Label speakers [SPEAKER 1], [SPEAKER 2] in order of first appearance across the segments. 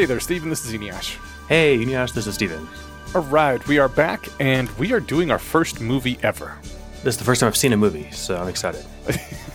[SPEAKER 1] Hey there, Steven. This is Eniash.
[SPEAKER 2] Hey, Eniash, this is Steven.
[SPEAKER 1] All right, we are back, and we are doing our first movie ever.
[SPEAKER 2] This is the first time I've seen a movie, so I'm excited.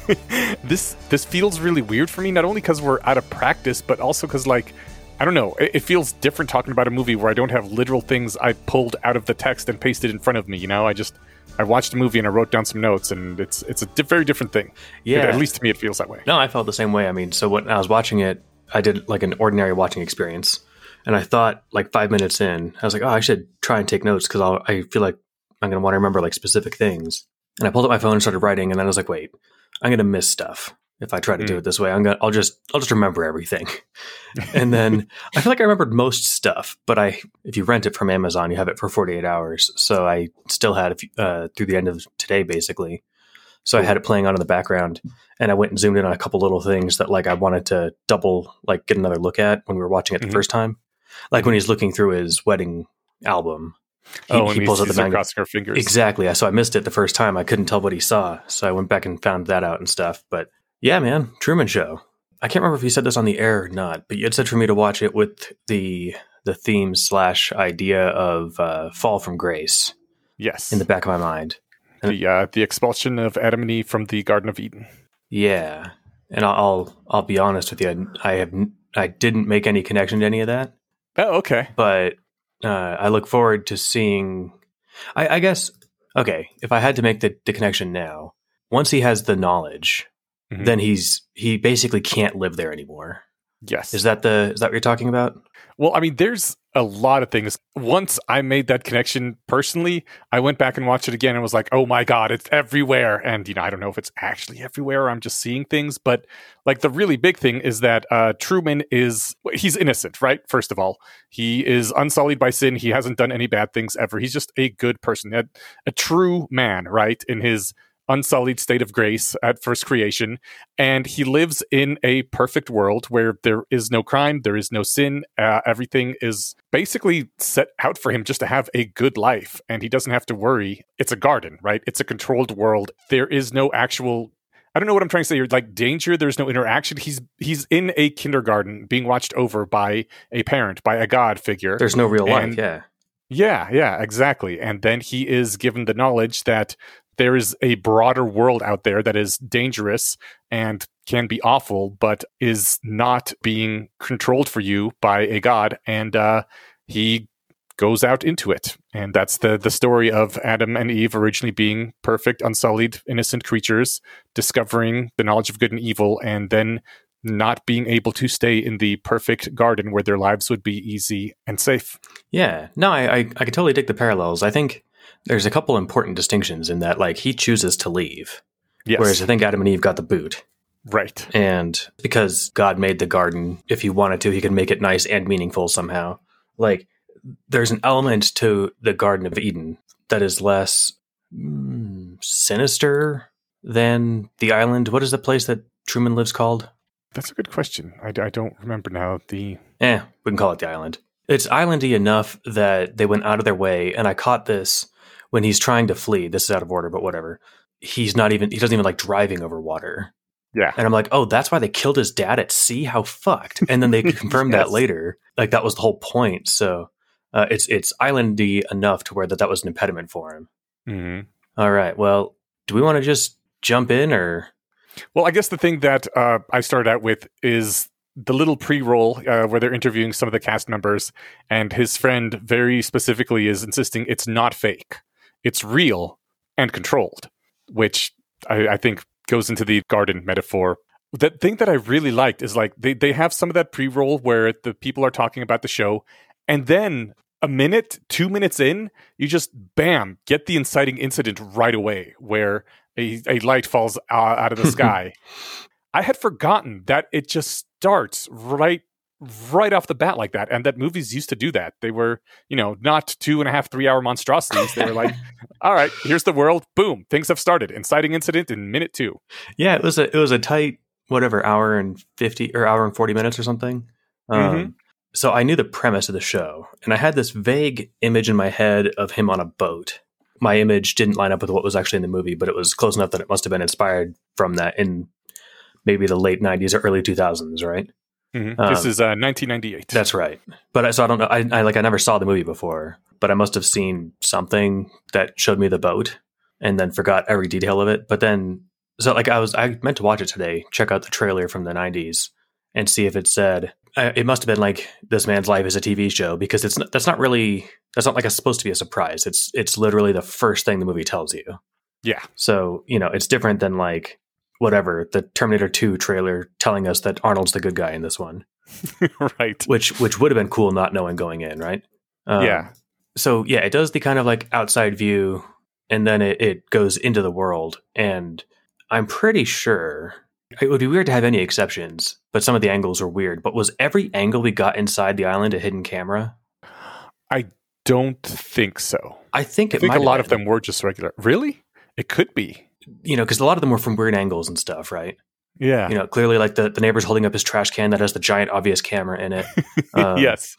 [SPEAKER 1] this this feels really weird for me, not only because we're out of practice, but also because like I don't know, it, it, feels different talking about a movie where I don't have literal things I pulled out of the text and pasted in front of me. You know, I just I watched a movie and I wrote down some notes, and it's it's a di- very different thing.
[SPEAKER 2] Yeah,
[SPEAKER 1] at least to me, it feels that way.
[SPEAKER 2] No, I felt the same way. I mean, so when I was watching it, I did like an ordinary watching experience, and I thought like five minutes in, I was like, oh, I should try and take notes because I feel like I'm going to want to remember like specific things. And I pulled up my phone and started writing, and then I was like, wait, I'm going to miss stuff if I try to mm. do it this way. I'm gonna I'll just I'll just remember everything. and then I feel like I remembered most stuff, but I if you rent it from Amazon, you have it for 48 hours. So I still had uh, through the end of today basically. So I had it playing on in the background and I went and zoomed in on a couple little things that like I wanted to double like get another look at when we were watching it the mm-hmm. first time. Like when he's looking through his wedding album.
[SPEAKER 1] He, oh, he pulls out the mag- crossing her fingers.
[SPEAKER 2] Exactly. So I missed it the first time. I couldn't tell what he saw. So I went back and found that out and stuff. But yeah, man, Truman Show. I can't remember if you said this on the air or not, but you had said for me to watch it with the the theme slash idea of uh, Fall from Grace.
[SPEAKER 1] Yes,
[SPEAKER 2] in the back of my mind.
[SPEAKER 1] The uh, the expulsion of Adam and Eve from the Garden of Eden.
[SPEAKER 2] Yeah, and I'll I'll be honest with you, I have I didn't make any connection to any of that.
[SPEAKER 1] Oh, okay.
[SPEAKER 2] But uh, I look forward to seeing. I, I guess okay. If I had to make the, the connection now, once he has the knowledge mm-hmm. then he's he basically can't live there anymore.
[SPEAKER 1] Yes.
[SPEAKER 2] Is that the is that what you're talking about?
[SPEAKER 1] Well, I mean, there's a lot of things. Once I made that connection personally, I went back and watched it again and was like, oh my God, it's everywhere. And, you know, I don't know if it's actually everywhere or I'm just seeing things. But like the really big thing is that uh, Truman is, he's innocent, right? First of all, he is unsullied by sin. He hasn't done any bad things ever. He's just a good person, a, a true man, right? In his unsullied state of grace at first creation. And he lives in a perfect world where there is no crime, there is no sin. Uh, everything is basically set out for him just to have a good life. And he doesn't have to worry. It's a garden, right? It's a controlled world. There is no actual I don't know what I'm trying to say here. Like danger, there's no interaction. He's he's in a kindergarten being watched over by a parent, by a god figure.
[SPEAKER 2] There's no real and, life, yeah.
[SPEAKER 1] Yeah, yeah, exactly. And then he is given the knowledge that there is a broader world out there that is dangerous and can be awful, but is not being controlled for you by a god. And uh, he goes out into it. And that's the, the story of Adam and Eve originally being perfect, unsullied, innocent creatures, discovering the knowledge of good and evil, and then not being able to stay in the perfect garden where their lives would be easy and safe.
[SPEAKER 2] Yeah, no, I, I, I can totally take the parallels. I think there's a couple important distinctions in that, like, he chooses to leave. Yes. Whereas I think Adam and Eve got the boot.
[SPEAKER 1] Right.
[SPEAKER 2] And because God made the garden, if he wanted to, he could make it nice and meaningful somehow. Like, there's an element to the Garden of Eden that is less mm, sinister than the island. What is the place that Truman lives called?
[SPEAKER 1] That's a good question. I, I don't remember now. The
[SPEAKER 2] eh, we can call it the island. It's islandy enough that they went out of their way, and I caught this when he's trying to flee. This is out of order, but whatever. He's not even. He doesn't even like driving over water.
[SPEAKER 1] Yeah,
[SPEAKER 2] and I'm like, oh, that's why they killed his dad at sea. How fucked. And then they confirmed yes. that later. Like that was the whole point. So uh, it's it's islandy enough to where that that was an impediment for him.
[SPEAKER 1] Mm-hmm.
[SPEAKER 2] All right. Well, do we want to just jump in or?
[SPEAKER 1] Well, I guess the thing that uh, I started out with is the little pre-roll uh, where they're interviewing some of the cast members, and his friend very specifically is insisting it's not fake, it's real and controlled, which I, I think goes into the garden metaphor. The thing that I really liked is like they they have some of that pre-roll where the people are talking about the show, and then a minute, two minutes in, you just bam get the inciting incident right away where a, a light falls uh, out of the sky. I had forgotten that it just starts right right off the bat like that and that movies used to do that. They were you know not two and a half three hour monstrosities. They were like all right here's the world. Boom things have started. Inciting incident in minute two.
[SPEAKER 2] Yeah it was a it was a tight whatever hour and 50 or hour and 40 minutes or something. Um, mm-hmm. so i knew the premise of the show and i had this vague image in my head of him on a boat. My image didn't line up with what was actually in the movie, but it was close enough that it must have been inspired from that in maybe the late 90s or early 2000s, right?
[SPEAKER 1] Mhm.
[SPEAKER 2] Um,
[SPEAKER 1] this is uh, 1998.
[SPEAKER 2] That's right. But I, so I don't know. I, I like I never saw the movie before, but I must have seen something that showed me the boat, and then forgot every detail of it. But then, so like I was I meant to watch it today. Check out the trailer from the '90s and see if it said uh, it must have been like this man's life is a TV show because it's not, that's not really that's not like it's supposed to be a surprise. It's it's literally the first thing the movie tells you.
[SPEAKER 1] yeah.
[SPEAKER 2] So you know it's different than like whatever the Terminator 2 trailer telling us that Arnold's the good guy in this one
[SPEAKER 1] right.
[SPEAKER 2] which which would have been cool not knowing going in, right? Um,
[SPEAKER 1] yeah.
[SPEAKER 2] So yeah, it does the kind of like outside view, and then it, it goes into the world, and I'm pretty sure it would be weird to have any exceptions, but some of the angles were weird. But was every angle we got inside the island a hidden camera?
[SPEAKER 1] I don't think so.
[SPEAKER 2] I think
[SPEAKER 1] I think a lot
[SPEAKER 2] have
[SPEAKER 1] of them were just regular. Really? It could be.
[SPEAKER 2] You know, because a lot of them were from weird angles and stuff, right?
[SPEAKER 1] Yeah.
[SPEAKER 2] You know, clearly like the, the neighbor's holding up his trash can that has the giant obvious camera in it. Um,
[SPEAKER 1] yes.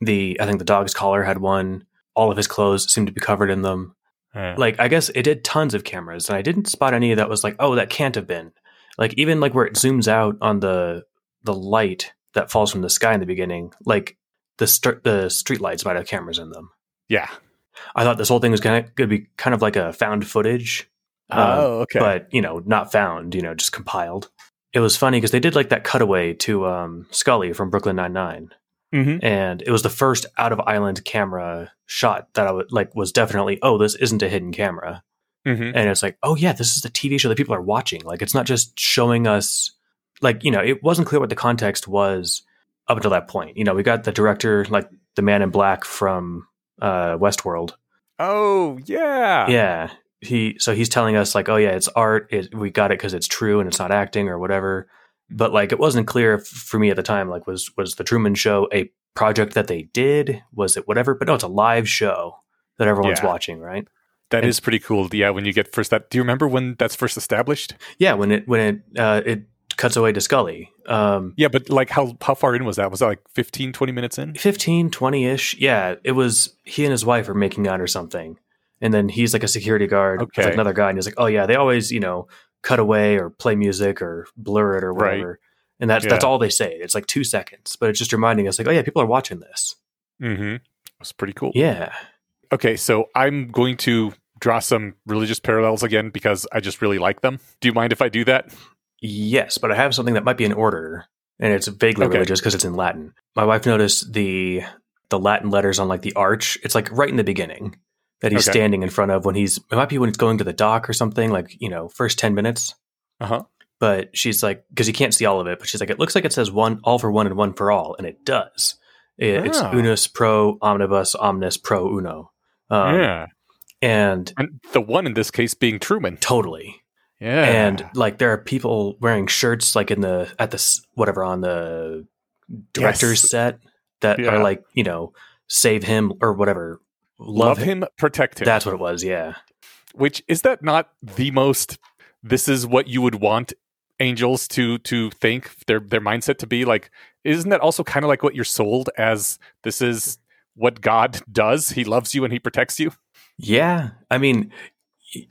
[SPEAKER 2] The I think the dog's collar had one. All of his clothes seemed to be covered in them.
[SPEAKER 1] Yeah.
[SPEAKER 2] like I guess it did tons of cameras, and I didn't spot any that was like, oh, that can't have been. Like even like where it zooms out on the the light that falls from the sky in the beginning, like the st- the street lights might have cameras in them.
[SPEAKER 1] yeah.
[SPEAKER 2] I thought this whole thing was gonna going to be kind of like a found footage, um,
[SPEAKER 1] oh, okay.
[SPEAKER 2] but you know, not found. You know, just compiled. It was funny because they did like that cutaway to um, Scully from Brooklyn Nine Nine,
[SPEAKER 1] Mhm.
[SPEAKER 2] and it was the first out of island camera shot that I would like was definitely oh this isn't a hidden camera
[SPEAKER 1] Mhm.
[SPEAKER 2] and it's like oh yeah this is the tv show that people are watching like it's not just showing us like you know it wasn't clear what the context was up until that point you know we got the director like the man in black from uh westworld
[SPEAKER 1] Oh, yeah.
[SPEAKER 2] yeah he so he's telling us like oh yeah it's art it, we got it because it's true and it's not acting or whatever but like it wasn't clear for me at the time like was was the truman show a project that they did was it whatever but no it's a live show that everyone's
[SPEAKER 1] Yeah.
[SPEAKER 2] watching right
[SPEAKER 1] That
[SPEAKER 2] And-
[SPEAKER 1] is pretty cool. Yeah, when you get first that. Do you remember when that's first established?
[SPEAKER 2] yeah when it when it uh it cuts away to scully um
[SPEAKER 1] Yeah, but like how how far in was that? Was that like 15, 20 minutes in?
[SPEAKER 2] 15 20ish yeah it was he and his wife are making out or something and then he's like a security guard with
[SPEAKER 1] Okay.
[SPEAKER 2] like another guy and he's like oh yeah they always you know cut away or play music or blur it or
[SPEAKER 1] Right.
[SPEAKER 2] whatever and that's that's all they say it's like two seconds but it's just reminding us like oh yeah people are watching this
[SPEAKER 1] Mm-hmm. It's pretty cool.
[SPEAKER 2] yeah
[SPEAKER 1] Okay, so I'm going to draw some religious parallels again because I just really like them. Do you mind if I do that?
[SPEAKER 2] yes but i have something that might be in order and it's vaguely
[SPEAKER 1] Okay.
[SPEAKER 2] religious because it's in latin my wife noticed the the latin letters on like the arch it's like right in the beginning that he's
[SPEAKER 1] Okay.
[SPEAKER 2] standing in front of when he's it might be when it's going to the dock or something like you know first 10 minutes
[SPEAKER 1] Uh huh.
[SPEAKER 2] but she's like because you can't see all of it but she's like it looks like it says one all for one and one for all and it does It- it's
[SPEAKER 1] Oh.
[SPEAKER 2] unus pro omnibus omnis pro uno um,
[SPEAKER 1] yeah,
[SPEAKER 2] and
[SPEAKER 1] and the one in this case being Truman.
[SPEAKER 2] totally
[SPEAKER 1] Yeah,
[SPEAKER 2] and like there are people wearing shirts like in the at the whatever on the director's
[SPEAKER 1] Yes.
[SPEAKER 2] set that
[SPEAKER 1] Yeah.
[SPEAKER 2] are like you know save him or whatever
[SPEAKER 1] love him, protect him.
[SPEAKER 2] that's what it was yeah
[SPEAKER 1] Which is that not the most? This is what you would want angels to to think their their mindset to be like. Isn't that also kind of like what you're sold as? This is what God does. He loves you and he protects you.
[SPEAKER 2] Yeah, I mean,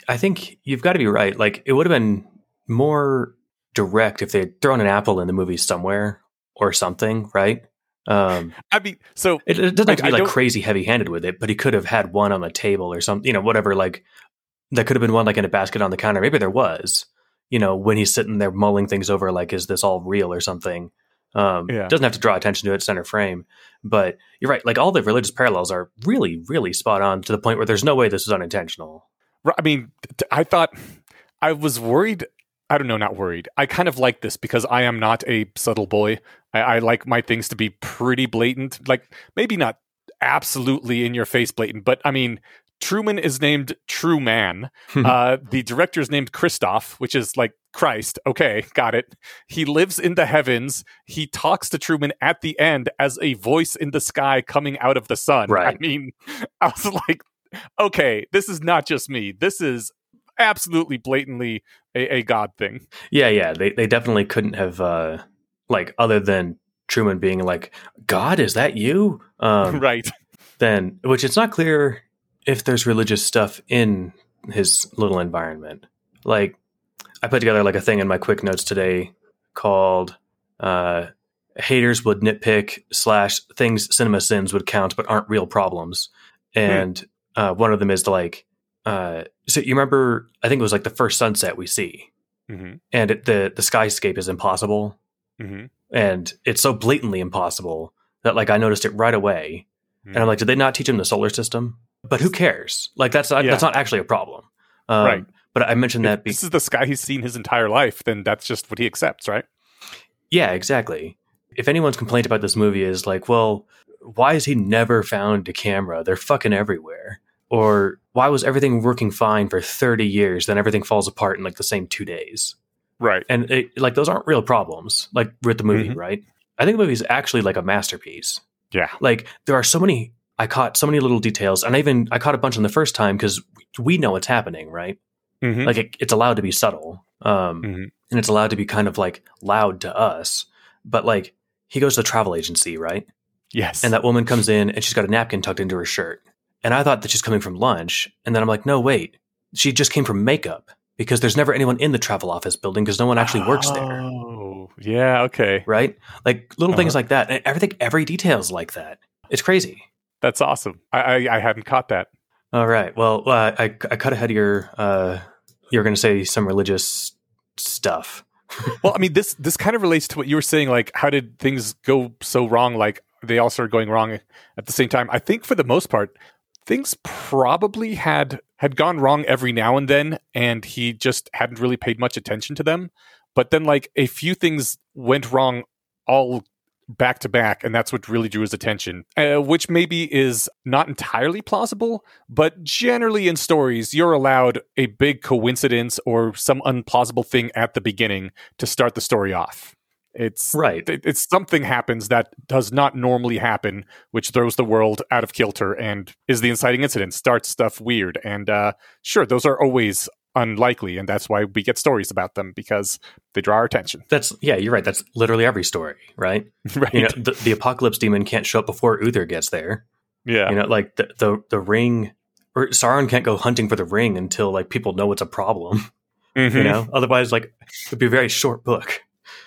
[SPEAKER 2] I think you've got to be right. Like, it would have been more direct if they'd thrown an apple in the movie somewhere or something, right? Um,
[SPEAKER 1] I mean, so
[SPEAKER 2] it, it doesn't have to be
[SPEAKER 1] I
[SPEAKER 2] like crazy heavy-handed with it, but he could have had one on the table or something, you know, whatever. Like, that could have been one like in a basket on the counter. Maybe there was, you know, when he's sitting there mulling things over, like, is this all real or something? Um,
[SPEAKER 1] Yeah.
[SPEAKER 2] Doesn't have to draw attention to it center frame, but you're right. Like all the religious parallels are really, really spot on to the point where there's no way this is unintentional.
[SPEAKER 1] I mean, I thought I was worried. I don't know, not worried. I kind of like this because I am not a subtle boy. I, I like my things to be pretty blatant. Like maybe not absolutely in your face blatant, but I mean, Truman is named True Man. uh, the director is named Christof, which is like Christ. Okay, got it. He lives in the heavens. He talks to Truman at the end as a voice in the sky coming out of the sun.
[SPEAKER 2] Right.
[SPEAKER 1] I mean, I was like, okay, this is not just me. This is absolutely blatantly a, a God thing.
[SPEAKER 2] Yeah, yeah. They they definitely couldn't have uh like other than Truman being like, God, is that you? Um
[SPEAKER 1] right.
[SPEAKER 2] then which it's not clear if there's religious stuff in his little environment. Like I put together like a thing in my quick notes today called uh haters would nitpick slash things CinemaSins would count but aren't real problems. And uh, one of them is to like, uh, so you remember? I think it was like the first sunset we see,
[SPEAKER 1] hmm
[SPEAKER 2] and it, the the skyscape is impossible,
[SPEAKER 1] hmm
[SPEAKER 2] and it's so blatantly impossible that like I noticed it right away, and I'm like, did they not teach him the solar system? But who cares? Like that's not
[SPEAKER 1] Yeah.
[SPEAKER 2] that's not actually a problem, um,
[SPEAKER 1] Right.
[SPEAKER 2] But I mentioned
[SPEAKER 1] if
[SPEAKER 2] that.
[SPEAKER 1] This is the sky he's seen his entire life, then that's just what he accepts, right?
[SPEAKER 2] yeah, exactly. If anyone's complaint about this movie is like, well, why has he never found a camera? They're fucking everywhere. Or why was everything working fine for 30 years, then everything falls apart in like the same two days?
[SPEAKER 1] Right.
[SPEAKER 2] And it, like those aren't real problems, like with the movie,
[SPEAKER 1] Mhm.
[SPEAKER 2] right? I think the movie is actually like a masterpiece.
[SPEAKER 1] Yeah.
[SPEAKER 2] Like there are so many. I caught so many little details, and I even I caught a bunch on the first time because we know what's happening, right?
[SPEAKER 1] Mhm.
[SPEAKER 2] Like it, it's allowed to be subtle, um,
[SPEAKER 1] Mhm.
[SPEAKER 2] and it's allowed to be kind of like loud to us. But like he goes to the travel agency, right?
[SPEAKER 1] yes.
[SPEAKER 2] And that woman comes in and she's got a napkin tucked into her shirt. And I thought that she's coming from lunch. And then I'm like, no, wait. She just came from makeup because there's never anyone in the travel office building because no one actually works there.
[SPEAKER 1] Oh, yeah. Okay.
[SPEAKER 2] Right? Like little things
[SPEAKER 1] Uh-huh.
[SPEAKER 2] like that. And everything, every detail is like that. It's crazy.
[SPEAKER 1] That's awesome. I, I, I hadn't caught that.
[SPEAKER 2] All right. Well, uh, I, I cut ahead of your, uh, you're going to say some religious stuff.
[SPEAKER 1] Well, I mean, this this kind of relates to what you were saying. Like, how did things go so wrong? Like, they all started going wrong at the same time. I think for the most part, things probably had had gone wrong every now and then, and he just hadn't really paid much attention to them. But then, like, a few things went wrong all back to back, and that's what really drew his attention. Uh, which maybe is not entirely plausible, but generally in stories, you're allowed a big coincidence or some unplausible thing at the beginning to start the story off. It's
[SPEAKER 2] Right.
[SPEAKER 1] it- it's something happens that does not normally happen, which throws the world out of kilter and is the inciting incident, starts stuff weird. And uh, sure, those are always unlikely, and that's why we get stories about them because they draw our attention.
[SPEAKER 2] That's, yeah, you're right. That's literally every story, right?
[SPEAKER 1] right?
[SPEAKER 2] You know, the, the apocalypse demon can't show up before Uther gets there.
[SPEAKER 1] yeah.
[SPEAKER 2] You know, like the, the, the ring, or Sauron can't go hunting for the ring until like people know it's a problem.
[SPEAKER 1] Mhm.
[SPEAKER 2] You know, otherwise, like it'd be a very short book.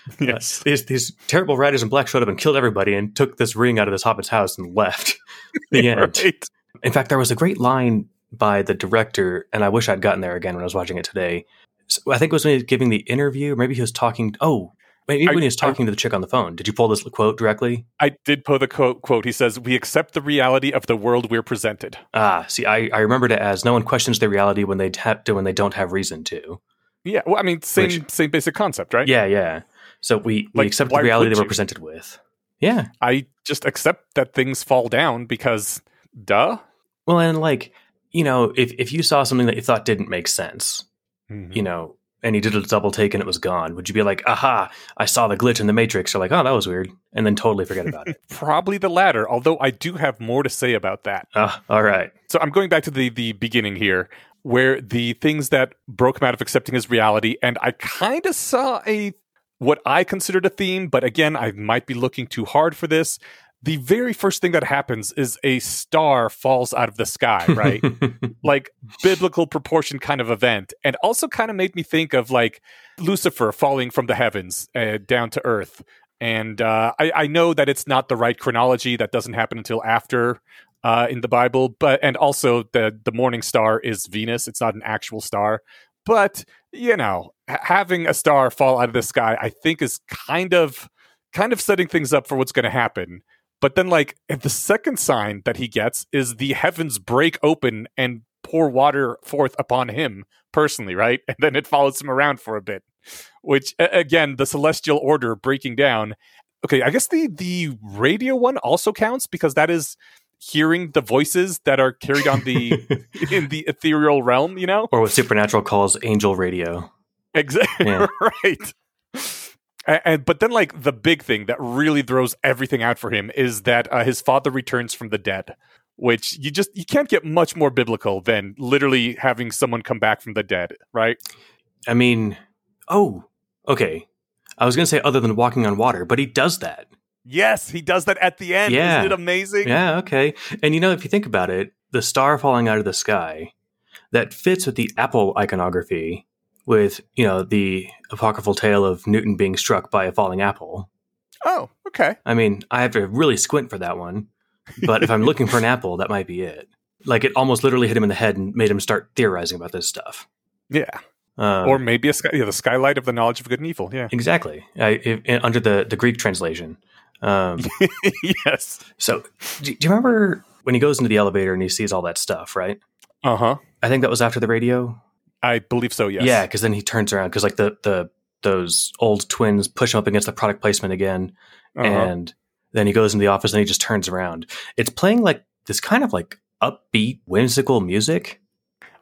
[SPEAKER 1] yes.
[SPEAKER 2] These these terrible riders in black showed up and killed everybody and took this ring out of this hobbit's house and left. the end.
[SPEAKER 1] Right.
[SPEAKER 2] In fact, there was a great line by the director, and I wish I'd gotten there again when I was watching it today. So I think it was when he was giving the interview. Maybe he was talking. Oh, maybe
[SPEAKER 1] I-
[SPEAKER 2] when he was talking to the chick on the phone. Did you pull this quote directly?
[SPEAKER 1] I did pull the quote, quote. He says, We accept the reality of the world we're presented.
[SPEAKER 2] Ah, see, I, I remembered it as no one questions the reality when they have to when they don't have reason to.
[SPEAKER 1] Yeah. Well, I mean, same
[SPEAKER 2] Which-
[SPEAKER 1] same basic concept, right?
[SPEAKER 2] Yeah, yeah. So we, we accept the reality that we're presented with. Yeah.
[SPEAKER 1] I just accept that things fall down because, duh.
[SPEAKER 2] Well, and like, you know, if, if you saw something that you thought didn't make sense, you know, and you did a double take and it was gone, would you be like, aha, I saw the glitch in the Matrix? Or like, oh, that was weird. And then totally forget about it.
[SPEAKER 1] Probably the latter, although I do have more to say about that.
[SPEAKER 2] Ah, all right.
[SPEAKER 1] So I'm going back to the the beginning here, where the things that broke him out of accepting his reality, and I kind of saw a what I considered a theme, but again, I might be looking too hard for this. The very first thing that happens is a star falls out of the sky, right? like biblical proportion kind of event, and also kind of made me think of like Lucifer falling from the heavens uh, down to earth. And uh, I, I know that it's not the right chronology; that doesn't happen until after uh, in the Bible. But and also the the morning star is Venus; it's not an actual star. But you know, having a star fall out of the sky, I think, is kind of kind of setting things up for what's going to happen. But then, like the second sign that he gets is the heavens break open and pour water forth upon him personally, right? And then it follows him around for a bit, which again, the celestial order breaking down. Okay, I guess the the radio one also counts because that is hearing the voices that are carried on the in the ethereal realm. You know,
[SPEAKER 2] or what Supernatural calls angel radio.
[SPEAKER 1] exactly
[SPEAKER 2] Yeah.
[SPEAKER 1] right. And, and but then, like the big thing that really throws everything out for him is that uh, his father returns from the dead, which you just you can't get much more biblical than literally having someone come back from the dead, right?
[SPEAKER 2] I mean, oh, okay. I was going to say other than walking on water, but he does that.
[SPEAKER 1] Yes, he does that at the end.
[SPEAKER 2] Yeah.
[SPEAKER 1] Isn't it amazing?
[SPEAKER 2] Yeah, okay. And you know, if you think about it, the star falling out of the sky that fits with the Apple iconography with, you know, the apocryphal tale of Newton being struck by a falling apple.
[SPEAKER 1] Oh, okay.
[SPEAKER 2] I mean, I have to really squint for that one. But if I'm looking for an apple, that might be it. Like it almost literally hit him in the head and made him start theorizing about this stuff.
[SPEAKER 1] Yeah.
[SPEAKER 2] Um,
[SPEAKER 1] or maybe a sky, yeah, the skylight of the knowledge of good and evil. Yeah.
[SPEAKER 2] exactly I, if, under the the Greek translation. Um,
[SPEAKER 1] yes.
[SPEAKER 2] so, do, do you remember when he goes into the elevator and he sees all that stuff? Right.
[SPEAKER 1] Uh huh.
[SPEAKER 2] I think that was after the radio.
[SPEAKER 1] I believe so. Yes.
[SPEAKER 2] Yeah, because then he turns around because like the the those old twins push him up against the product placement again,
[SPEAKER 1] Uh-huh.
[SPEAKER 2] and then he goes into the office and he just turns around. It's playing like this kind of like upbeat, whimsical music.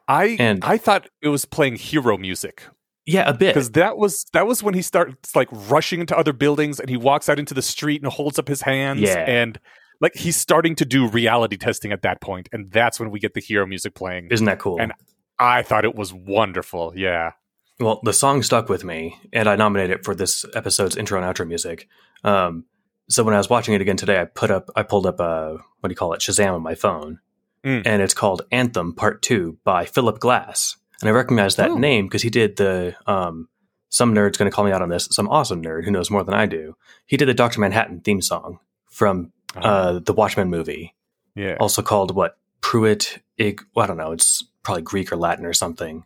[SPEAKER 1] I
[SPEAKER 2] and-
[SPEAKER 1] I thought it was playing hero music
[SPEAKER 2] Yeah, a bit.
[SPEAKER 1] because that was that was when he starts like rushing into other buildings and he walks out into the street and holds up his hands
[SPEAKER 2] Yeah.
[SPEAKER 1] and like he's starting to do reality testing at that point and that's when we get the hero music playing.
[SPEAKER 2] Isn't that cool?
[SPEAKER 1] And- I thought it was wonderful. Yeah.
[SPEAKER 2] well, the song stuck with me, and I nominated it for this episode's intro and outro music. Um, so when I was watching it again today, I put up, I pulled up, uh, what do you call it, Shazam on my phone,
[SPEAKER 1] Mm.
[SPEAKER 2] and it's called Anthem Part Two by Philip Glass, and I recognize that
[SPEAKER 1] Oh.
[SPEAKER 2] name because he did the. Um, some nerd's going to call me out on this. Some awesome nerd who knows more than I do. He did the Doctor Manhattan theme song from uh, the Watchmen movie,
[SPEAKER 1] yeah.
[SPEAKER 2] also called what Pruitt. Ig, well, I don't know. It's probably Greek or Latin or something.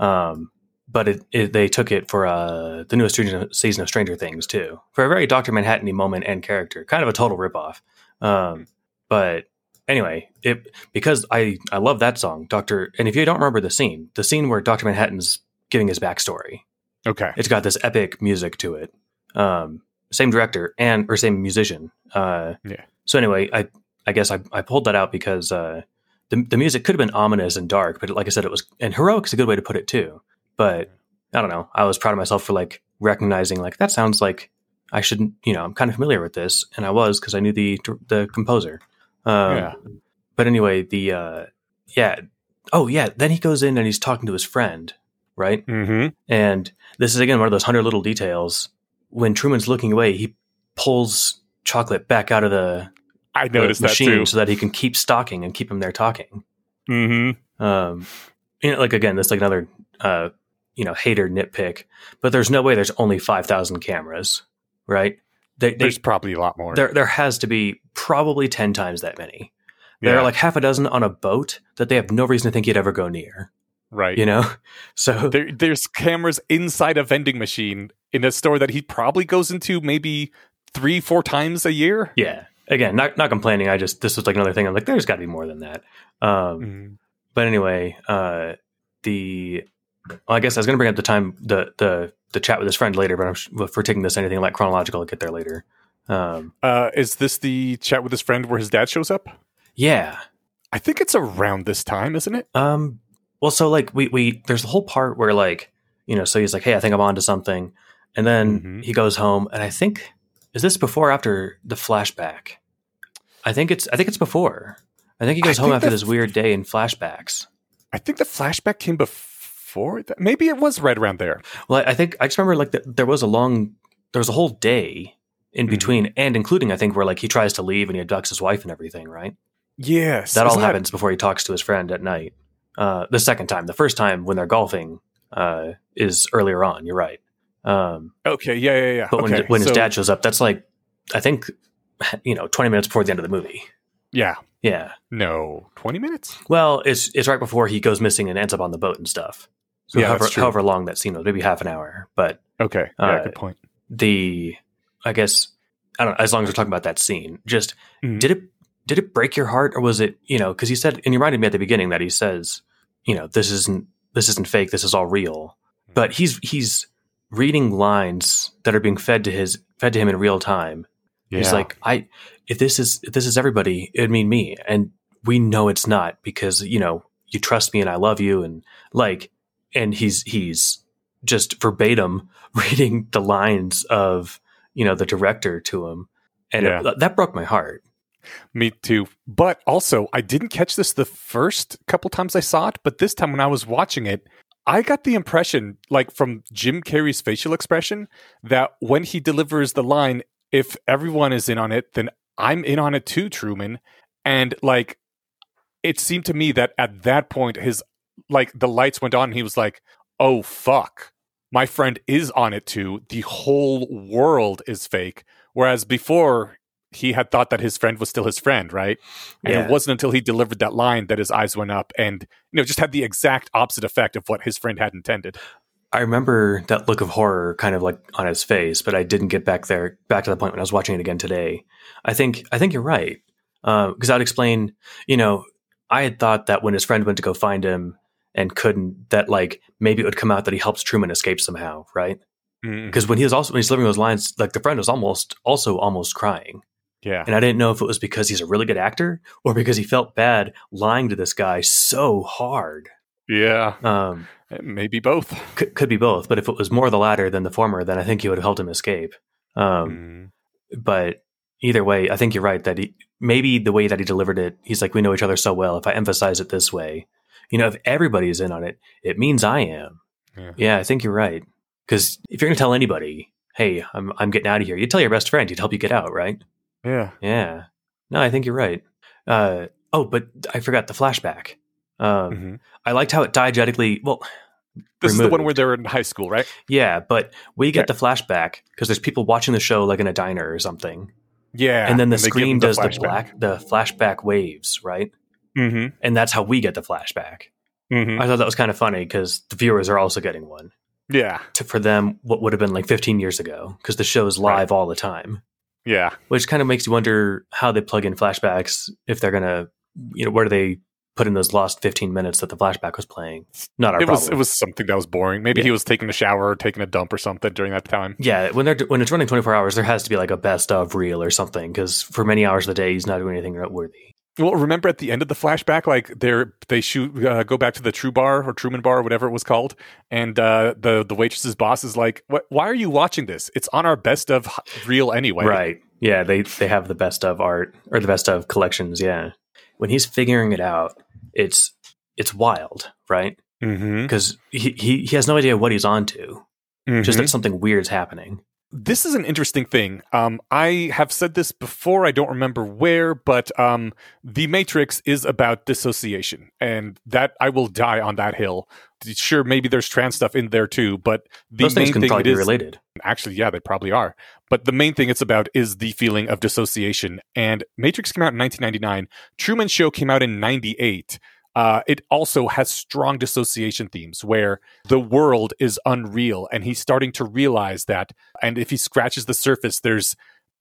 [SPEAKER 2] Um, but it, it, they took it for uh, the newest season- season of Stranger Things too, for a very Doctor Manhattan moment and character, kind of a total ripoff. Um, but anyway, it because I I love that song, Doctor. And if you don't remember the scene, the scene where Doctor Manhattan's giving his backstory,
[SPEAKER 1] Okay.
[SPEAKER 2] it's got this epic music to it. Um, same director and or same musician. Uh,
[SPEAKER 1] Yeah.
[SPEAKER 2] So anyway, I I guess I, I pulled that out because uh, the the music could have been ominous and dark, but like I said, it was and heroic is a good way to put it too. But I don't know. I was proud of myself for like recognizing like that sounds like I shouldn't. You know, I'm kind of familiar with this, and I was because I knew the the composer. Um,
[SPEAKER 1] Yeah.
[SPEAKER 2] But anyway, the uh, yeah. Oh yeah. Then he goes in and he's talking to his friend, right?
[SPEAKER 1] Mm-hmm.
[SPEAKER 2] And this is again one of those hundred little details. When Truman's looking away, he pulls chocolate back out of the,
[SPEAKER 1] I
[SPEAKER 2] the
[SPEAKER 1] noticed that
[SPEAKER 2] machine
[SPEAKER 1] too.
[SPEAKER 2] so that he can keep stalking and keep him there talking.
[SPEAKER 1] Mm-hmm.
[SPEAKER 2] Um, you know, like again, that's like another uh, you know hater nitpick. But there's no way there's only five thousand cameras, right? They, they,
[SPEAKER 1] There's probably a lot more.
[SPEAKER 2] there there has to be probably ten times that many. There
[SPEAKER 1] Yeah.
[SPEAKER 2] are like half a dozen on a boat that they have no reason to think you'd ever go near.
[SPEAKER 1] right.
[SPEAKER 2] You know, so
[SPEAKER 1] there, there's cameras inside a vending machine in a store that he probably goes into maybe three, four times a year.
[SPEAKER 2] Yeah. Again, not not complaining. I just this was like another thing. I'm like, there's got to be more than that. Um,
[SPEAKER 1] Mm.
[SPEAKER 2] but anyway, uh, the well, I guess I was going to bring up the time the the the chat with his friend later, but I'm sh- if we're taking this anything like chronological, I'll get there later. Um,
[SPEAKER 1] Uh, is this the chat with his friend where his dad shows up?
[SPEAKER 2] yeah.
[SPEAKER 1] I think it's around this time, isn't it?
[SPEAKER 2] Um, well, so like we we there's the whole part where like you know, so he's like, hey, I think I'm onto something, and then
[SPEAKER 1] Mhm.
[SPEAKER 2] he goes home, and I think is this before or after the flashback? I think it's I think it's before. I think he goes
[SPEAKER 1] I
[SPEAKER 2] home after this weird day in flashbacks.
[SPEAKER 1] I think the flashback came before that. Maybe it was right around there.
[SPEAKER 2] Well, I think I just remember like the, there was a long, there was a whole day in
[SPEAKER 1] Mhm.
[SPEAKER 2] between, and including I think where like he tries to leave and he abducts his wife and everything, right?
[SPEAKER 1] Yes.
[SPEAKER 2] That all
[SPEAKER 1] Isn't
[SPEAKER 2] happens before he talks to his friend at night. Uh, the second time, the first time when they're golfing uh, is earlier on. You're right. Um,
[SPEAKER 1] Okay. Yeah. Yeah. Yeah.
[SPEAKER 2] but when
[SPEAKER 1] okay.
[SPEAKER 2] when his
[SPEAKER 1] so-
[SPEAKER 2] dad shows up, that's like I think you know 20 minutes before the end of the movie.
[SPEAKER 1] Yeah.
[SPEAKER 2] Yeah.
[SPEAKER 1] No. Twenty minutes.
[SPEAKER 2] Well, it's it's right before he goes missing and ends up on the boat and stuff. So
[SPEAKER 1] Yeah,
[SPEAKER 2] however, however long that scene was, maybe half an hour, but
[SPEAKER 1] Okay. Yeah.
[SPEAKER 2] Uh,
[SPEAKER 1] good point.
[SPEAKER 2] the I guess I don't know, as long as we're talking about that scene, just
[SPEAKER 1] Mhm.
[SPEAKER 2] did it did it break your heart or was it, you know, because he said and he reminded me at the beginning that he says, you know, this isn't this isn't fake, this is all real. But he's he's reading lines that are being fed to his fed to him in real time.
[SPEAKER 1] Yeah.
[SPEAKER 2] He's like, I if this is if this is everybody, it'd mean me. And we know it's not because, you know, you trust me and I love you and like and he's he's just verbatim reading the lines of, you know, the director to him. And it- that broke my heart.
[SPEAKER 1] Me too. But also, I didn't catch this the first couple times I saw it, but this time when I was watching it, I got the impression, like from Jim Carrey's facial expression, that when he delivers the line, if everyone is in on it, then I'm in on it too, Truman. And like, it seemed to me that at that point, his like the lights went on and he was like, oh, fuck. My friend is on it too. The whole world is fake. Whereas before, he had thought that his friend was still his friend, right? And
[SPEAKER 2] Yeah.
[SPEAKER 1] it wasn't until he delivered that line that his eyes went up and, you know, just had the exact opposite effect of what his friend had intended.
[SPEAKER 2] I remember that look of horror kind of like on his face, but I didn't get back there, back to the point when I was watching it again today. I think, I think you're right. Uh, because I'd explain, you know, I had thought that when his friend went to go find him and couldn't, that like maybe it would come out that he helps Truman escape somehow, right?
[SPEAKER 1] Mm,
[SPEAKER 2] Because when he was also, when he's delivering those lines, like the friend was almost, also almost crying.
[SPEAKER 1] yeah.
[SPEAKER 2] And I didn't know if it was because he's a really good actor or because he felt bad lying to this guy so hard.
[SPEAKER 1] Yeah.
[SPEAKER 2] Um,
[SPEAKER 1] Maybe both.
[SPEAKER 2] could, could be both, but if it was more the latter than the former, then I think he would have helped him escape. Um,
[SPEAKER 1] Mm.
[SPEAKER 2] But either way, I think you're right that he maybe the way that he delivered it, he's like, we know each other so well. If I emphasize it this way, you know, if everybody's in on it, it means I am.
[SPEAKER 1] Yeah.
[SPEAKER 2] Yeah, I think you're right. Because if you're going to tell anybody, hey, I'm, I'm getting out of here, you tell your best friend, he'd help you get out, right?
[SPEAKER 1] Yeah.
[SPEAKER 2] Yeah. No, I think you're right. Uh, oh, but I forgot the flashback. Um,
[SPEAKER 1] Mhm.
[SPEAKER 2] I liked how it diegetically, well,
[SPEAKER 1] This is the one where they're in high school, right?
[SPEAKER 2] yeah, but we get
[SPEAKER 1] Yeah.
[SPEAKER 2] the flashback because there's people watching the show like in a diner or something.
[SPEAKER 1] Yeah.
[SPEAKER 2] and then the
[SPEAKER 1] give
[SPEAKER 2] screen
[SPEAKER 1] them
[SPEAKER 2] does the black the flashback waves, right?
[SPEAKER 1] Mm-hmm.
[SPEAKER 2] And that's how we get the flashback.
[SPEAKER 1] Mm-hmm.
[SPEAKER 2] I thought that was kind of funny because the viewers are also getting one.
[SPEAKER 1] Yeah.
[SPEAKER 2] To, for them, what would have been like 15 years ago, because the show is live all the time,
[SPEAKER 1] Yeah.
[SPEAKER 2] which kind of makes you wonder how they plug in flashbacks if they're gonna, you know, where do they put in those lost 15 minutes that the flashback was playing? Not our
[SPEAKER 1] It was
[SPEAKER 2] problem.
[SPEAKER 1] it was something that was boring. Maybe
[SPEAKER 2] Yeah.
[SPEAKER 1] he was taking a shower or taking a dump or something during that time.
[SPEAKER 2] yeah, when they're when it's running 24 hours, there has to be like a best of reel or something because for many hours of the day, he's not doing anything noteworthy.
[SPEAKER 1] Well, remember at the end of the flashback, like they're they shoot uh, go back to the True Bar or Truman Bar, or whatever it was called, and uh, the the waitress's boss is like, "What? Why are you watching this? It's on our best of reel anyway."
[SPEAKER 2] Right. Yeah, they they have the best of art or the best of collections, yeah. When he's figuring it out, it's it's wild, right?
[SPEAKER 1] Mm-hmm.
[SPEAKER 2] Because he, he he has no idea what he's onto. Just that something weird's happening.
[SPEAKER 1] This is an interesting thing. Um, I have said this before. I don't remember where, but um, the Matrix is about dissociation, and that I will die on that hill. Sure, maybe there's trans stuff in there too, but the
[SPEAKER 2] Those things
[SPEAKER 1] main
[SPEAKER 2] can
[SPEAKER 1] thing
[SPEAKER 2] probably
[SPEAKER 1] it
[SPEAKER 2] be
[SPEAKER 1] is
[SPEAKER 2] related.
[SPEAKER 1] actually, yeah, they probably are. But the main thing it's about is the feeling of dissociation. And Matrix came out in 1999. Truman Show came out in 98. Uh, it also has strong dissociation themes where the world is unreal and he's starting to realize that. And if he scratches the surface, there's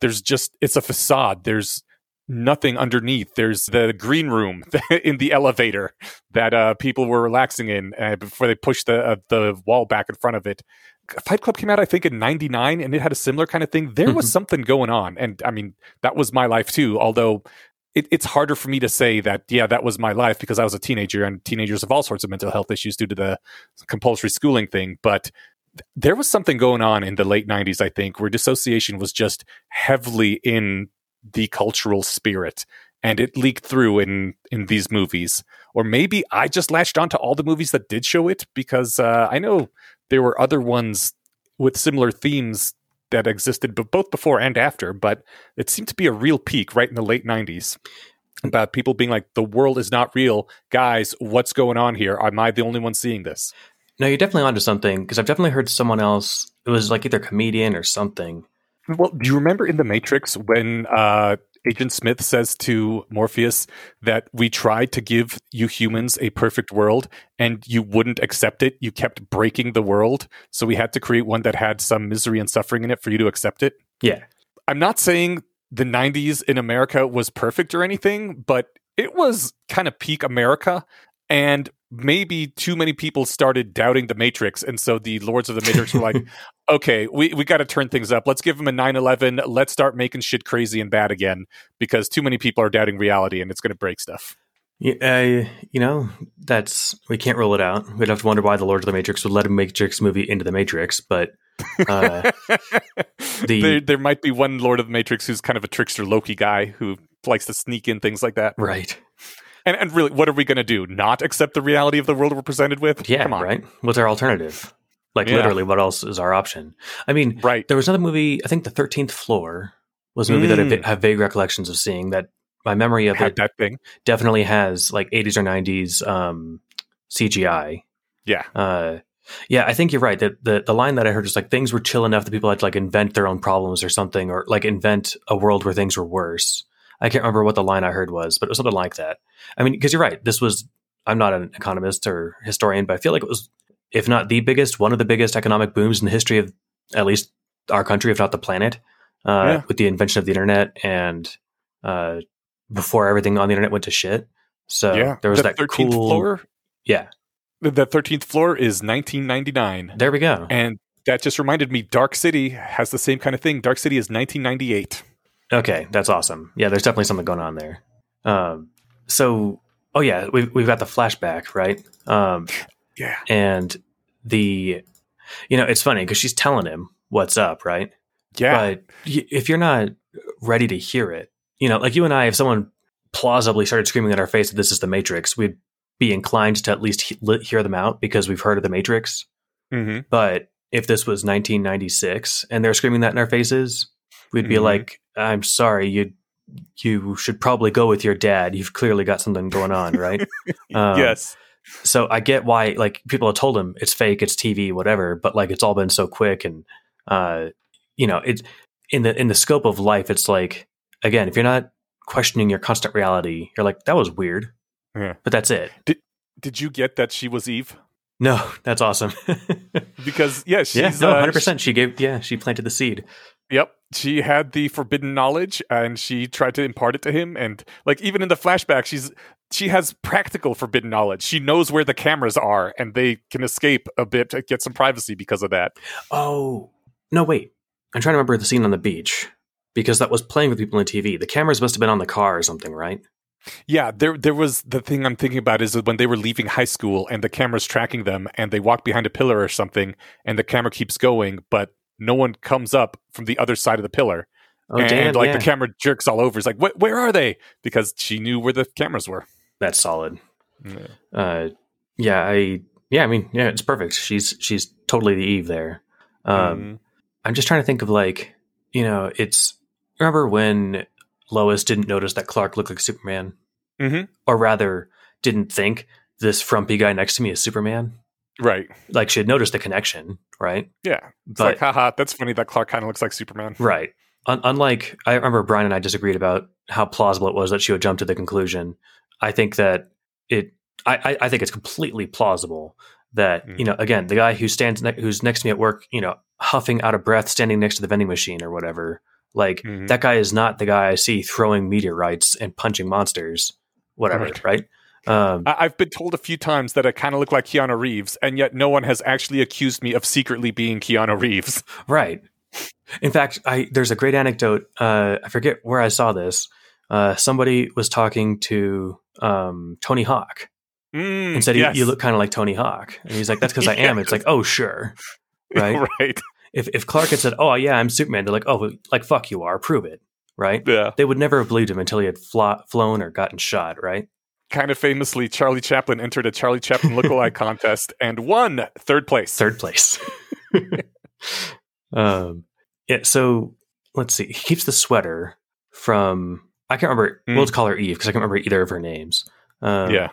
[SPEAKER 1] there's just it's a facade. There's nothing underneath. There's the green room in the elevator that uh, people were relaxing in uh, before they pushed the uh, the wall back in front of it. Fight Club came out, I think, in '99, and it had a similar kind of thing. There was
[SPEAKER 2] Mhm.
[SPEAKER 1] something going on, and I mean, that was my life too. Although it, it's harder for me to say that, yeah, that was my life because I was a teenager, and teenagers have all sorts of mental health issues due to the compulsory schooling thing. But there was something going on in the late '90s, I think, where dissociation was just heavily in the cultural spirit and it leaked through in in these movies or maybe i just latched onto all the movies that did show it because uh, i know there were other ones with similar themes that existed b- both before and after but it seemed to be a real peak right in the late 90s about people being like the world is not real guys what's going on here am i the only one seeing this
[SPEAKER 2] No, you're definitely onto something because I've definitely heard someone else. It was like either comedian or something.
[SPEAKER 1] Well, do you remember in the Matrix when uh, Agent Smith says to Morpheus that we tried to give you humans a perfect world and you wouldn't accept it? You kept breaking the world. So we had to create one that had some misery and suffering in it for you to accept it.
[SPEAKER 2] Yeah,
[SPEAKER 1] I'm not saying the 90s in America was perfect or anything, but it was kind of peak America. And maybe too many people started doubting the Matrix. And so the Lords of the Matrix were like, okay, we, we got to turn things up. Let's give them a 9 11. Let's start making shit crazy and bad again because too many people are doubting reality and it's going to break stuff.
[SPEAKER 2] Yeah, uh, you know, that's we can't rule it out. We'd have to wonder why the Lords of the Matrix would let a Matrix movie into the Matrix, but uh, The-
[SPEAKER 1] there, there might be one Lord of the Matrix who's kind of a trickster Loki guy who likes to sneak in things like that.
[SPEAKER 2] right,
[SPEAKER 1] And, and really, what are we going to do? Not accept the reality of the world we're presented with?
[SPEAKER 2] yeah,
[SPEAKER 1] Come on.
[SPEAKER 2] right. What's our alternative? Like
[SPEAKER 1] Yeah.
[SPEAKER 2] literally, what else is our option? I mean,
[SPEAKER 1] Right.
[SPEAKER 2] there was another movie. I think the Thirteenth Floor was a movie that I
[SPEAKER 1] Mm.
[SPEAKER 2] have vague recollections of seeing. That my memory of
[SPEAKER 1] Had
[SPEAKER 2] it
[SPEAKER 1] that thing.
[SPEAKER 2] definitely has like 80s or 90s um, CGI.
[SPEAKER 1] Yeah.
[SPEAKER 2] Uh, Yeah, I think you're right. That the, the line that I heard was like things were chill enough that people had to like invent their own problems or something, or like invent a world where things were worse. I can't remember what the line I heard was, but it was something like that. I mean, because you're right. This was I'm not an economist or historian, but I feel like it was, if not the biggest, one of the biggest economic booms in the history of at least our country, if not the planet, uh,
[SPEAKER 1] Yeah.
[SPEAKER 2] with the invention of the internet and uh, before everything on the internet went to shit. So
[SPEAKER 1] yeah,
[SPEAKER 2] there was
[SPEAKER 1] the
[SPEAKER 2] that
[SPEAKER 1] 13th
[SPEAKER 2] cool
[SPEAKER 1] floor.
[SPEAKER 2] Yeah,
[SPEAKER 1] The- The thirteenth floor is 1999,
[SPEAKER 2] there we go.
[SPEAKER 1] and that just reminded me. Dark City has the same kind of thing. Dark City is 1998.
[SPEAKER 2] Okay, that's awesome. Yeah, there's definitely something going on there. Um, so, oh yeah, we've we've got the flashback, right? Um,
[SPEAKER 1] Yeah,
[SPEAKER 2] and the, you know, it's funny because she's telling him what's up, right?
[SPEAKER 1] yeah,
[SPEAKER 2] But if you're not ready to hear it, you know, like you and I, if someone plausibly started screaming at our face that this is the Matrix, we'd be inclined to at least he- hear them out because we've heard of the Matrix.
[SPEAKER 1] hmm
[SPEAKER 2] But if this was 1996 and they're screaming that in our faces, we'd be
[SPEAKER 1] Mhm.
[SPEAKER 2] like, "I'm sorry, you you should probably go with your dad. You've clearly got something going on, right?" Um,
[SPEAKER 1] yes,
[SPEAKER 2] So I get why like people have told him it's fake, it's TV, whatever, but like it's all been so quick and uh you know, it's in the in the scope of life it's like again, if you're not questioning your constant reality, you're like that was weird.
[SPEAKER 1] Yeah.
[SPEAKER 2] But that's it.
[SPEAKER 1] Did did you get that she was Eve?
[SPEAKER 2] No, that's awesome.
[SPEAKER 1] Because yeah, she's
[SPEAKER 2] yeah, no,
[SPEAKER 1] uh,
[SPEAKER 2] 100%. She gave yeah, she planted the seed.
[SPEAKER 1] Yep. She had the forbidden knowledge and she tried to impart it to him and like even in the flashback she's she has practical forbidden knowledge. She knows where the cameras are and they can escape a bit to get some privacy because of that.
[SPEAKER 2] Oh, no, wait. I'm trying to remember the scene on the beach because that was playing with people on TV. The cameras must have been on the car or something, right?
[SPEAKER 1] Yeah, there there was the thing I'm thinking about is when they were leaving high school and the camera's tracking them and they walk behind a pillar or something and the camera keeps going but no one comes up from the other side of the pillar.
[SPEAKER 2] Oh,
[SPEAKER 1] and
[SPEAKER 2] damn.
[SPEAKER 1] like
[SPEAKER 2] yeah.
[SPEAKER 1] the camera jerks all over. It's like, where are they? Because she knew where the cameras were.
[SPEAKER 2] That's solid. Uh, yeah, I yeah, I mean, yeah, it's perfect. She's she's totally the Eve there. Um,
[SPEAKER 1] Mhm.
[SPEAKER 2] I'm just trying to think of like, you know, it's remember when Lois didn't notice that Clark looked like Superman,
[SPEAKER 1] Mhm.
[SPEAKER 2] or rather, didn't think this frumpy guy next to me is Superman.
[SPEAKER 1] Right.
[SPEAKER 2] Like she had noticed the connection, right?
[SPEAKER 1] Yeah. It's
[SPEAKER 2] But
[SPEAKER 1] like, haha, that's funny that Clark kind of looks like Superman.
[SPEAKER 2] Right. Un- unlike, I remember Brian and I disagreed about how plausible it was that she would jump to the conclusion. I think that it, I, I, I think it's completely plausible that
[SPEAKER 1] Mm.
[SPEAKER 2] you know, again, the guy who stands, ne- who's next to me at work, you know, huffing out of breath, standing next to the vending machine or whatever. Like
[SPEAKER 1] Mhm.
[SPEAKER 2] that guy is not the guy I see throwing meteorites and punching monsters, whatever.
[SPEAKER 1] Right.
[SPEAKER 2] Right. Um,
[SPEAKER 1] I- I've been told a few times that I kind of look like Keanu Reeves, and yet no one has actually accused me of secretly being Keanu Reeves.
[SPEAKER 2] Right. In fact, I there's a great anecdote. Uh, I forget where I saw this. Uh, somebody was talking to um, Tony Hawk
[SPEAKER 1] Mm,
[SPEAKER 2] and said,
[SPEAKER 1] yes.
[SPEAKER 2] "You look kind of like Tony Hawk," and he's like, "That's because I am." It's like, "Oh, sure." Right.
[SPEAKER 1] right.
[SPEAKER 2] if if Clark had said, "Oh, yeah, I'm Superman," they're like, "Oh, like fuck you are, prove it." Right.
[SPEAKER 1] Yeah.
[SPEAKER 2] They would never have believed him until he had flo- flown or gotten shot. Right.
[SPEAKER 1] Kind of famously, Charlie Chaplin entered a Charlie Chaplin lookalike contest and won third place.
[SPEAKER 2] Third place. um, yeah. So let's see. He keeps the sweater from. I can't remember.
[SPEAKER 1] Mm.
[SPEAKER 2] We'll just call her Eve because I can't remember either of her names. Um,
[SPEAKER 1] yeah.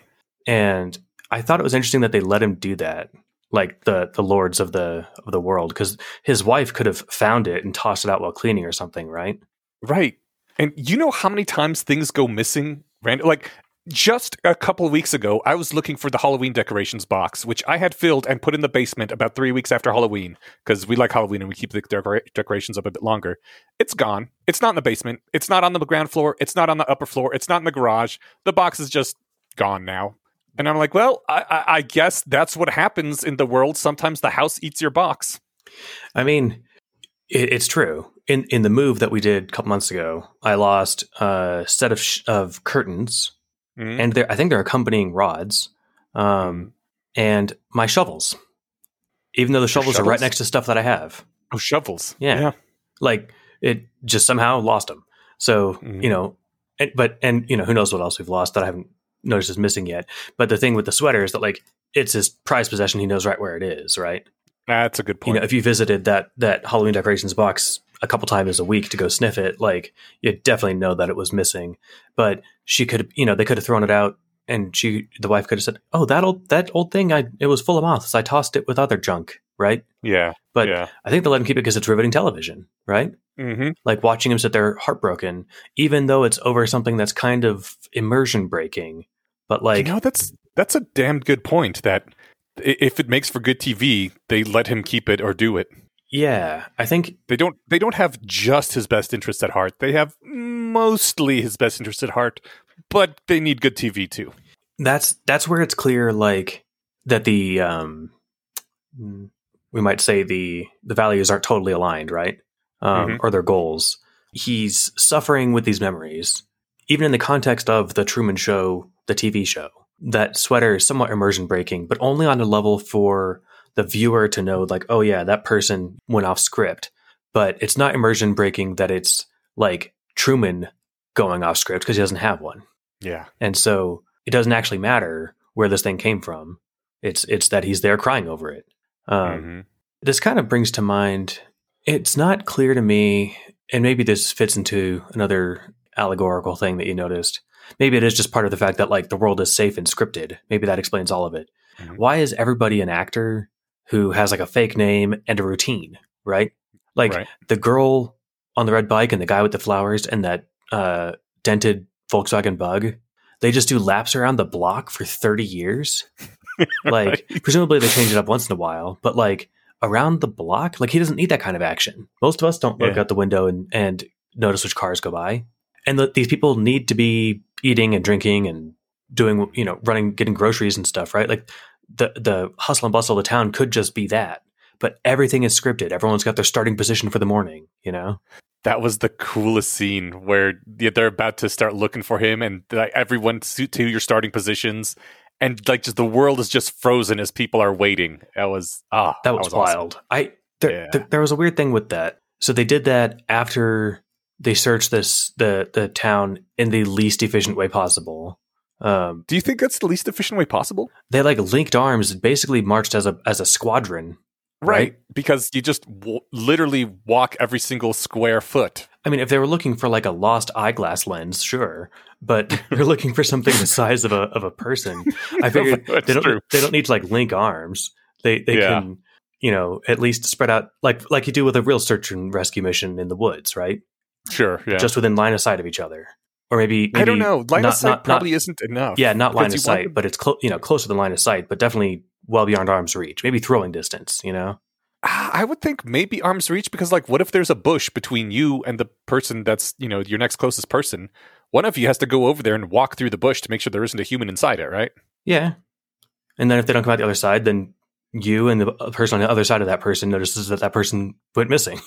[SPEAKER 2] and I thought it was interesting that they let him do that, like the the lords of the of the world, because his wife could have found it and tossed it out while cleaning or something, right?
[SPEAKER 1] Right. And you know how many times things go missing? Random, like just a couple weeks ago, I was looking for the Halloween decorations box, which I had filled and put in the basement about three weeks after Halloween because we like Halloween and we keep the decora- decorations up a bit longer. It's gone. It's not in the basement. It's not on the ground floor. It's not on the upper floor. It's not in the garage. The box is just gone now. And I'm like, well, I, I, I guess that's what happens in the world. Sometimes the house eats your box.
[SPEAKER 2] I mean, it, it's true. In in the move that we did a couple months ago, I lost a set of sh- of curtains,
[SPEAKER 1] Mhm.
[SPEAKER 2] and they're, I think they're accompanying rods, um, and my shovels. Even though the shovels, are right next to stuff that I have,
[SPEAKER 1] oh, shovels.
[SPEAKER 2] Yeah. yeah. like it just somehow lost them. So
[SPEAKER 1] Mhm.
[SPEAKER 2] you know, and, but and you know, who knows what else we've lost that I haven't noticed is missing yet. But the thing with the sweater is that like it's his prized possession. He knows right where it is, right?
[SPEAKER 1] That's a good point.
[SPEAKER 2] You know, if you visited that that Halloween decorations box a couple times a week to go sniff it, like you definitely know that it was missing. But she could, you know, they could have thrown it out and she, the wife, could have said, "Oh, that old that old thing, I it was full of moths. I tossed it with other junk." Right?
[SPEAKER 1] Yeah,
[SPEAKER 2] But
[SPEAKER 1] yeah.
[SPEAKER 2] I think they let him keep it because it's riveting television, right?
[SPEAKER 1] Mm-hmm.
[SPEAKER 2] Like watching him sit there heartbroken, even though it's over something that's kind of immersion breaking. But like,
[SPEAKER 1] you know, that's that's a damn good point. That if it makes for good TV, they let him keep it or do it.
[SPEAKER 2] Yeah, I think
[SPEAKER 1] They don't. They don't have just his best interests at heart. They have mostly his best interests at heart, but they need good TV too.
[SPEAKER 2] that's that's where it's clear, like that the um, we might say the the values aren't totally aligned, right? Um,
[SPEAKER 1] Mhm.
[SPEAKER 2] Or their goals. He's suffering with these memories, even in the context of the Truman Show, the TV show. That sweater is somewhat immersion breaking, but only on a level for the viewer to know, like, oh yeah, that person went off script. But it's not immersion breaking that it's like Truman going off script because he doesn't have one.
[SPEAKER 1] Yeah.
[SPEAKER 2] And so it doesn't actually matter where this thing came from. It's it's that he's there crying over it. Um,
[SPEAKER 1] Mhm.
[SPEAKER 2] This kind of brings to mind. It's not clear to me, and maybe this fits into another allegorical thing that you noticed. Maybe it is just part of the fact that like the world is safe and scripted. Maybe that explains all of it.
[SPEAKER 1] Mhm.
[SPEAKER 2] Why is everybody an actor who has like a fake name and a routine? Right? Like
[SPEAKER 1] Right.
[SPEAKER 2] the girl on the red bike and the guy with the flowers and that uh, dented Volkswagen Bug, they just do laps around the block for 30 years. Like,
[SPEAKER 1] Right.
[SPEAKER 2] presumably they change it up once in a while, but like around the block, like he doesn't need that kind of action. Most of us don't look
[SPEAKER 1] Yeah.
[SPEAKER 2] out the window and, and notice which cars go by. And the, these people need to be eating and drinking and doing, you know, running, getting groceries and stuff, right? Like the, the hustle and bustle of the town could just be that. But everything is scripted. Everyone's got their starting position for the morning, you know?
[SPEAKER 1] That was the coolest scene where they're about to start looking for him, and like, everyone to to your starting positions, and like just the world is just frozen as people are waiting. That was ah,
[SPEAKER 2] That was,
[SPEAKER 1] awesome.
[SPEAKER 2] wild. I there,
[SPEAKER 1] Yeah.
[SPEAKER 2] there, there was a weird thing with that. So they did that after they searched this the the town in the least efficient way possible. Um,
[SPEAKER 1] Do you think that's the least efficient way possible?
[SPEAKER 2] they like linked arms and basically marched as a as a squadron. Right.
[SPEAKER 1] Because you just w- literally walk every single square foot.
[SPEAKER 2] I mean, if they were looking for like a lost eyeglass lens, sure, but you're looking for something the size of a of a person. I figured they don't
[SPEAKER 1] true.
[SPEAKER 2] they don't need to like link arms. They they
[SPEAKER 1] Yeah.
[SPEAKER 2] can you know at least spread out like like you do with a real search and rescue mission in the woods, right?
[SPEAKER 1] Sure, yeah.
[SPEAKER 2] just within line of sight of each other, or maybe, maybe
[SPEAKER 1] I don't know. Line
[SPEAKER 2] not-
[SPEAKER 1] of sight
[SPEAKER 2] not- not-
[SPEAKER 1] probably isn't enough.
[SPEAKER 2] yeah, not line of
[SPEAKER 1] because you want
[SPEAKER 2] sight,
[SPEAKER 1] them-
[SPEAKER 2] but it's clo- you know closer than line of sight, but definitely well beyond arm's reach. Maybe throwing distance, you know.
[SPEAKER 1] Ah, I would think maybe arm's reach because, like, what if there's a bush between you and the person that's, you know, your next closest person? One of you has to go over there and walk through the bush to make sure there isn't a human inside it, right?
[SPEAKER 2] Yeah, and then if they don't come out the other side, then you and the person on the other side of that person notices that that person went missing.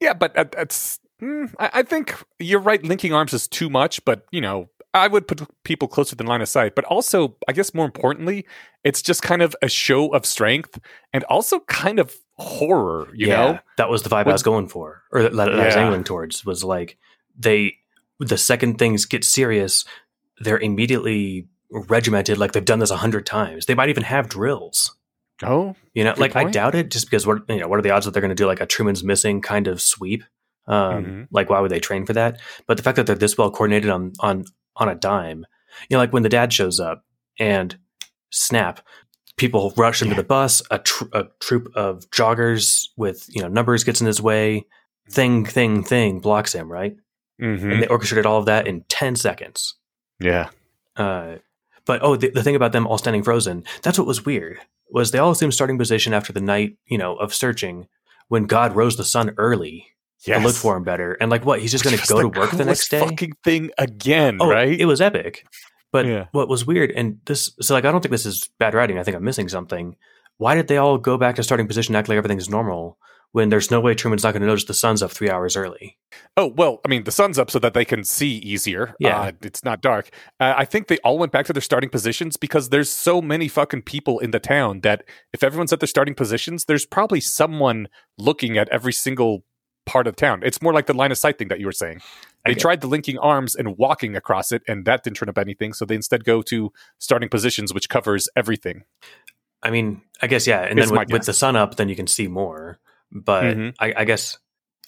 [SPEAKER 1] Yeah, but uh, that's. Mm, I, I think you're right. Linking arms is too much, but you know, I would put people closer than line of sight. But also, I guess more importantly, it's just kind of a show of strength and also kind of horror. You
[SPEAKER 2] yeah,
[SPEAKER 1] know,
[SPEAKER 2] that was the vibe I was going for, or that, that I was angling towards. Was like they the second things get serious, they're immediately regimented like they've done this a hundred times. They might even have drills.
[SPEAKER 1] oh,
[SPEAKER 2] You know, like I doubt it, just because what you know, what are the odds that they're going to do like a Truman's missing kind of sweep? Um,
[SPEAKER 1] Mhm.
[SPEAKER 2] Like, why would they train for that? But the fact that they're this well coordinated on on on a dime, you know, like when the dad shows up and snap, people rush into
[SPEAKER 1] Yeah.
[SPEAKER 2] the bus. A, tr- a troop of joggers with you know numbers gets in his way. Thing, thing, thing blocks him right,
[SPEAKER 1] hmm
[SPEAKER 2] and they orchestrated all of that in ten seconds.
[SPEAKER 1] yeah,
[SPEAKER 2] Uh, but oh, the, the thing about them all standing frozen, that's what was weird. Was they all assumed starting position after the night, you know, of searching when God rose the sun early
[SPEAKER 1] yes.
[SPEAKER 2] to look for him better. And like what, he's just going to go to work the next day?
[SPEAKER 1] Fucking thing again,
[SPEAKER 2] oh,
[SPEAKER 1] right?
[SPEAKER 2] it was epic. But
[SPEAKER 1] Yeah.
[SPEAKER 2] what was weird, and this, so like, I don't think this is bad writing. I think I'm missing something. Why did they all go back to starting position, act like everything's normal when there's no way Truman's not going to notice the sun's up three hours early?
[SPEAKER 1] Oh well, I mean, the sun's up so that they can see easier.
[SPEAKER 2] Yeah.
[SPEAKER 1] uh, it's not dark. Uh, I think they all went back to their starting positions because there's so many fucking people in the town that if everyone's at their starting positions, there's probably someone looking at every single part of town. It's more like the line of sight thing that you were saying. They
[SPEAKER 2] get-
[SPEAKER 1] tried the linking arms and walking across it, and that didn't turn up anything. So they instead go to starting positions, which covers everything.
[SPEAKER 2] I mean, I guess yeah. And
[SPEAKER 1] It's
[SPEAKER 2] then with, with the sun up, then you can see more. But
[SPEAKER 1] Mhm.
[SPEAKER 2] I, I guess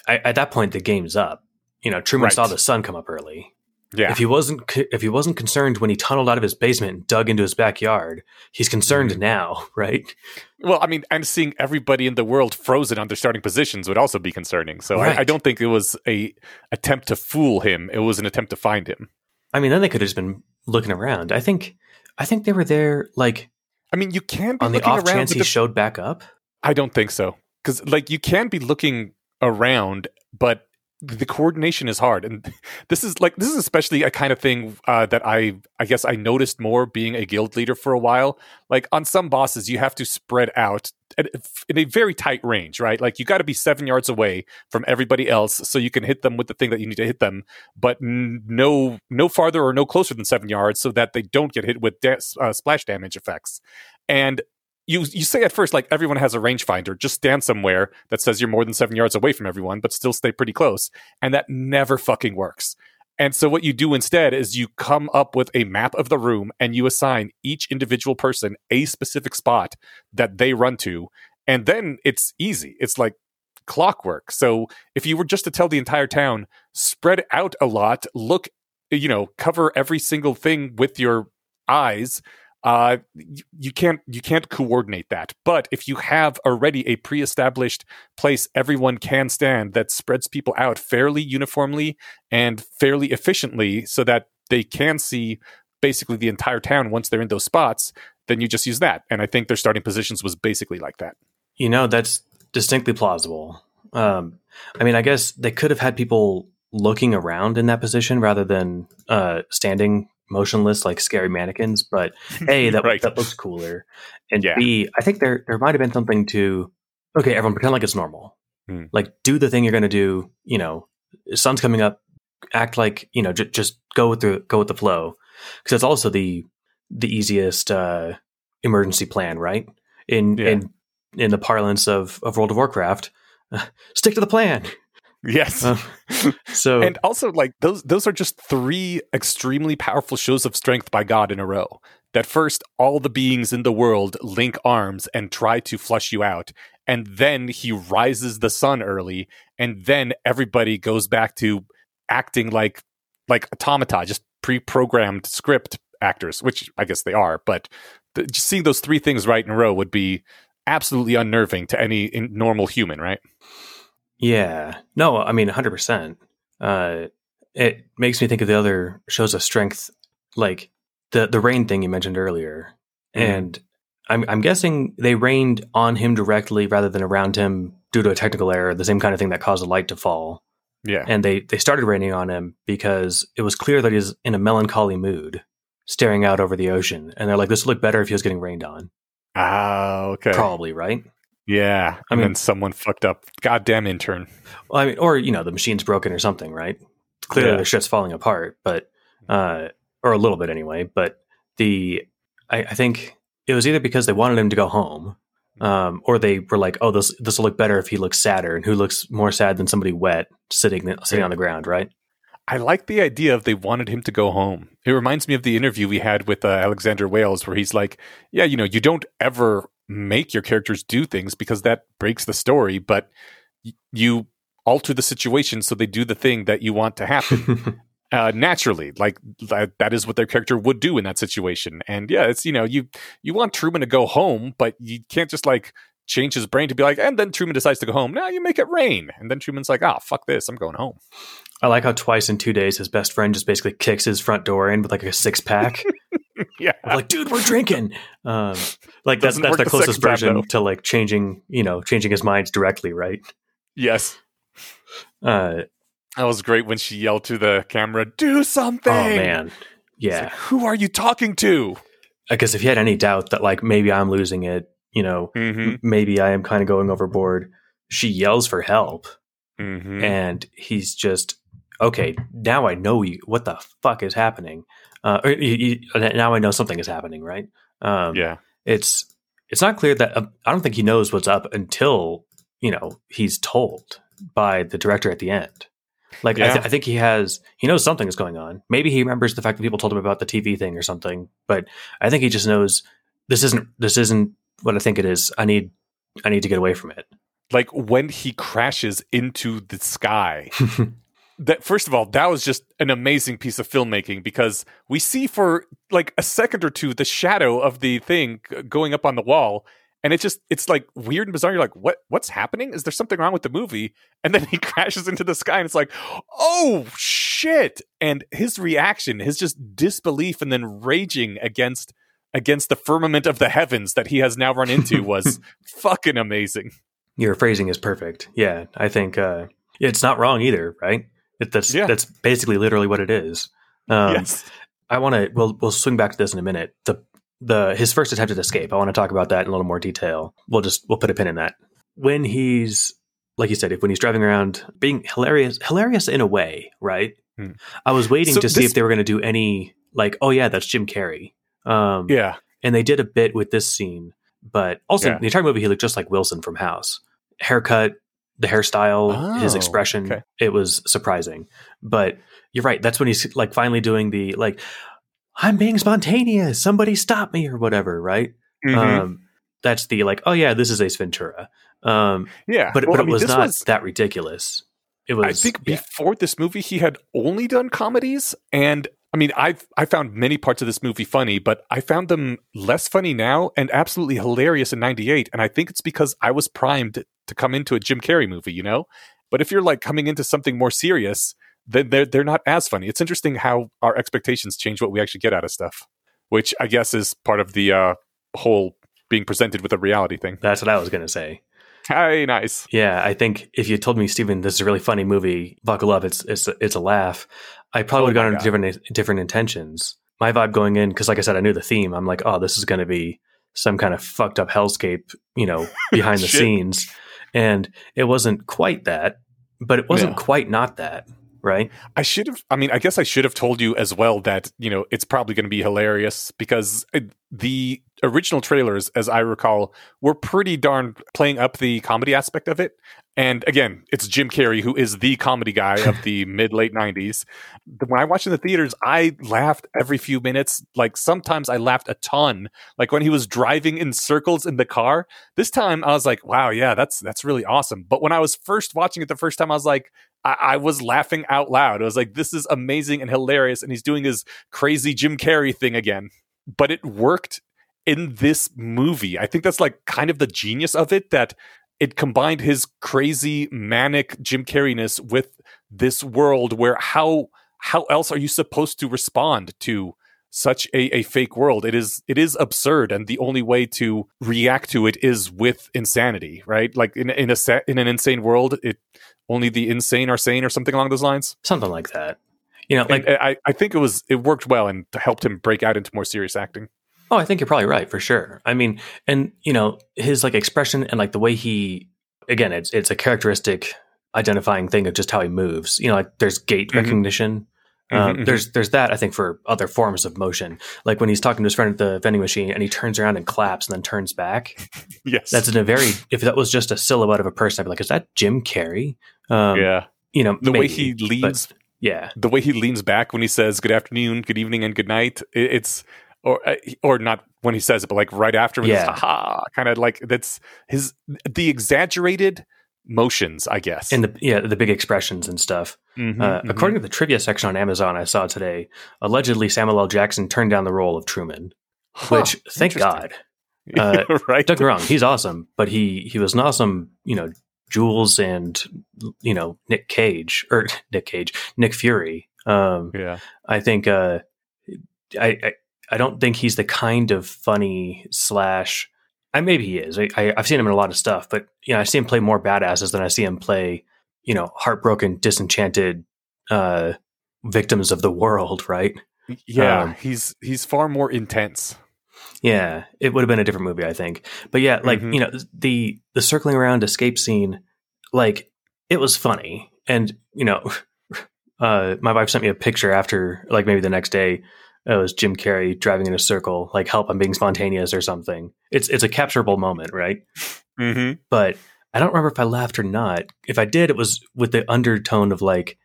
[SPEAKER 2] I, at that point the game's up. You know, Truman
[SPEAKER 1] Right.
[SPEAKER 2] saw the sun come up early.
[SPEAKER 1] Yeah.
[SPEAKER 2] If he wasn't if he wasn't concerned when he tunneled out of his basement and dug into his backyard, he's concerned
[SPEAKER 1] Mhm.
[SPEAKER 2] now, right?
[SPEAKER 1] Well, I mean, and seeing everybody in the world frozen on their starting positions would also be concerning. So I, I don't think it was a attempt to fool him. It was an attempt to find him.
[SPEAKER 2] I mean, then they could have just been looking around. I think I think they were there like
[SPEAKER 1] I mean, you can be
[SPEAKER 2] on the
[SPEAKER 1] looking
[SPEAKER 2] off
[SPEAKER 1] around.
[SPEAKER 2] chance he
[SPEAKER 1] the-
[SPEAKER 2] showed back up.
[SPEAKER 1] I don't think so. Because like you can be looking around, but the coordination is hard, and this is like this is especially a kind of thing uh, that I I guess I noticed more being a guild leader for a while. Like on some bosses, you have to spread out in a very tight range, right? Like you got to be seven yards away from everybody else so you can hit them with the thing that you need to hit them, but no no farther or no closer than seven yards so that they don't get hit with da- uh, splash damage effects. And you you say at first like everyone has a rangefinder. Just stand somewhere that says you're more than seven yards away from everyone but still stay pretty close. And that never fucking works. And so what you do instead is you come up with a map of the room and you assign each individual person a specific spot that they run to. And then it's easy. It's like clockwork. So if you were just to tell the entire town spread out a lot look you know cover every single thing with your eyes uh, you, can't you can't coordinate that. But if you have already a pre-established place everyone can stand that spreads people out fairly uniformly and fairly efficiently, so that they can see basically the entire town once they're in those spots, then you just use that. And I think their starting positions was basically like that.
[SPEAKER 2] You know, that's distinctly plausible. Um, I mean, I guess they could have had people looking around in that position rather than uh, standing motionless like scary mannequins. But a that
[SPEAKER 1] Right.
[SPEAKER 2] that looks cooler, and
[SPEAKER 1] Yeah.
[SPEAKER 2] b I think there there might have been something to okay, everyone pretend like it's normal.
[SPEAKER 1] Hmm.
[SPEAKER 2] Like do the thing you're going to do. You know, sun's coming up. Act like you know, j- just go with the go with the flow because it's also the the easiest uh, emergency plan, right? In
[SPEAKER 1] Yeah.
[SPEAKER 2] in in the parlance of of World of Warcraft, stick to the plan.
[SPEAKER 1] Yes.
[SPEAKER 2] Uh, so
[SPEAKER 1] and also like those those are just three extremely powerful shows of strength by god in a row. That first all the beings in the world link arms and try to flush you out. And then he rises the sun early. And then everybody goes back to acting like like automata just pre-programmed script actors which i guess they are. But the, just seeing those three things right in a row would be absolutely unnerving to any in, normal human right
[SPEAKER 2] Yeah. No, I mean, 100%. Uh, it makes me think of the other shows of strength, like the, the rain thing you mentioned earlier.
[SPEAKER 1] Mhm.
[SPEAKER 2] And I'm, I'm guessing they rained on him directly rather than around him due to a technical error, the same kind of thing that caused the light to fall.
[SPEAKER 1] yeah
[SPEAKER 2] And they, they started raining on him because it was clear that he was in a melancholy mood, staring out over the ocean. And they're like, this would look better if he was getting rained on.
[SPEAKER 1] ah okay
[SPEAKER 2] Probably, right?
[SPEAKER 1] Yeah, I mean- someone fucked up. Goddamn intern.
[SPEAKER 2] Well, I mean, or you know, the machine's broken or something, right? Clearly,
[SPEAKER 1] Yeah.
[SPEAKER 2] the shit's falling apart, but uh, or a little bit anyway. But the I, I think it was either because they wanted him to go home, um, or they were like, "Oh, this this will look better if he looks sadder." And who looks more sad than somebody wet sitting sitting on the ground, right?
[SPEAKER 1] I like the idea of they wanted him to go home. It reminds me of the interview we had with uh, Alexander Wales, where he's like, "Yeah, you know, you don't ever make your characters do things because that breaks the story, but y- you alter the situation so they do the thing that you want to happen." uh, naturally. Like that, that is what their character would do in that situation. And yeah, it's you know you you want Truman to go home, but you can't just like change his brain to be like, and then Truman decides to go home. Now you make it rain, and then Truman's like, ah, fuck this, I'm going home.
[SPEAKER 2] I like how twice in two days his best friend just basically kicks his front door in with like a six pack.
[SPEAKER 1] yeah,
[SPEAKER 2] like, dude, we're drinking. Um, like that's
[SPEAKER 1] Doesn't
[SPEAKER 2] that's the
[SPEAKER 1] the
[SPEAKER 2] closest version to like changing, you know, changing his mind directly, right?
[SPEAKER 1] yes.
[SPEAKER 2] Uh,
[SPEAKER 1] That was great when she yelled to the camera, "Do something!"
[SPEAKER 2] oh man, yeah.
[SPEAKER 1] like, Who are you talking to?
[SPEAKER 2] I because if you had any doubt that like maybe I'm losing it, you know,
[SPEAKER 1] Mm-hmm.
[SPEAKER 2] maybe I am kind of going overboard, she yells for help,
[SPEAKER 1] Mm-hmm.
[SPEAKER 2] and he's just okay. Now I know you. What the fuck is happening? Uh, or you, you, now I know something is happening, right? Um,
[SPEAKER 1] yeah.
[SPEAKER 2] it's it's not clear that uh, I don't think he knows what's up until you know he's told by the director at the end. Like I, th- I think he has he knows something is going on. Maybe he remembers the fact that people told him about the TV thing or something. But I think he just knows this isn't this isn't what I think it is. I need I need to get away from it.
[SPEAKER 1] Like when he crashes into the sky, that first of all, that was just an amazing piece of filmmaking because we see for like a second or two the shadow of the thing going up on the wall, and it's just it's like weird and bizarre. You're like, what what's happening? Is there something wrong with the movie? And then he crashes into the sky, and it's like, oh shit! And his reaction, his just disbelief, and then raging against against the firmament of the heavens that he has now run into was fucking amazing.
[SPEAKER 2] Your phrasing is perfect. Yeah, I think uh, it's not wrong either, right? It, that's
[SPEAKER 1] Yeah.
[SPEAKER 2] that's basically literally what it is. Um,
[SPEAKER 1] yes.
[SPEAKER 2] I want to. We'll we'll swing back to this in a minute. The the his first attempted escape. I want to talk about that in a little more detail. We'll just we'll put a pin in that. When he's like you said, if when he's driving around, being hilarious, hilarious in a way, right?
[SPEAKER 1] Hmm.
[SPEAKER 2] I was waiting
[SPEAKER 1] So
[SPEAKER 2] to see if they were going to do any like, oh yeah, that's Jim Carrey. Um,
[SPEAKER 1] Yeah.
[SPEAKER 2] and they did a bit with this scene, but also
[SPEAKER 1] Yeah.
[SPEAKER 2] the entire movie he looked just like Wilson from House. Haircut, the hairstyle, his
[SPEAKER 1] Oh,
[SPEAKER 2] expression,
[SPEAKER 1] okay.
[SPEAKER 2] it was surprising. But you're right. That's when he's like finally doing the like, I'm being spontaneous. Somebody stop me or whatever. Right.
[SPEAKER 1] Mhm.
[SPEAKER 2] Um, that's the like, oh yeah, this is Ace Ventura. Um,
[SPEAKER 1] yeah.
[SPEAKER 2] but
[SPEAKER 1] Well,
[SPEAKER 2] but
[SPEAKER 1] I
[SPEAKER 2] it
[SPEAKER 1] mean,
[SPEAKER 2] was not
[SPEAKER 1] was-
[SPEAKER 2] that ridiculous. It was.
[SPEAKER 1] I think
[SPEAKER 2] yeah.
[SPEAKER 1] before this movie, he had only done comedies, and I mean, I I found many parts of this movie funny, but I found them less funny now and absolutely hilarious in '98. And I think it's because I was primed to come into a Jim Carrey movie, you know. But if you're like coming into something more serious, then they're they're not as funny. It's interesting how our expectations change what we actually get out of stuff, which I guess is part of the uh, whole being presented with a reality thing.
[SPEAKER 2] That's what I was gonna say.
[SPEAKER 1] Hey, nice.
[SPEAKER 2] Yeah, I think if you told me, Steven, this is a really funny movie, buckle up, it's it's it's a laugh. I probably
[SPEAKER 1] Oh
[SPEAKER 2] would have gone into different different intentions. My vibe going in, because like I said, I knew the theme. I'm like, oh, this is going to be some kind of fucked up hellscape, you know, behind the scenes, and it wasn't quite that, but it wasn't
[SPEAKER 1] Yeah.
[SPEAKER 2] quite not that, right?
[SPEAKER 1] I should have. I mean, I guess I should have told you as well that you know it's probably going to be hilarious because uh, the original trailers, as I recall, were pretty darn playing up the comedy aspect of it. And again, it's Jim Carrey who is the comedy guy of the mid late '90s. When I watched in the theaters, I laughed every few minutes. Like sometimes I laughed a ton. Like when he was driving in circles in the car. This time I was like, "Wow, yeah, that's that's really awesome." But when I was first watching it the first time, I was like. I, I was laughing out loud. I was like, this is amazing and hilarious. And he's doing his crazy Jim Carrey thing again. But it worked in this movie. I think that's like kind of the genius of it that it combined his crazy manic Jim Carreyness with this world where how how else are you supposed to respond to such a, a fake world it is it is absurd and the only way to react to it is with insanity right like in, in a in an insane world it only the insane are sane or something along those lines
[SPEAKER 2] Something like that. You know, like
[SPEAKER 1] like I, I think it was it worked well and helped him break out into more serious acting
[SPEAKER 2] Oh, I think you're probably right for sure. I mean, and you know, his like expression and like the way he again, it's it's a characteristic identifying thing of just how he moves. You know, like there's gait
[SPEAKER 1] Mhm.
[SPEAKER 2] recognition. Um,
[SPEAKER 1] Mhm, mhm.
[SPEAKER 2] There's there's that I think for other forms of motion, like when he's talking to his friend at the vending machine and he turns around and claps and then turns back.
[SPEAKER 1] yes
[SPEAKER 2] That's in a very if that was just a silhouette of a person, I'd be like, is that Jim Carrey? Um,
[SPEAKER 1] yeah
[SPEAKER 2] you know,
[SPEAKER 1] the way
[SPEAKER 2] maybe,
[SPEAKER 1] he
[SPEAKER 2] but
[SPEAKER 1] leans
[SPEAKER 2] yeah,
[SPEAKER 1] the way he leans back when he says good afternoon good evening and good night it, it's or uh, or not when he says it but like right after when
[SPEAKER 2] Yeah.
[SPEAKER 1] kind of like that's his the exaggerated motions i guess
[SPEAKER 2] and the yeah the big expressions and stuff.
[SPEAKER 1] Mhm,
[SPEAKER 2] Uh,
[SPEAKER 1] mhm.
[SPEAKER 2] According to the trivia section on Amazon, I saw today, allegedly Samuel L. Jackson turned down the role of Truman,
[SPEAKER 1] Huh,
[SPEAKER 2] which thank. God. uh,
[SPEAKER 1] right
[SPEAKER 2] Don't get me wrong, he's awesome, but he he was an awesome, you know, Jules and you know Nick Cage or Nick Cage, Nick Fury. Um,
[SPEAKER 1] yeah
[SPEAKER 2] I think uh, I, I I don't think he's the kind of funny slash. I maybe he is. I, I I've seen him in a lot of stuff, but you know I see him play more badasses than I see him play you know heartbroken, disenchanted uh, victims of the world. Right?
[SPEAKER 1] yeah
[SPEAKER 2] Um,
[SPEAKER 1] he's he's far more intense
[SPEAKER 2] Yeah, it would have been a different movie, I think. But yeah, like
[SPEAKER 1] Mhm.
[SPEAKER 2] you know the the circling around escape scene, like it was funny, and you know, uh, my wife sent me a picture after, like maybe the next day. It was Jim Carrey driving in a circle, like "Help, I'm being spontaneous" or something. It's it's a capturable moment, right?
[SPEAKER 1] mm-hmm.
[SPEAKER 2] But I don't remember if I laughed or not. If I did, it was with the undertone of like,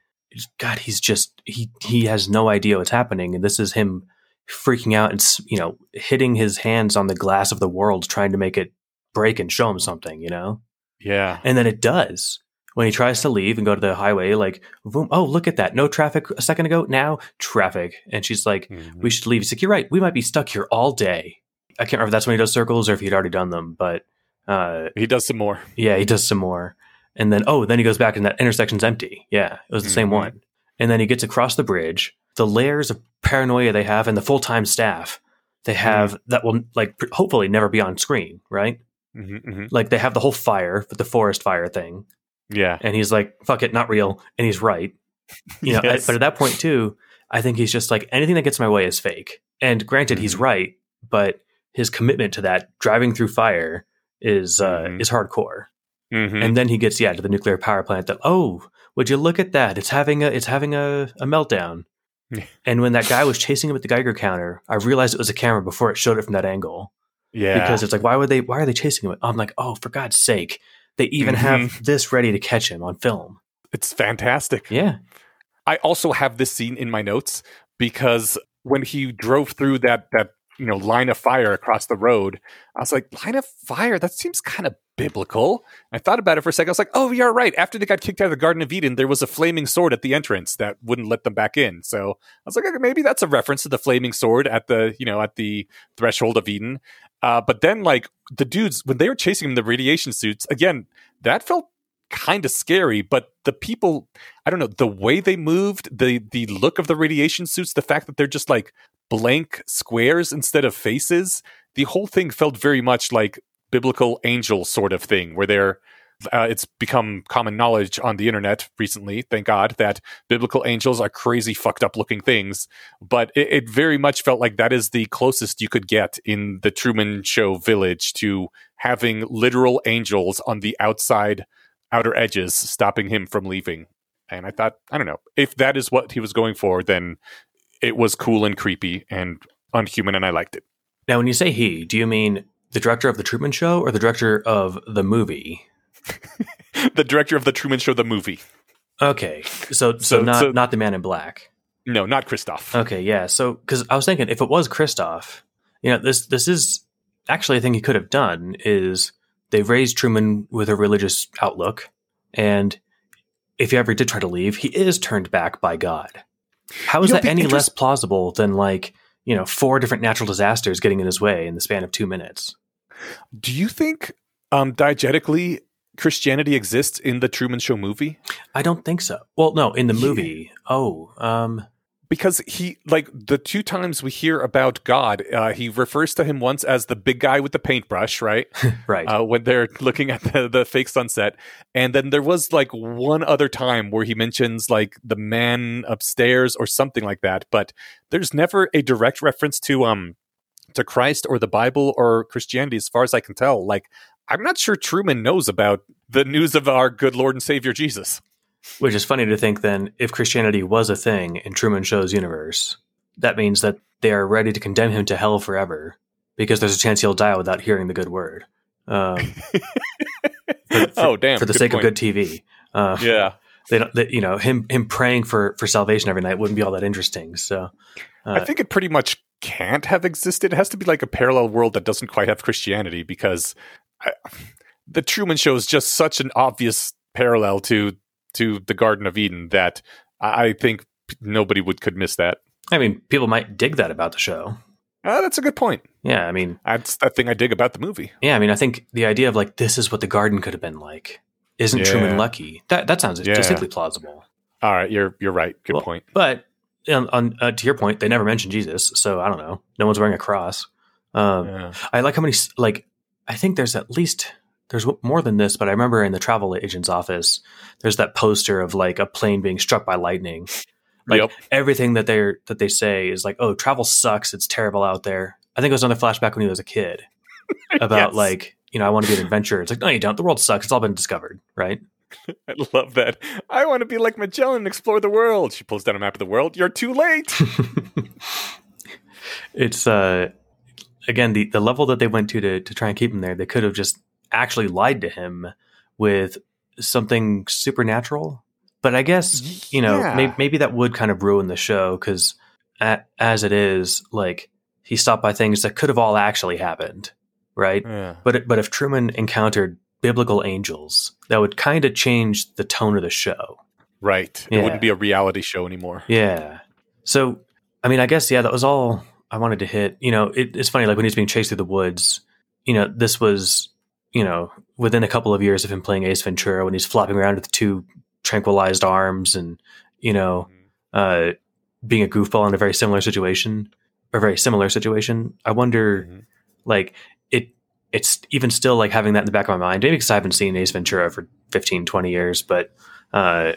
[SPEAKER 2] God, he's just he he has no idea what's happening, and this is him freaking out and you know hitting his hands on the glass of the world, trying to make it break and show him something, you know.
[SPEAKER 1] yeah
[SPEAKER 2] And then it does, when he tries to leave and go to the highway, like, boom, oh, look at that. No traffic a second ago. Now traffic. And she's like,
[SPEAKER 1] Mhm.
[SPEAKER 2] we should leave. He's like, you're right. We might be stuck here all day. I can't remember if that's when he does circles or if he'd already done them, but uh,
[SPEAKER 1] he does some more.
[SPEAKER 2] yeah, he does some more. And then, oh, then he goes back and that intersection's empty. Yeah, it was the same
[SPEAKER 1] Mhm.
[SPEAKER 2] one. And then he gets across the bridge. The layers of paranoia they have and the full time staff they have that will, like, pr- hopefully never be on screen, right?
[SPEAKER 1] hmm hmm
[SPEAKER 2] Like, they have the whole fire, the forest fire thing.
[SPEAKER 1] Yeah.
[SPEAKER 2] And he's like, fuck it, not real. And he's right. You know,
[SPEAKER 1] Yes.
[SPEAKER 2] but at that point, too, I think he's just like, anything that gets in my way is fake. And granted, he's
[SPEAKER 1] Mhm.
[SPEAKER 2] right, but his commitment to that, driving through fire, is uh,
[SPEAKER 1] Mhm.
[SPEAKER 2] is hardcore.
[SPEAKER 1] Mhm.
[SPEAKER 2] and then he gets yeah to the nuclear power plant that oh would you look at that it's having a it's having a, a meltdown
[SPEAKER 1] Yeah.
[SPEAKER 2] and when that guy was chasing him with the geiger counter i realized it was a camera before it showed it from that angle
[SPEAKER 1] yeah.
[SPEAKER 2] because it's like why would they why are they chasing him i'm like oh for god's sake they even
[SPEAKER 1] Mm-hmm.
[SPEAKER 2] have this ready to catch him on film
[SPEAKER 1] it's fantastic.
[SPEAKER 2] yeah
[SPEAKER 1] I also have this scene in my notes because when he drove through that that you know line of fire across the road, I was like, line of fire. That seems kind of biblical. I thought about it for a second. I was like, oh, you're right. After they got kicked out of the Garden of Eden, there was a flaming sword at the entrance that wouldn't let them back in. So I was like, okay, maybe that's a reference to the flaming sword at the you know at the threshold of Eden. Uh, but then like the dudes when they were chasing him the radiation suits again, that felt kind of scary. But the people I don't know the way they moved, the the look of the radiation suits, the fact that they're just like blank squares instead of faces. The whole thing felt very much like biblical angel sort of thing, where they're. Uh, it's become common knowledge on the internet recently, thank God, that biblical angels are crazy, fucked up looking things. But it, it very much felt like that is the closest you could get in the Truman Show village to having literal angels on the outside outer edges stopping him from leaving. And I thought, I don't know, if that is what he was going for, then it was cool and creepy and unhuman, and I liked it.
[SPEAKER 2] now when you say he do you mean the director of the truman show or the director of the movie
[SPEAKER 1] the director of the Truman Show, the movie.
[SPEAKER 2] okay so so,
[SPEAKER 1] So-
[SPEAKER 2] not
[SPEAKER 1] so-
[SPEAKER 2] not the man in black
[SPEAKER 1] No, not Christof.
[SPEAKER 2] Okay, yeah. So because I was thinking, if it was Christof, you know, this this is actually a thing he could have done is they raised Truman with a religious outlook, and if he ever did try to leave, he is turned back by God. How is
[SPEAKER 1] You know,
[SPEAKER 2] that any
[SPEAKER 1] interest-
[SPEAKER 2] less plausible than like you know four different natural disasters getting in his way in the span of two minutes?
[SPEAKER 1] Do you think um, diegetically Christianity exists in the Truman Show movie?
[SPEAKER 2] I don't think so. Well, no, in the
[SPEAKER 1] Yeah.
[SPEAKER 2] movie. Oh, um,
[SPEAKER 1] because he like the two times we hear about God, uh, he refers to him once as the big guy with the paintbrush, right?
[SPEAKER 2] right.
[SPEAKER 1] uh, when they're looking at the, the fake sunset, and then there was like one other time where he mentions like the man upstairs or something like that, but there's never a direct reference to um to Christ or the Bible or Christianity, as far as I can tell. Like I'm not sure Truman knows about the news of our good Lord and Savior Jesus.
[SPEAKER 2] Which is funny to think then, if Christianity was a thing in Truman Show's universe, that means that they are ready to condemn him to hell forever because there's a chance he'll die without hearing the good word. Um, for-
[SPEAKER 1] oh damn!
[SPEAKER 2] for the sake
[SPEAKER 1] point.
[SPEAKER 2] of good TV. Uh,
[SPEAKER 1] Yeah.
[SPEAKER 2] they don't, they, you know, him him praying for for salvation every night wouldn't be all that interesting. So, uh,
[SPEAKER 1] I think it pretty much can't have existed. It has to be like a parallel world that doesn't quite have Christianity because I, the Truman Show is just such an obvious parallel to to the Garden of Eden that I, think nobody would could miss that.
[SPEAKER 2] I mean, people might dig that about the show.
[SPEAKER 1] Uh, that's a good point.
[SPEAKER 2] Yeah, I mean,
[SPEAKER 1] That's that thing I dig about the movie.
[SPEAKER 2] yeah, I mean, I think the idea of like this is what the garden could have been like. Isn't
[SPEAKER 1] Yeah.
[SPEAKER 2] Truman lucky? That that sounds
[SPEAKER 1] Yeah.
[SPEAKER 2] distinctly plausible.
[SPEAKER 1] All right, you're you're right. Good
[SPEAKER 2] Well,
[SPEAKER 1] point.
[SPEAKER 2] But on, on uh, to your point, they never mentioned Jesus, so I don't know. No one's wearing a cross. Um,
[SPEAKER 1] Yeah.
[SPEAKER 2] I like how many like I think there's at least there's more than this, but I remember in the travel agent's office, there's that poster of like a plane being struck by lightning. Like
[SPEAKER 1] Yep.
[SPEAKER 2] everything that they that they say is like, oh, travel sucks. It's terrible out there. I think it was another flashback when he was a kid about
[SPEAKER 1] Yes.
[SPEAKER 2] like you know I want to be an adventurer. It's like no, you don't. The world sucks. It's all been discovered, right?
[SPEAKER 1] I love that. I want to be like Magellan and explore the world. She pulls down a map of the world. You're too late.
[SPEAKER 2] it's uh again the the level that they went to to to try and keep him there. They could have just actually lied to him with something supernatural. But I guess you know
[SPEAKER 1] Yeah.
[SPEAKER 2] may, maybe that would kind of ruin the show because as it is, like he stopped by things that could have all actually happened, right?
[SPEAKER 1] Yeah.
[SPEAKER 2] But but if Truman encountered biblical angels that would kind of change the tone of the show.
[SPEAKER 1] Right.
[SPEAKER 2] Yeah.
[SPEAKER 1] It wouldn't be a reality show anymore.
[SPEAKER 2] Yeah. So, I mean, I guess yeah, that was all I wanted to hit. You know, it, it's funny like when he's being chased through the woods. You know, this was you know within a couple of years of him playing Ace Ventura when he's flopping around with two tranquilized arms and you know uh, being a goofball in a very similar situation or very similar situation. I wonder,
[SPEAKER 1] Mhm.
[SPEAKER 2] like it. It's even still like having that in the back of my mind. Maybe because I haven't seen Ace Ventura for 15, 20 years, but uh,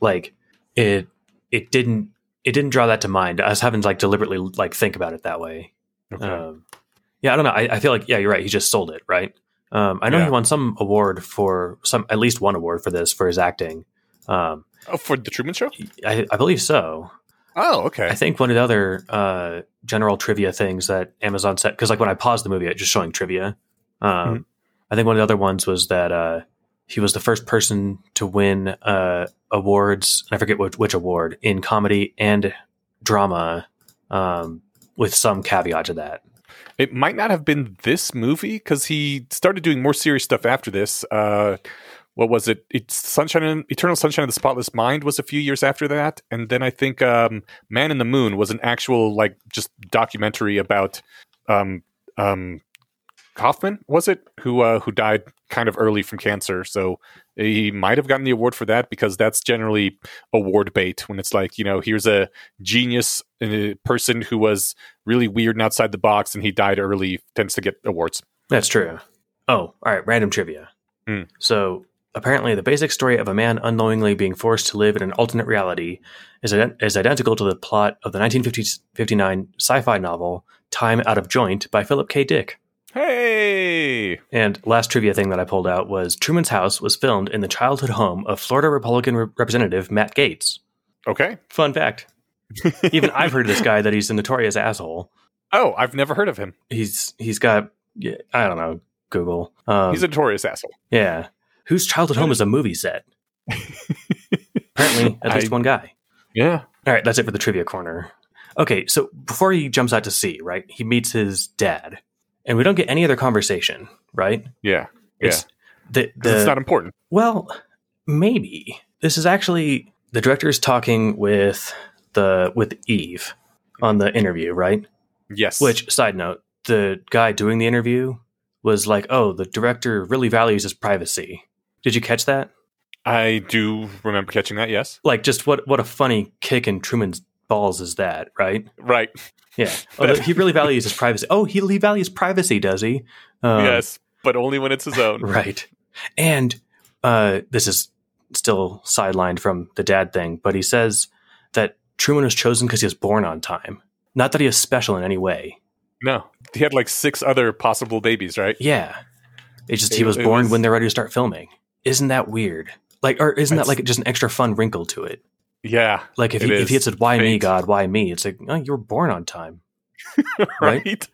[SPEAKER 2] like it, it didn't, it didn't draw that to mind. I was having to like deliberately like think about it that way.
[SPEAKER 1] Okay.
[SPEAKER 2] Um, yeah, I don't know. I, I feel like yeah, you're right. He just sold it, right? Um, I know
[SPEAKER 1] Yeah.
[SPEAKER 2] he won some award for some, at least one award for this for his acting. Um,
[SPEAKER 1] oh, for the Truman Show?
[SPEAKER 2] I, I believe so.
[SPEAKER 1] Oh, okay.
[SPEAKER 2] I think one of the other uh, general trivia things that Amazon said, because like when I paused the movie, it just showing trivia. Um,
[SPEAKER 1] Mhm.
[SPEAKER 2] I think one of the other ones was that uh, he was the first person to win uh, awards. I forget which, which award in comedy and drama, um, with some caveat to that.
[SPEAKER 1] It might not have been this movie because he started doing more serious stuff after this. Uh, what was it? It's Sunshine, and, Eternal Sunshine of the Spotless Mind was a few years after that, and then I think um, Man in the Moon was an actual like just documentary about um, um, Kaufman. Was it who uh, who died kind of early from cancer? So he might have gotten the award for that because that's generally award bait when it's like you know here's a genius uh, person who was really weird and outside the box and he died early tends to get awards
[SPEAKER 2] That's true. Oh, all right. Random trivia.
[SPEAKER 1] Hmm.
[SPEAKER 2] So apparently, the basic story of a man unknowingly being forced to live in an alternate reality is, ident- is identical to the plot of the 1959 sci-fi novel "Time Out of Joint" by Philip K. Dick.
[SPEAKER 1] Hey
[SPEAKER 2] And last trivia thing that I pulled out was Truman's House was filmed in the childhood home of Florida Republican Re- Representative Matt Gaetz.
[SPEAKER 1] okay
[SPEAKER 2] Fun fact. Even I've heard of this guy that he's a notorious asshole.
[SPEAKER 1] oh i've never heard of him
[SPEAKER 2] He's he's got I don't know Google. Um,
[SPEAKER 1] he's a notorious asshole
[SPEAKER 2] Yeah. Whose childhood home is a movie set? Apparently, at least
[SPEAKER 1] I-
[SPEAKER 2] one guy.
[SPEAKER 1] yeah
[SPEAKER 2] All right, that's it for the trivia corner. Okay, so before he jumps out to sea, right, he meets his dad, and we don't get any other conversation, right?
[SPEAKER 1] yeah
[SPEAKER 2] It's the,
[SPEAKER 1] 'Cause
[SPEAKER 2] the
[SPEAKER 1] it's not important
[SPEAKER 2] well, maybe this is actually the director's talking with the with Eve on the interview, right?
[SPEAKER 1] yes
[SPEAKER 2] Which side note, the guy doing the interview was like, "Oh, the director really values his privacy." Did you catch that?
[SPEAKER 1] i do remember catching that yes
[SPEAKER 2] like just what what a funny kick in Truman's balls is that, right?
[SPEAKER 1] right
[SPEAKER 2] Yeah. Oh, he really values his privacy. Oh, he, he values privacy, does he? Um,
[SPEAKER 1] yes but only when it's his own
[SPEAKER 2] Right. And uh, this is still sidelined from the dad thing, but he says that Truman was chosen because he was born on time. Not that he is special in any way.
[SPEAKER 1] no he had like six other possible babies right
[SPEAKER 2] Yeah. It's just he was born
[SPEAKER 1] was-
[SPEAKER 2] when they're ready to start filming. Isn't that weird? Like, or isn't that like just an extra fun wrinkle to it?
[SPEAKER 1] Yeah
[SPEAKER 2] Like if he, if he said, "Why me, God? Why me?" It's like, oh, you were born on time.
[SPEAKER 1] right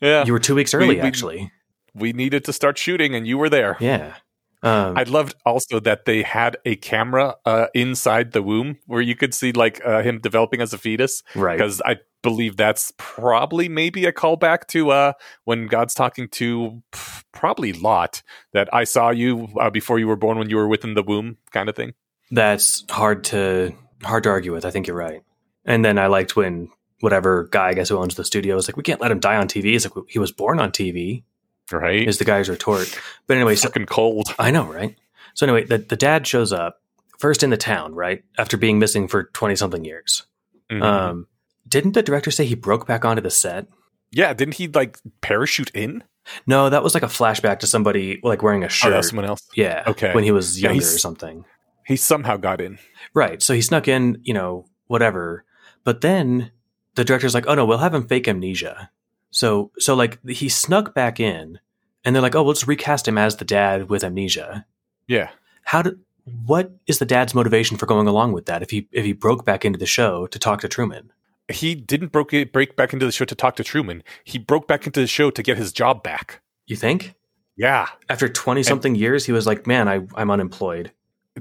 [SPEAKER 1] yeah
[SPEAKER 2] You were two weeks early,
[SPEAKER 1] we-
[SPEAKER 2] actually.
[SPEAKER 1] we needed to start shooting and you were there
[SPEAKER 2] Yeah. Um,
[SPEAKER 1] I loved also that they had a camera uh, inside the womb where you could see like uh, him developing as a fetus
[SPEAKER 2] right.
[SPEAKER 1] because I believe that's probably maybe a callback to uh, when God's talking to probably Lot that I saw you uh, before you were born when you were within the womb kind of thing.
[SPEAKER 2] That's hard to hard to argue with. I think you're right. And then I liked when whatever guy I guess who owns the studio was like, "We can't let him die on TV." It's like he was born on TV.
[SPEAKER 1] Right?
[SPEAKER 2] Is the guy's retort. But anyway, so
[SPEAKER 1] fucking cold.
[SPEAKER 2] I know, right? So anyway, the the dad shows up first in the town, right? After being missing for twenty something years.
[SPEAKER 1] Mhm.
[SPEAKER 2] Um, didn't the director say he broke back onto the set?
[SPEAKER 1] yeah, didn't he like parachute in?
[SPEAKER 2] No, that was like a flashback to somebody like wearing a
[SPEAKER 1] Oh,
[SPEAKER 2] shirt.
[SPEAKER 1] was someone else.
[SPEAKER 2] yeah,
[SPEAKER 1] Okay.
[SPEAKER 2] when he was younger
[SPEAKER 1] he's-
[SPEAKER 2] or something.
[SPEAKER 1] He somehow got in.
[SPEAKER 2] Right. So he snuck in, you know, whatever. But then the director's like, "Oh no, we'll have him fake amnesia." So so like he snuck back in, and they're like, "Oh, we'll just recast him as the dad with amnesia."
[SPEAKER 1] Yeah.
[SPEAKER 2] How did what is the dad's motivation for going along with that if he if he broke back into the show to talk to Truman?
[SPEAKER 1] He didn't broke break back into the show to talk to Truman. He broke back into the show to get his job back.
[SPEAKER 2] You think?
[SPEAKER 1] Yeah.
[SPEAKER 2] After 20 something years, he was like, "Man, I I'm unemployed."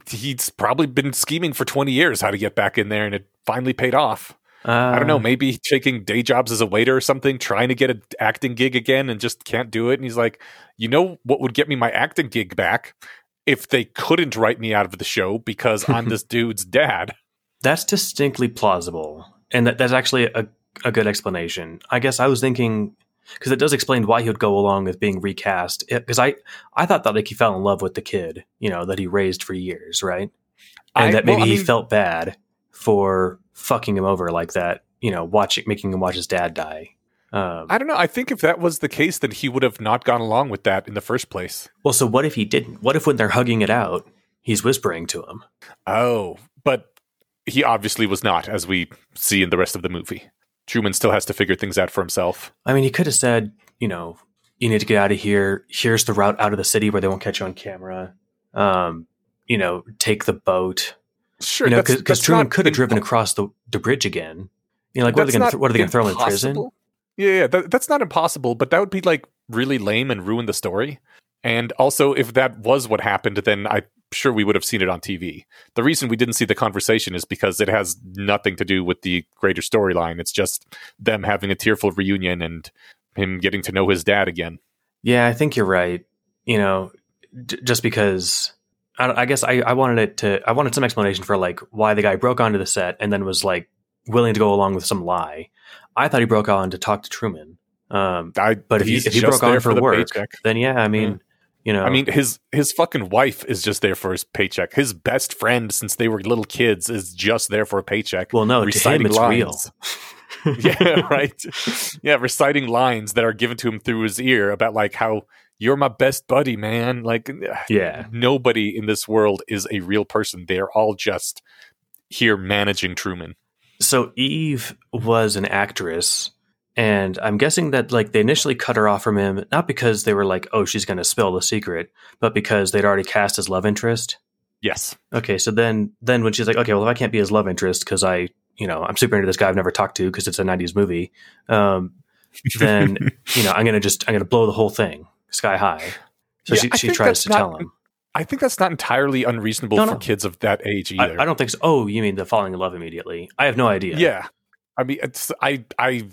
[SPEAKER 1] He's probably been scheming for 20 years how to get back in there and it finally paid off. Uh, I don't know,
[SPEAKER 2] Uh,
[SPEAKER 1] maybe taking day jobs as a waiter or something, trying to get an acting gig again and just can't do it. And he's like, you know what would get me my acting gig back? If they couldn't write me out of the show because I'm this dude's dad.
[SPEAKER 2] That's distinctly plausible, and that, that's actually a, a good explanation. I guess I was thinking because it does explain why he would go along with being recast. Because I I thought that like he fell in love with the kid, you know, that he raised for years, right? And
[SPEAKER 1] I-
[SPEAKER 2] that maybe
[SPEAKER 1] well, I
[SPEAKER 2] he felt bad for fucking him over like that, you know, watching making him watch his dad die. Um,
[SPEAKER 1] I don't know. I think if that was the case, then he would have not gone along with that in the first place.
[SPEAKER 2] well, so what if he didn't? What if when they're hugging it out, he's whispering to him?
[SPEAKER 1] Oh, but he obviously was not, as we see in the rest of the movie. Truman still has to figure things out for himself.
[SPEAKER 2] I mean, he could have said, you know, you need to get out of here. Here's the route out of the city where they won't catch you on camera. Um, you know, take the boat.
[SPEAKER 1] Sure,
[SPEAKER 2] you know, because Truman could have driven across the, the bridge again. You know, like what are they going to
[SPEAKER 1] not
[SPEAKER 2] what are they going to throw him in prison?
[SPEAKER 1] Yeah, yeah that, that's not impossible, but that would be like really lame and ruin the story. And also, if that was what happened, then I'm sure we would have seen it on TV. The reason we didn't see the conversation is because it has nothing to do with the greater storyline. It's just them having a tearful reunion and him getting to know his dad again.
[SPEAKER 2] Yeah, I think you're right. You know, j- just because I, I guess I, I wanted it to, I wanted some explanation for like why the guy broke onto the set and then was like willing to go along with some lie. I thought he broke on to talk to Truman. Um,
[SPEAKER 1] I,
[SPEAKER 2] but if he, if he broke on for,
[SPEAKER 1] the
[SPEAKER 2] work,
[SPEAKER 1] paycheck.
[SPEAKER 2] then yeah, I mean, you know,
[SPEAKER 1] I mean, his his fucking wife is just there for his paycheck. His best friend since they were little kids is just there for a paycheck.
[SPEAKER 2] well, no,
[SPEAKER 1] reciting
[SPEAKER 2] it's
[SPEAKER 1] lines.
[SPEAKER 2] real.
[SPEAKER 1] yeah, right. Yeah, reciting lines that are given to him through his ear about like how you're my best buddy, man. Like ah,
[SPEAKER 2] Yeah.
[SPEAKER 1] nobody in this world is a real person. They're all just here managing Truman.
[SPEAKER 2] So Eve was an actress, and I'm guessing that like they initially cut her off from him not because they were like, oh, she's going to spill the secret, but because they'd already cast his love interest.
[SPEAKER 1] Yes.
[SPEAKER 2] Okay, so then then when she's like, okay, well, if I can't be his love interest because I, you know, I'm super into this guy I've never talked to because it's a '90s movie, um, then you know, I'm gonna just I'm gonna blow the whole thing sky high. So
[SPEAKER 1] Yeah,
[SPEAKER 2] she,
[SPEAKER 1] I
[SPEAKER 2] she tries to
[SPEAKER 1] not-
[SPEAKER 2] tell him.
[SPEAKER 1] I think that's not entirely unreasonable
[SPEAKER 2] No,
[SPEAKER 1] for kids of that age either.
[SPEAKER 2] I don't think so. Oh, you mean the falling in love immediately? I have no idea.
[SPEAKER 1] yeah. I mean, it's I I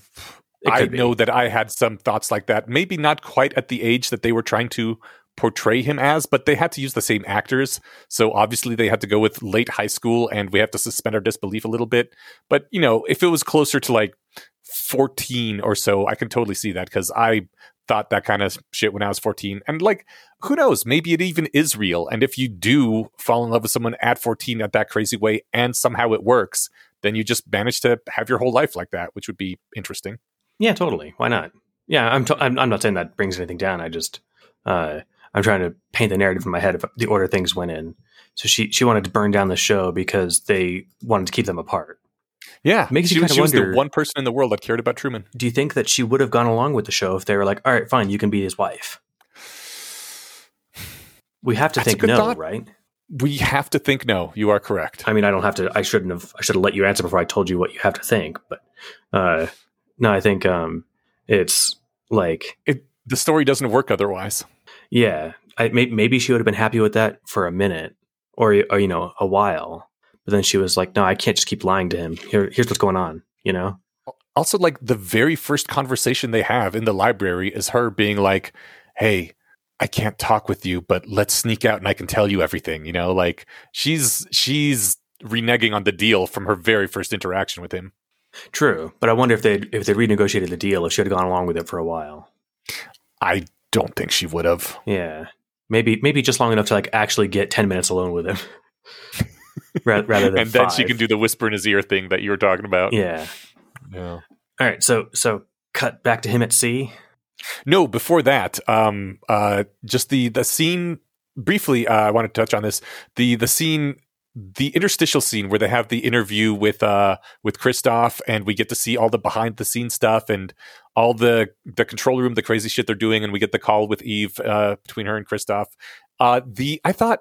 [SPEAKER 1] I
[SPEAKER 2] be.
[SPEAKER 1] know that I had some thoughts like that. Maybe not quite at the age that they were trying to portray him as, but they had to use the same actors. So obviously they had to go with late high school and we have to suspend our disbelief a little bit. But, you know, if it was closer to like 14 or so, I can totally see that because I thought that kind of shit when I was 14. And like, who knows? Maybe it even is real. And if you do fall in love with someone at 14 at that crazy way and somehow it works, then you just manage to have your whole life like that, which would be interesting.
[SPEAKER 2] Yeah, totally. Why not? Yeah, I'm. T- I'm, I'm not saying that brings anything down. I just, uh, I'm trying to paint the narrative in my head of the order things went in. So she she wanted to burn down the show because they wanted to keep them apart.
[SPEAKER 1] Yeah,
[SPEAKER 2] Makes you
[SPEAKER 1] she,
[SPEAKER 2] kinda
[SPEAKER 1] she was the one person in the world that cared about Truman.
[SPEAKER 2] Do you think that she would have gone along with the show if they were like, "All right, fine, you can be his wife"? We have to
[SPEAKER 1] That's
[SPEAKER 2] think no,
[SPEAKER 1] thought.
[SPEAKER 2] right?
[SPEAKER 1] We have to think no. You are correct.
[SPEAKER 2] I mean, I don't have to. I shouldn't have. I should have let you answer before I told you what you have to think. But uh, no, I think um, it's like
[SPEAKER 1] It, the story doesn't work otherwise.
[SPEAKER 2] Yeah, I, may, maybe she would have been happy with that for a minute or, or you know a while, but then she was like, "No, I can't just keep lying to him. Here, here's what's going on." You know?
[SPEAKER 1] Also, like the very first conversation they have in the library is her being like, "Hey, I can't talk with you, but let's sneak out and I can tell you everything." You know, like she's she's reneging on the deal from her very first interaction with him.
[SPEAKER 2] True, but I wonder if they if they renegotiated the deal, if she had gone along with it for a while.
[SPEAKER 1] I don't think she would have.
[SPEAKER 2] Yeah, maybe maybe just long enough to like actually get ten minutes alone with him, rather, than
[SPEAKER 1] and then she can do the whisper in his ear thing that you were talking about.
[SPEAKER 2] Yeah.
[SPEAKER 1] Yeah.
[SPEAKER 2] All right. So so cut back to him at sea.
[SPEAKER 1] No, before that, um, uh, just the the scene briefly. Uh, I want to touch on this. The the scene, the interstitial scene where they have the interview with uh with Christof, and we get to see all the behind the scenes stuff and all the the control room, the crazy shit they're doing, and we get the call with Eve uh, between her and Christof. Uh, the I thought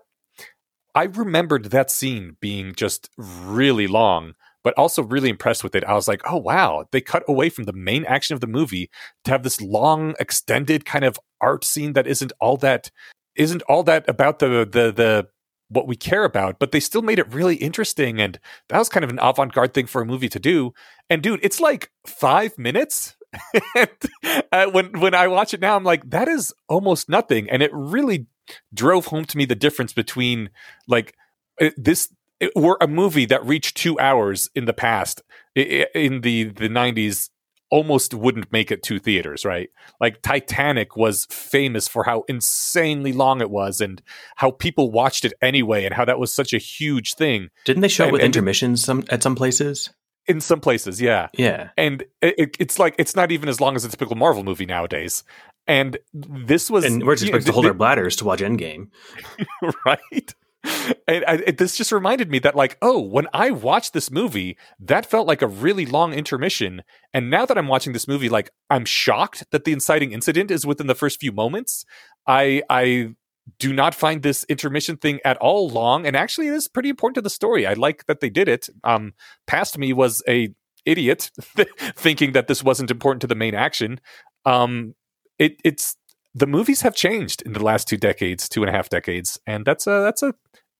[SPEAKER 1] I remembered that scene being just really long. But also really impressed with it. I was like, "Oh wow!" They cut away from the main action of the movie to have this long extended kind of art scene that isn't all that isn't all that about the the the what we care about, but they still made it really interesting. And that was kind of an avant garde thing for a movie to do. And dude, it's like five minutes. and, uh, when when I watch it now, I'm like, that is almost nothing. And it really drove home to me the difference between like uh, this it were a movie that reached two hours in the past in the the 90s almost wouldn't make it to theaters, right? Like Titanic was famous for how insanely long it was and how people watched it anyway and how that was such a huge thing.
[SPEAKER 2] Didn't they show
[SPEAKER 1] and,
[SPEAKER 2] it with
[SPEAKER 1] and
[SPEAKER 2] intermissions some at some places?
[SPEAKER 1] In some places, yeah.
[SPEAKER 2] Yeah.
[SPEAKER 1] And it, it's like it's not even as long as a typical Marvel movie nowadays. And this was
[SPEAKER 2] And we're just supposed to hold our bladders to watch Endgame.
[SPEAKER 1] right? I, it, this just reminded me that like oh when i watched this movie that felt like a really long intermission. And now that i'm watching this movie like i'm shocked that the inciting incident is within the first few moments. I i do not find this intermission thing at all long. And actually it is pretty important to the story. I like that they did it. Um past me was a idiot thinking that this wasn't important to the main action. Um it it's the movies have changed in the last two decades, two and a half decades, and that's a that's a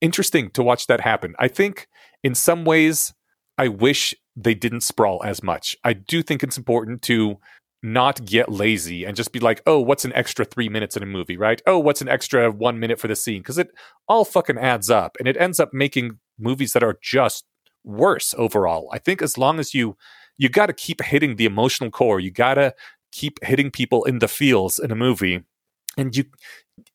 [SPEAKER 1] interesting to watch that happen. I think in some ways, I wish they didn't sprawl as much. I do think it's important to not get lazy and just be like, oh, what's an extra three minutes in a movie, right? Oh, what's an extra one minute for the scene? Because it all fucking adds up and it ends up making movies that are just worse overall. I think as long as you you got to keep hitting the emotional core, you got to keep hitting people in the feels in a movie and you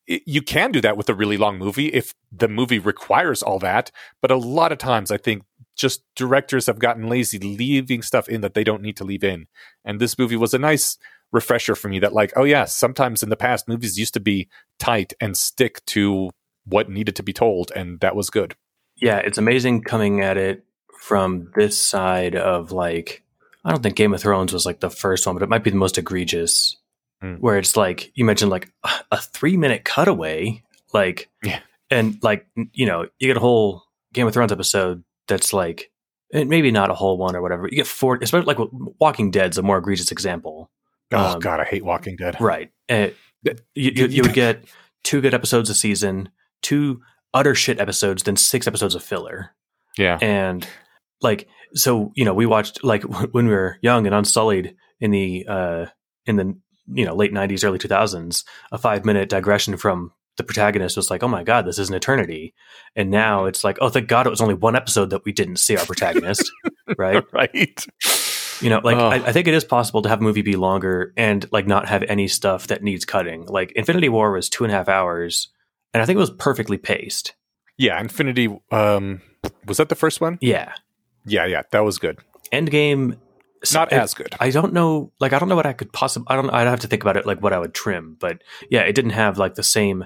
[SPEAKER 1] you can do that with a really long movie if the movie requires all that but a lot of times i think just directors have gotten lazy leaving stuff in that they don't need to leave in and this movie was a nice refresher for me that like oh yeah sometimes in the past movies used to be tight and stick to what needed to be told and that was good
[SPEAKER 2] yeah it's amazing coming at it from this side of like I don't think Game of Thrones was like the first one, but it might be the most egregious.
[SPEAKER 1] Mm.
[SPEAKER 2] Where it's like you mentioned, like a three minute cutaway, like,
[SPEAKER 1] Yeah.
[SPEAKER 2] and like you know, you get a whole Game of Thrones episode that's like, and maybe not a whole one or whatever. You get four, especially like Walking Dead's a more egregious example,
[SPEAKER 1] oh
[SPEAKER 2] Um,
[SPEAKER 1] god i hate walking dead
[SPEAKER 2] right? Uh, you, you, you would get two good episodes a season, two utter shit episodes, then six episodes of filler
[SPEAKER 1] yeah
[SPEAKER 2] and like so you know we watched like when we were young and unsullied in the uh in the you know late 90s early 2000s a 5 minute digression from the protagonist was like oh my god this is an eternity. And now it's like oh thank god it was only one episode that we didn't see our protagonist right?
[SPEAKER 1] Right.
[SPEAKER 2] You know like
[SPEAKER 1] Oh.
[SPEAKER 2] I, I think it is possible to have a movie be longer and like not have any stuff that needs cutting. Like infinity war was two and a half hours and i think it was perfectly paced.
[SPEAKER 1] Yeah infinity um was that the first one?
[SPEAKER 2] Yeah.
[SPEAKER 1] Yeah yeah that was good.
[SPEAKER 2] Endgame
[SPEAKER 1] not
[SPEAKER 2] it-
[SPEAKER 1] as good
[SPEAKER 2] I don't know. Like, I don't know what I could possibly. I don't. I'd have to think about it. Like, what I would trim. But yeah, it didn't have like the same.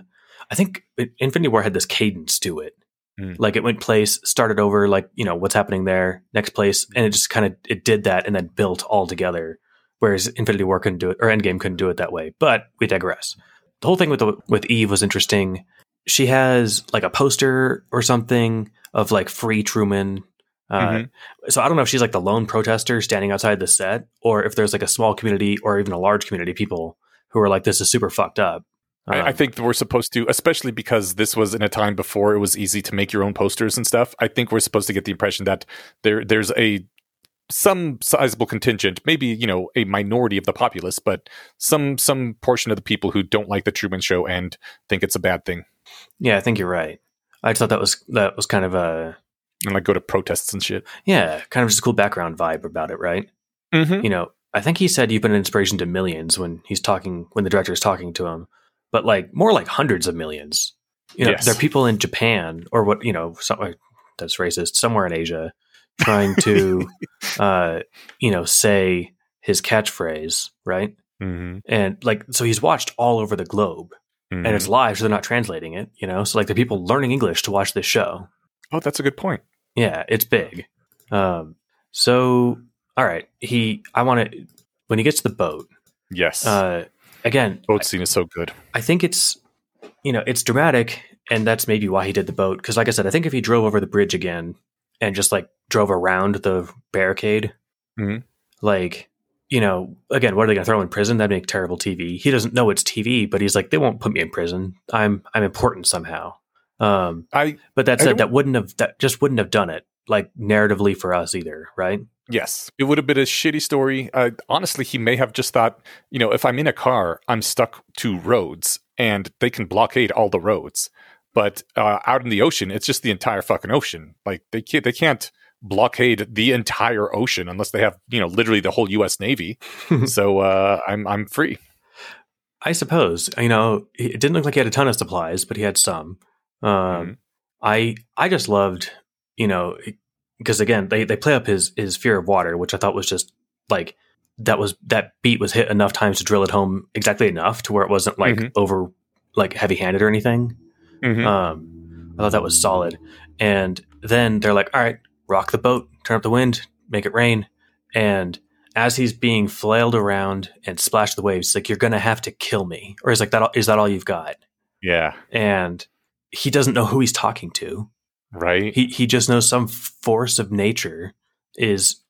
[SPEAKER 2] I think it, Infinity War had this cadence to it.
[SPEAKER 1] Mm.
[SPEAKER 2] Like it went place, started over. Like you know what's happening there, next place, and it just kind of it did that and then built all together. Whereas Infinity War couldn't do it, or Endgame couldn't do it that way. But we digress. The whole thing with the, with Eve was interesting. She has like a poster or something of like free Truman. Uh,
[SPEAKER 1] Mhm.
[SPEAKER 2] so I don't know if she's like the lone protester standing outside the set, or if there's like a small community or even a large community of people who are like, "This is super fucked up."
[SPEAKER 1] I, I
[SPEAKER 2] Um,
[SPEAKER 1] think we're supposed to, especially because this was in a time before it was easy to make your own posters and stuff. I think we're supposed to get the impression that there there's a some sizable contingent, maybe you know a minority of the populace, but some some portion of the people who don't like the Truman Show and think it's a bad thing
[SPEAKER 2] yeah, I think you're right. I just thought that was that was kind of a
[SPEAKER 1] and like go to protests and shit.
[SPEAKER 2] yeah, kind of just a cool background vibe about it, right?
[SPEAKER 1] Mm-hmm.
[SPEAKER 2] You know, I think he said you've been an inspiration to millions when he's talking when the director is talking to him, but like more like hundreds of millions. You know,
[SPEAKER 1] Yes.
[SPEAKER 2] there are people in Japan or what you know, some, that's racist, somewhere in Asia, trying to, uh, you know, say his catchphrase, right?
[SPEAKER 1] Mm-hmm.
[SPEAKER 2] and like so he's watched all over the globe
[SPEAKER 1] Mm-hmm.
[SPEAKER 2] and it's live so they're not translating it you know so like the people learning english to watch this show
[SPEAKER 1] oh, that's a good point.
[SPEAKER 2] yeah it's big um so all right he i want to when he gets to the boat
[SPEAKER 1] Yes,
[SPEAKER 2] uh again
[SPEAKER 1] boat scene is so good.
[SPEAKER 2] i think it's you know it's dramatic and that's maybe why he did the boat because like i said i think if he drove over the bridge again and just like drove around the barricade
[SPEAKER 1] Mhm.
[SPEAKER 2] like you know again what are they going to throw in prison that'd make terrible tv he doesn't know it's tv but he's like they won't put me in prison i'm i'm important somehow Um,
[SPEAKER 1] I
[SPEAKER 2] but that said, that wouldn't have that just wouldn't have done it like narratively for us either, right?
[SPEAKER 1] Yes, it would have been a shitty story. Uh, honestly, he may have just thought, you know, if I'm in a car, I'm stuck to roads, and they can blockade all the roads. But uh, out in the ocean, it's just the entire fucking ocean. Like they can't, they can't blockade the entire ocean unless they have, you know, literally the whole U.S. Navy. so uh, I'm I'm free.
[SPEAKER 2] I suppose you know it didn't look like he had a ton of supplies, but he had some. Um,
[SPEAKER 1] Mhm.
[SPEAKER 2] I I just loved you know because again they they play up his his fear of water, which I thought was just like that was that beat was hit enough times to drill it home exactly enough to where it wasn't like
[SPEAKER 1] Mhm.
[SPEAKER 2] over like heavy handed or anything.
[SPEAKER 1] Mhm.
[SPEAKER 2] Um, I thought that was solid. And then they're like, all right, rock the boat, turn up the wind, make it rain. And as he's being flailed around and splashed the waves, like, you're going to have to kill me. Or is like, that, all- is that all you've got?
[SPEAKER 1] yeah,
[SPEAKER 2] And he doesn't know who he's talking to.
[SPEAKER 1] right.
[SPEAKER 2] He, he just knows some force of nature is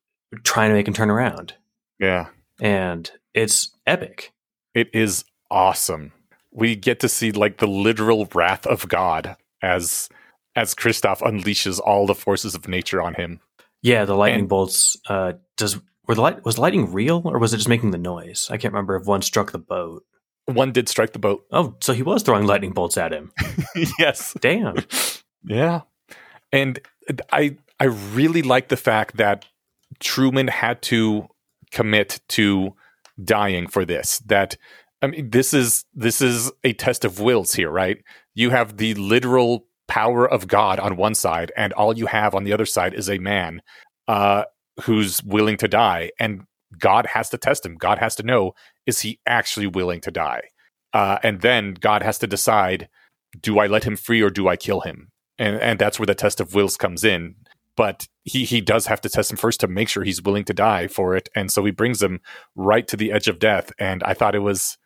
[SPEAKER 2] trying to make him turn around.
[SPEAKER 1] yeah,
[SPEAKER 2] And it's epic.
[SPEAKER 1] it is awesome. We get to see like the literal wrath of God as as Christof unleashes all the forces of nature on him.
[SPEAKER 2] Yeah, the lightning
[SPEAKER 1] And-
[SPEAKER 2] bolts. Uh, does were the light was the lightning real or was it just making the noise? I can't remember if one struck the boat.
[SPEAKER 1] One did strike the boat.
[SPEAKER 2] Oh, so he was throwing lightning bolts at him.
[SPEAKER 1] yes.
[SPEAKER 2] Damn.
[SPEAKER 1] Yeah. And I I really like the fact that Truman had to commit to dying for this. That I mean this is this is a test of wills here, right? You have the literal power of God on one side and all you have on the other side is a man uh who's willing to die and God has to test him. God has to know is he actually willing to die? Uh and then God has to decide do I let him free or do I kill him? And and that's where the test of wills comes in. But he he does have to test him first to make sure he's willing to die for it. And so he brings him right to the edge of death. And I thought it was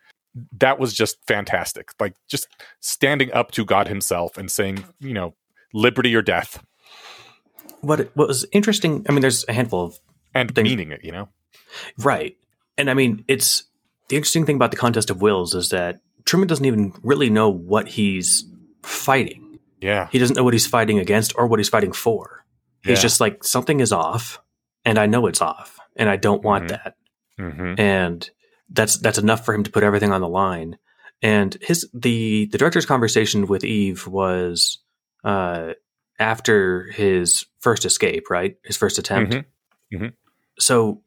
[SPEAKER 1] that was just fantastic. Like just standing up to God himself and saying, you know, liberty or death
[SPEAKER 2] What what was interesting? I mean, there's a handful of
[SPEAKER 1] and
[SPEAKER 2] Thing-
[SPEAKER 1] meaning it, you know?
[SPEAKER 2] right, and I mean, it's the interesting thing about the contest of wills is that Truman doesn't even really know what he's fighting.
[SPEAKER 1] Yeah.
[SPEAKER 2] He doesn't know what he's fighting against or what he's fighting for. He's just like something is off, and I know it's off, and I don't want
[SPEAKER 1] Mhm.
[SPEAKER 2] that.
[SPEAKER 1] Mm-hmm.
[SPEAKER 2] and that's that's enough for him to put everything on the line. And his the the director's conversation with Eve was uh, after his first escape, right? His first attempt.
[SPEAKER 1] Mhm.
[SPEAKER 2] So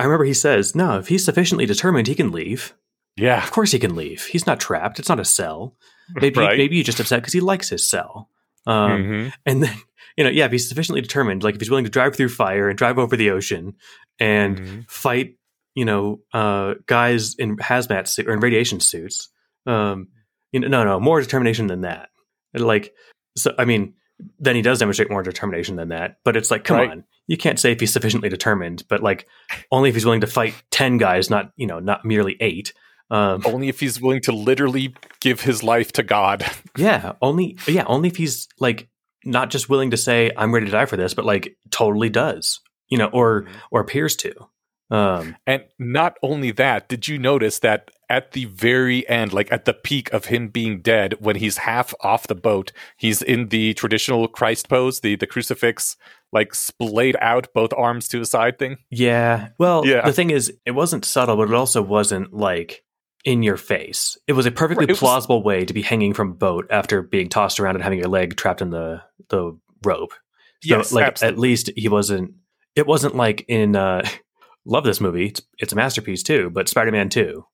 [SPEAKER 2] I remember he says, "No, if he's sufficiently determined, he can leave.
[SPEAKER 1] Yeah.
[SPEAKER 2] Of course, he can leave. He's not trapped. It's not a cell. Maybe
[SPEAKER 1] Right.
[SPEAKER 2] maybe he's just upset because he likes his cell." Um,
[SPEAKER 1] Mhm.
[SPEAKER 2] and then, you know, yeah, if he's sufficiently determined, like if he's willing to drive through fire and drive over the ocean and
[SPEAKER 1] Mhm.
[SPEAKER 2] fight, you know, uh, guys in hazmat suit or in radiation suits, um, you know, no, no, more determination than that. Like, so, I mean, then he does demonstrate more determination than that. But it's like, come
[SPEAKER 1] Right.
[SPEAKER 2] on, you can't say if he's sufficiently determined, but like, only if he's willing to fight ten guys, not you know, not merely eight. Um,
[SPEAKER 1] Only if he's willing to literally give his life to God.
[SPEAKER 2] Yeah, only yeah, only if he's like not just willing to say I'm ready to die for this, but like totally does, you know, or or appears to. Um,
[SPEAKER 1] And not only that, did you notice that at the very end, like at the peak of him being dead, when he's half off the boat, he's in the traditional Christ pose, the the crucifix, like splayed out, both arms to his side thing.
[SPEAKER 2] yeah. Well,
[SPEAKER 1] Yeah.
[SPEAKER 2] the thing is, it wasn't subtle, but it also wasn't like in your face. It was a perfectly
[SPEAKER 1] Right, it was-
[SPEAKER 2] plausible way to be hanging from a boat after being tossed around and having your leg trapped in the the rope. So,
[SPEAKER 1] yes,
[SPEAKER 2] like
[SPEAKER 1] absolutely.
[SPEAKER 2] at least he wasn't. It wasn't like in. uh Love this movie. It's, it's a masterpiece too. But Spider Man Two,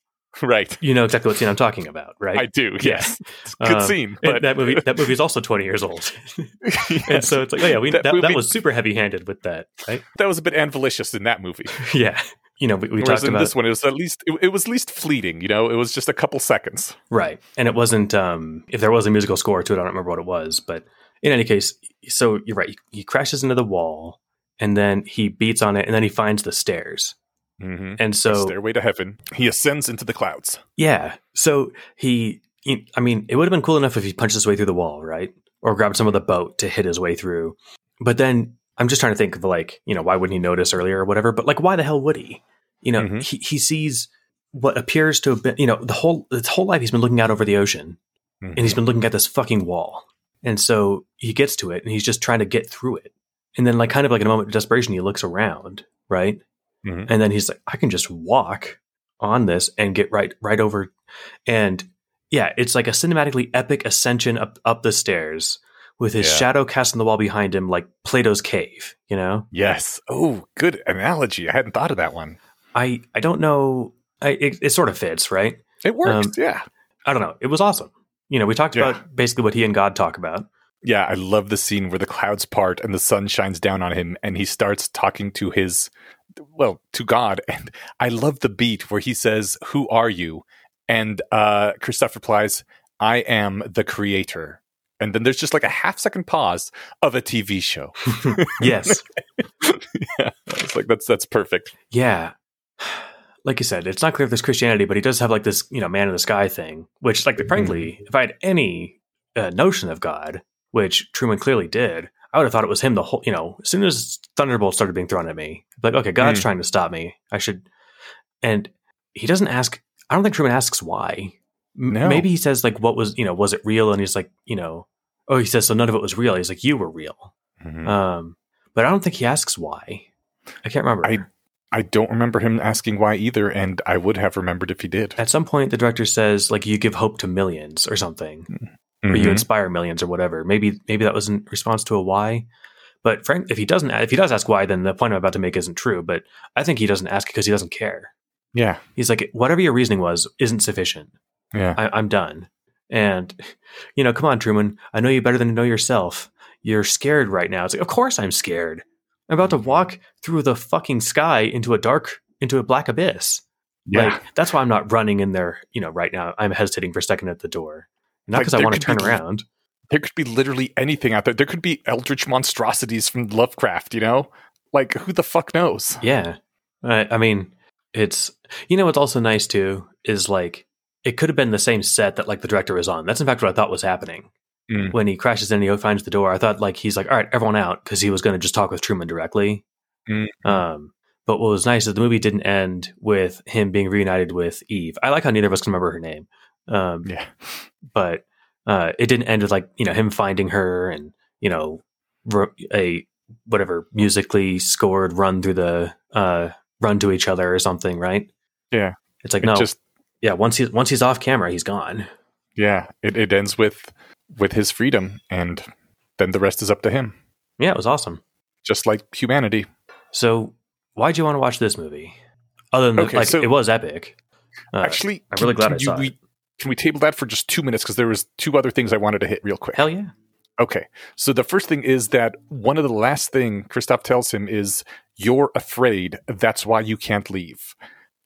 [SPEAKER 1] right.
[SPEAKER 2] you know exactly what scene I'm talking about, right?
[SPEAKER 1] I do. Yes, a good
[SPEAKER 2] Um,
[SPEAKER 1] scene. But
[SPEAKER 2] that movie that movie is also 20 years old. and so it's like, oh yeah, we, that,
[SPEAKER 1] That
[SPEAKER 2] that, was super heavy handed with that, right?
[SPEAKER 1] that was a bit anvilicious in that movie.
[SPEAKER 2] yeah. You know, we, we talked
[SPEAKER 1] in
[SPEAKER 2] about
[SPEAKER 1] this one, it was at least it, it was least fleeting. You know, it was just a couple seconds.
[SPEAKER 2] right, and it wasn't. um If there was a musical score to it, I don't remember what it was, but in any case, so you're right. He, he crashes into the wall, and then he beats on it, and then he finds the stairs,
[SPEAKER 1] Mm-hmm.
[SPEAKER 2] and so
[SPEAKER 1] Stairway to heaven. He ascends into the clouds.
[SPEAKER 2] yeah, so he. he- I mean, it would have been cool enough if he punched his way through the wall, right, or grabbed some of the boat to hit his way through. But then I'm just trying to think of like, you know, why wouldn't he notice earlier or whatever? But like, why the hell would he? You know,
[SPEAKER 1] Mhm.
[SPEAKER 2] he, he sees what appears to have been, you know, the whole his whole life he's been looking out over the ocean, and he's been looking at this fucking wall. And so he gets to it and he's just trying to get through it. And then, like, kind of like in a moment of desperation, he looks around, right?
[SPEAKER 1] Mhm.
[SPEAKER 2] And then he's like, I can just walk on this and get right, right over. And yeah, it's like a cinematically epic ascension up, up the stairs with his
[SPEAKER 1] Yeah.
[SPEAKER 2] shadow cast on the wall behind him, like Plato's cave, you know?
[SPEAKER 1] Yes. Oh, good analogy. I hadn't thought of that one.
[SPEAKER 2] I, I don't know. I, it, it sort of fits, right?
[SPEAKER 1] It works.
[SPEAKER 2] Um,
[SPEAKER 1] yeah.
[SPEAKER 2] I don't know. It was awesome. You know, we talked
[SPEAKER 1] Yeah.
[SPEAKER 2] about basically what he and God talk about.
[SPEAKER 1] Yeah, I love the scene where the clouds part and the sun shines down on him and he starts talking to his well, to God. And I love the beat where he says, Who are you? And uh Christof replies, I am the creator. And then there's just like a half second pause of a TV show.
[SPEAKER 2] Yes.
[SPEAKER 1] yeah. It's like that's that's perfect.
[SPEAKER 2] yeah. Like you said, it's not clear if there's Christianity, but he does have like this, you know, man in the sky thing, which, like, frankly, if I had any uh, notion of God, which Truman clearly did, I would have thought it was him the whole, you know, as soon as Thunderbolt started being thrown at me, like, okay, God's
[SPEAKER 1] Mm.
[SPEAKER 2] trying to stop me. I should. And he doesn't ask, I don't think Truman asks why. M-
[SPEAKER 1] No.
[SPEAKER 2] Maybe he says, like, what was, you know, was it real? And he's like, you know, oh, he says, so none of it was real. He's like, you were real.
[SPEAKER 1] Mhm.
[SPEAKER 2] Um, but I don't think he asks why. I can't remember.
[SPEAKER 1] I- I don't remember him asking why either, and I would have remembered if he did.
[SPEAKER 2] At some point, the director says, like, you give hope to millions or something, or you
[SPEAKER 1] mm-hmm.
[SPEAKER 2] inspire millions or whatever. Maybe, maybe that was in response to a why. But Frank, if he doesn't, if he does ask why, then the point I'm about to make isn't true. But I think he doesn't ask because he doesn't care.
[SPEAKER 1] Yeah.
[SPEAKER 2] He's like, whatever your reasoning was isn't sufficient.
[SPEAKER 1] Yeah.
[SPEAKER 2] I, I'm done. And you know, come on, Truman. I know you better than you know yourself. You're scared right now. It's like, of course I'm scared. I'm about to walk through the fucking sky into a dark, into a black abyss.
[SPEAKER 1] Yeah.
[SPEAKER 2] Like that's why I'm not running in there, you know, right now. I'm hesitating for a second at the door. Not
[SPEAKER 1] Like,
[SPEAKER 2] because I want to turn
[SPEAKER 1] be-
[SPEAKER 2] around.
[SPEAKER 1] there could be literally anything out there. There could be eldritch monstrosities from Lovecraft, you know? Like, who the fuck knows?
[SPEAKER 2] Yeah. I, I mean, it's you know what's also nice too is like it could have been the same set that like the director was on. That's in fact what I thought was happening.
[SPEAKER 1] Mm.
[SPEAKER 2] When he crashes in, he finds the door. I thought like he's like, all right, everyone out because he was going to just talk with Truman directly.
[SPEAKER 1] Mm.
[SPEAKER 2] Um, but what was nice is the movie didn't end with him being reunited with Eve. I like how neither of us can remember her name. Um,
[SPEAKER 1] Yeah.
[SPEAKER 2] but uh, it didn't end with like you know him finding her and you know a whatever musically scored run through the uh, run to each other or something, right?
[SPEAKER 1] Yeah.
[SPEAKER 2] It's like
[SPEAKER 1] It
[SPEAKER 2] no,
[SPEAKER 1] just
[SPEAKER 2] yeah. Once he's once he's off camera, he's gone.
[SPEAKER 1] yeah, it, it ends with with his freedom and then the rest is up to him.
[SPEAKER 2] Yeah, it was awesome.
[SPEAKER 1] Just like humanity.
[SPEAKER 2] So why'd you want to watch this movie? Other than
[SPEAKER 1] Okay,
[SPEAKER 2] like
[SPEAKER 1] so-
[SPEAKER 2] it was epic. Uh,
[SPEAKER 1] Actually,
[SPEAKER 2] I'm really glad I
[SPEAKER 1] you-
[SPEAKER 2] saw
[SPEAKER 1] we,
[SPEAKER 2] it.
[SPEAKER 1] Can we table that for just two minutes? Because there was two other things I wanted to hit real quick.
[SPEAKER 2] hell yeah.
[SPEAKER 1] Okay. So the first thing is that one of the last thing Christof tells him is, You're afraid. That's why you can't leave.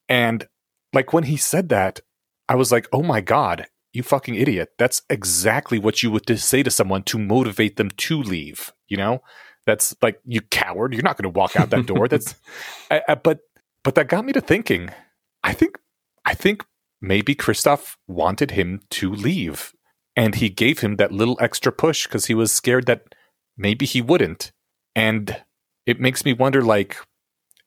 [SPEAKER 1] And like when he said that, I was like, Oh my God, you fucking idiot. That's exactly what you would say to someone to motivate them to leave. You know? That's like, you coward. You're not going to walk out that door. That's, I, I, but, but that got me to thinking. I think, I think maybe Christof wanted him to leave and he gave him that little extra push because he was scared that maybe he wouldn't. And it makes me wonder like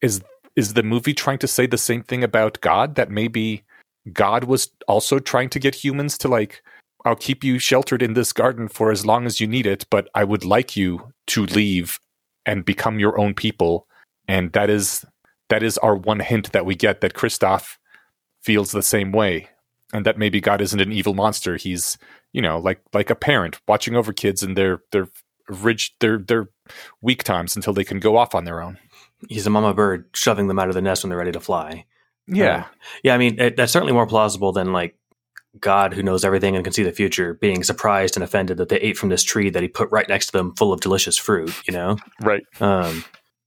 [SPEAKER 1] is is the movie trying to say the same thing about god that maybe god was also trying to get humans to like i'll keep you sheltered in this garden for as long as you need it but i would like you to leave and become your own people. And that is that is our one hint that we get that christof feels the same way and that maybe god isn't an evil monster he's you know, like like a parent watching over kids in their their ridge their their weak times until they can go off on their own.
[SPEAKER 2] He's a mama bird shoving them out of the nest when they're ready to fly.
[SPEAKER 1] Yeah,
[SPEAKER 2] Yeah, I mean it, that's certainly more plausible than like God, who knows everything and can see the future, being surprised and offended that they ate from this tree that he put right next to them, full of delicious fruit. You know,
[SPEAKER 1] right.
[SPEAKER 2] um,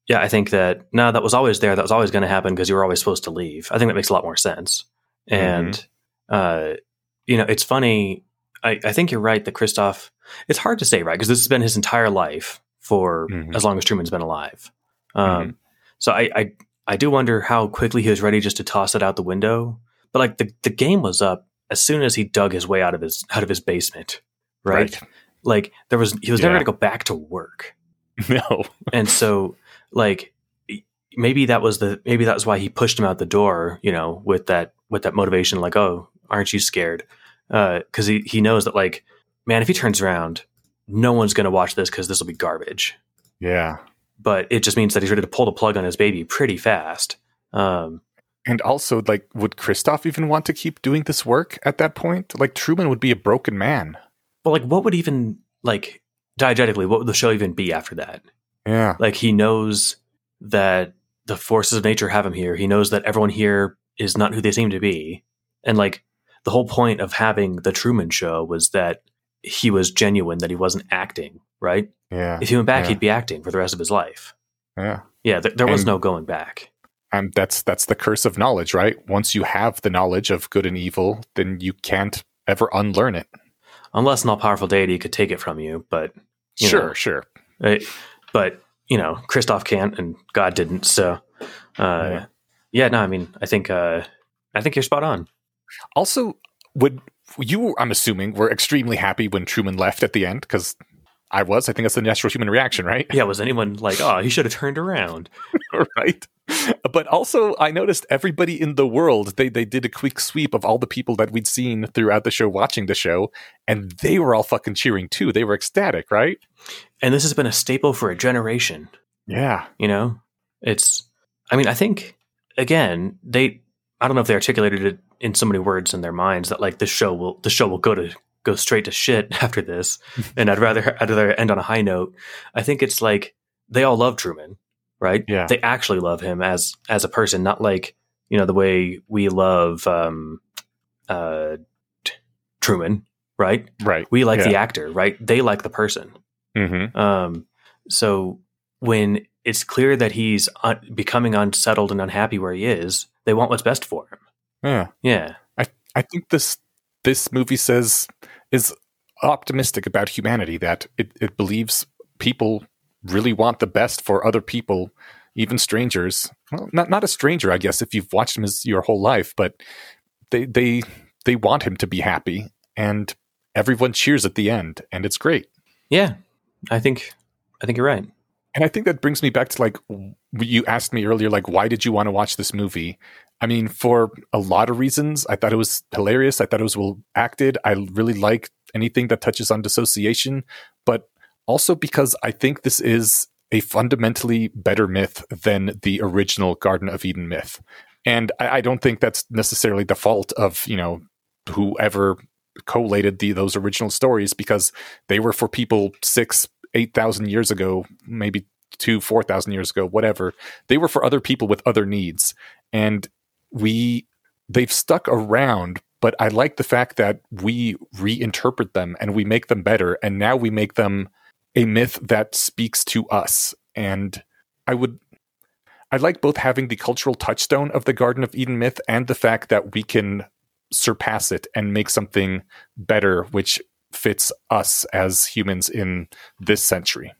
[SPEAKER 2] yeah, I think that no, that was always there. That was always going to happen because you were always supposed to leave. I think that makes a lot more sense. And uh, you know, it's funny. I, I think you're right that Christof. It's hard to say, right? Because this has been his entire life for
[SPEAKER 1] Mhm.
[SPEAKER 2] as long as Truman's been alive. Um,
[SPEAKER 1] Mhm.
[SPEAKER 2] So I, I I do wonder how quickly he was ready just to toss it out the window. But like the the game was up as soon as he dug his way out of his out of his basement, right? Like there was he was never
[SPEAKER 1] Yeah.
[SPEAKER 2] going to go back to work
[SPEAKER 1] No.
[SPEAKER 2] and so like maybe that was the maybe that was why he pushed him out the door you know with that with that motivation like oh aren't you scared because he he knows that like man, if he turns around, no one's going to watch this because this will be garbage.
[SPEAKER 1] Yeah.
[SPEAKER 2] But it just means that he's ready to pull the plug on his baby pretty fast. Um,
[SPEAKER 1] And also, like, would Christof even want to keep doing this work at that point? Like, Truman would be a broken man.
[SPEAKER 2] but like, what would even like diegetically? What would the show even be after that?
[SPEAKER 1] Yeah.
[SPEAKER 2] Like, he knows that the forces of nature have him here. He knows that everyone here is not who they seem to be, and like the whole point of having the Truman Show was that he was genuine, that he wasn't acting. Right?
[SPEAKER 1] Yeah.
[SPEAKER 2] If he went back,
[SPEAKER 1] Yeah.
[SPEAKER 2] he'd be acting for the rest of his life.
[SPEAKER 1] Yeah.
[SPEAKER 2] Yeah, th- there was
[SPEAKER 1] And-
[SPEAKER 2] no going back.
[SPEAKER 1] And that's that's the curse of knowledge, right? Once you have the knowledge of good and evil, then you can't ever unlearn it.
[SPEAKER 2] Unless an all powerful deity could take it from you, but You
[SPEAKER 1] sure,
[SPEAKER 2] know.
[SPEAKER 1] sure.
[SPEAKER 2] Right? But you know, Christof can't, and God didn't. So, uh,
[SPEAKER 1] Yeah.
[SPEAKER 2] yeah. no, I mean, I think, uh, I think you're spot on.
[SPEAKER 1] Also, would you? I'm assuming were extremely happy when Truman left at the end because I was. I think that's the natural human reaction, right?
[SPEAKER 2] Yeah, was anyone like, oh, he should have turned around?
[SPEAKER 1] right. But also, I noticed everybody in the world they they did a quick sweep of all the people that we'd seen throughout the show watching the show, and they were all fucking cheering too. They were ecstatic, right?
[SPEAKER 2] And this has been a staple for a generation.
[SPEAKER 1] Yeah.
[SPEAKER 2] You know, it's. I mean, I think again, they. I don't know if they articulated it in so many words in their minds that like the show will the show will go to go straight to shit after this, and I'd rather I'd rather end on a high note. I think it's like they all love Truman, right?
[SPEAKER 1] Yeah.
[SPEAKER 2] they actually love him as as a person, not like you know the way we love um, uh, t- Truman, right?
[SPEAKER 1] Right.
[SPEAKER 2] We like the actor, right? They like the person.
[SPEAKER 1] Mm-hmm.
[SPEAKER 2] Um, so when it's clear that he's un- becoming unsettled and unhappy where he is, they want what's best for him.
[SPEAKER 1] Yeah.
[SPEAKER 2] Yeah,
[SPEAKER 1] I I think this this movie says is optimistic about humanity that it, it believes people really want the best for other people, even strangers. Well, not not a stranger, I guess, if you've watched him his your whole life, but they they they want him to be happy, and everyone cheers at the end, and it's great.
[SPEAKER 2] yeah. I think I think you're right.
[SPEAKER 1] And I think that brings me back to like you asked me earlier, like why did you want to watch this movie? I mean, for a lot of reasons, I thought it was hilarious. I thought it was well acted. I really like anything that touches on dissociation, but also because I think this is a fundamentally better myth than the original Garden of Eden myth. And I, I don't think that's necessarily the fault of, you know, whoever collated the those original stories because they were for people six, eight thousand years ago, maybe two, four thousand years ago, whatever. They were for other people with other needs. And we they've stuck around, but I like the fact that we reinterpret them and we make them better. And now we make them a myth that speaks to us. And I would I like both having the cultural touchstone of the Garden of Eden myth and the fact that we can surpass it and make something better, which fits us as humans in this century.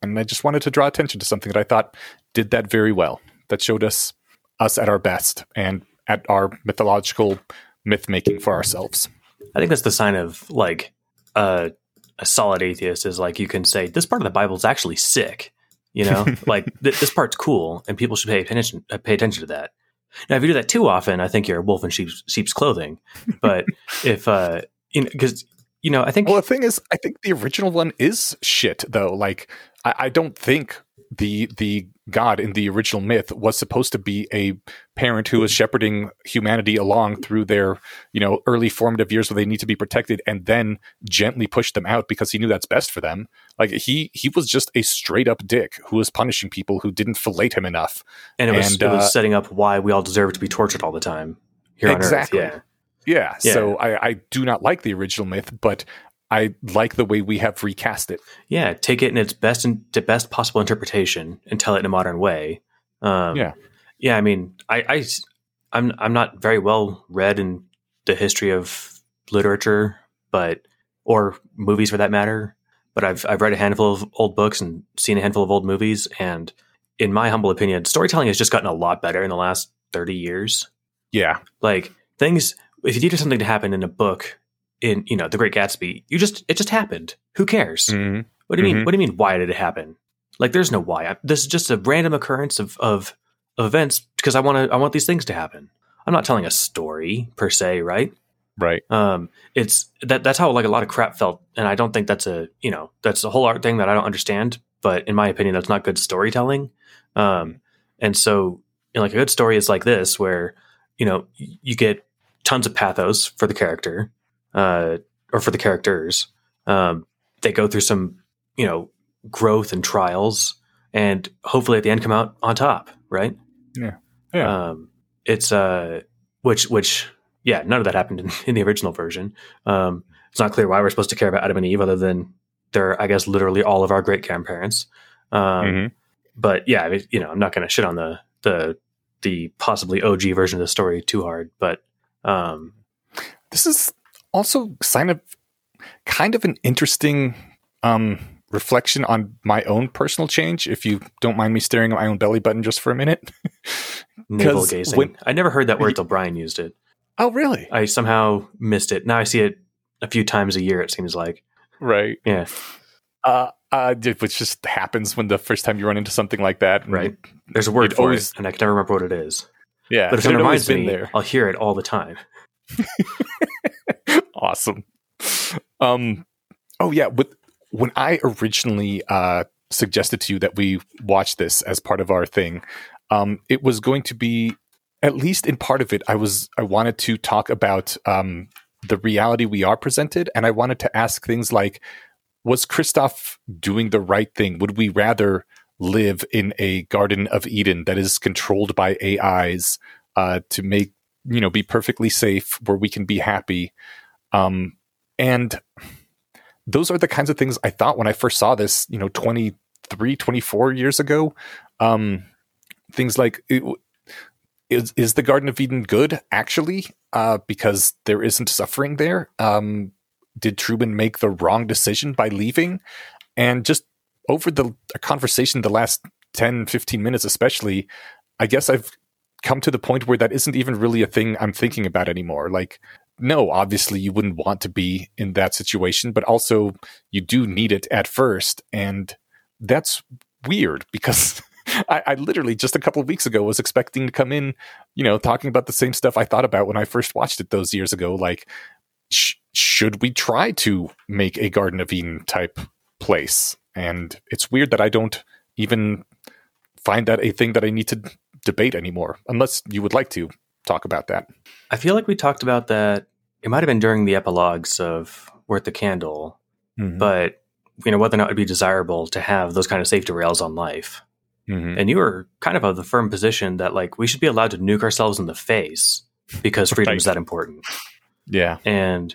[SPEAKER 1] And I just wanted to draw attention to something that I thought did that very well, that showed us us at our best and at our mythological myth making for ourselves.
[SPEAKER 2] I think that's the sign of like a a solid atheist is like you can say this part of the Bible is actually sick. You know, like th- this part's cool, and people should pay attention uh, pay attention to that. Now, if you do that too often, I think you're a wolf in sheep's, sheep's clothing. But if uh, you know, because you know, I think
[SPEAKER 1] Well, the thing is, I think the original one is shit, though. Like, I, I don't think the the god in the original myth was supposed to be a parent who was shepherding humanity along through their you know early formative years where they need to be protected and then gently push them out because he knew that's best for them like he he was just a straight up dick who was punishing people who didn't fillet him enough
[SPEAKER 2] and it was
[SPEAKER 1] and,
[SPEAKER 2] it was
[SPEAKER 1] uh,
[SPEAKER 2] setting up why we all deserve to be tortured all the time here
[SPEAKER 1] Exactly.
[SPEAKER 2] on Earth.
[SPEAKER 1] yeah,
[SPEAKER 2] Yeah.
[SPEAKER 1] so I, I do not like the original myth but i like the way we have recast it
[SPEAKER 2] Yeah. Take it in its best and best possible interpretation and tell it in a modern way. Um,
[SPEAKER 1] Yeah.
[SPEAKER 2] yeah. I mean, I, I, I'm, I'm not very well read in the history of literature, but or movies for that matter. But I've I've read a handful of old books and seen a handful of old movies, and in my humble opinion, storytelling has just gotten a lot better in the last thirty years.
[SPEAKER 1] yeah
[SPEAKER 2] Like things, if you needed something to happen in a book, in you know The Great Gatsby, you just it just happened. Who cares?
[SPEAKER 1] Mhm.
[SPEAKER 2] What do you mean?
[SPEAKER 1] Mhm.
[SPEAKER 2] What do you mean? Why did it happen? Like, there's no why. I, this is just a random occurrence of of, of events because I want to. I want these things to happen. I'm not telling a story per se, right?
[SPEAKER 1] Right.
[SPEAKER 2] Um, it's that that's how like a lot of crap felt, and I don't think that's a you know that's a whole art thing that I don't understand. But in my opinion, that's not good storytelling. Um, and so you know, like a good story is like this, where you know you get tons of pathos for the character, uh, or for the characters. Um, they go through some you know growth and trials, and hopefully at the end come out on top, right?
[SPEAKER 1] Yeah. Yeah.
[SPEAKER 2] Um, it's uh, which which yeah, none of that happened in, in the original version. Um, it's not clear why we're supposed to care about Adam and Eve, other than they're I guess literally all of our great grandparents. Um,
[SPEAKER 1] Mhm.
[SPEAKER 2] But yeah, I mean, you know, I'm not going to shit on the the the possibly OG version of the story too hard, but um,
[SPEAKER 1] this is also kind of kind of an interesting um reflection on my own personal change if you don't mind me staring at my own belly button just for a minute
[SPEAKER 2] navel gazing.
[SPEAKER 1] when-
[SPEAKER 2] I never heard that word till Brian used it.
[SPEAKER 1] oh really
[SPEAKER 2] I somehow missed it. Now I see it a few times a year. It seems like
[SPEAKER 1] right
[SPEAKER 2] yeah,
[SPEAKER 1] uh uh which just happens when the first time you run into something like that
[SPEAKER 2] Right. there's a word for
[SPEAKER 1] always-
[SPEAKER 2] it, and I can never remember what it is.
[SPEAKER 1] yeah
[SPEAKER 2] But if
[SPEAKER 1] it
[SPEAKER 2] it
[SPEAKER 1] had always
[SPEAKER 2] reminds
[SPEAKER 1] been
[SPEAKER 2] me, I'll hear it all the time.
[SPEAKER 1] awesome. Um, oh yeah, with, when I originally uh, suggested to you that we watch this as part of our thing, um, it was going to be at least in part of it. I was I wanted to talk about um, the reality we are presented, and I wanted to ask things like, was Christof doing the right thing? Would we rather live in a Garden of Eden that is controlled by AIs uh, to make you know be perfectly safe where we can be happy? Um, and those are the kinds of things I thought when I first saw this, you know, 23, 24 years ago. Um, things like, it, is, is the Garden of Eden good, actually? Uh, because there isn't suffering there? Um, did Truman make the wrong decision by leaving? And just over the conversation, the last 10, 15 minutes, especially, I guess I've come to the point where that isn't even really a thing I'm thinking about anymore. Like, no, obviously you wouldn't want to be in that situation, but also you do need it at first. And that's weird because I, I literally just a couple of weeks ago was expecting to come in, you know, talking about the same stuff I thought about when I first watched it those years ago. Like, sh- should we try to make a Garden of Eden type place? And it's weird that I don't even find that a thing that I need to debate anymore, unless you would like to talk about that.
[SPEAKER 2] I feel like we talked about that. It might have been during the epilogues of Worth the Candle,
[SPEAKER 1] But
[SPEAKER 2] but you know whether or not it would be desirable to have those kind of safety rails on life. And you were kind of of the firm position that like we should be allowed to nuke ourselves in the face because freedom is that important.
[SPEAKER 1] yeah,
[SPEAKER 2] And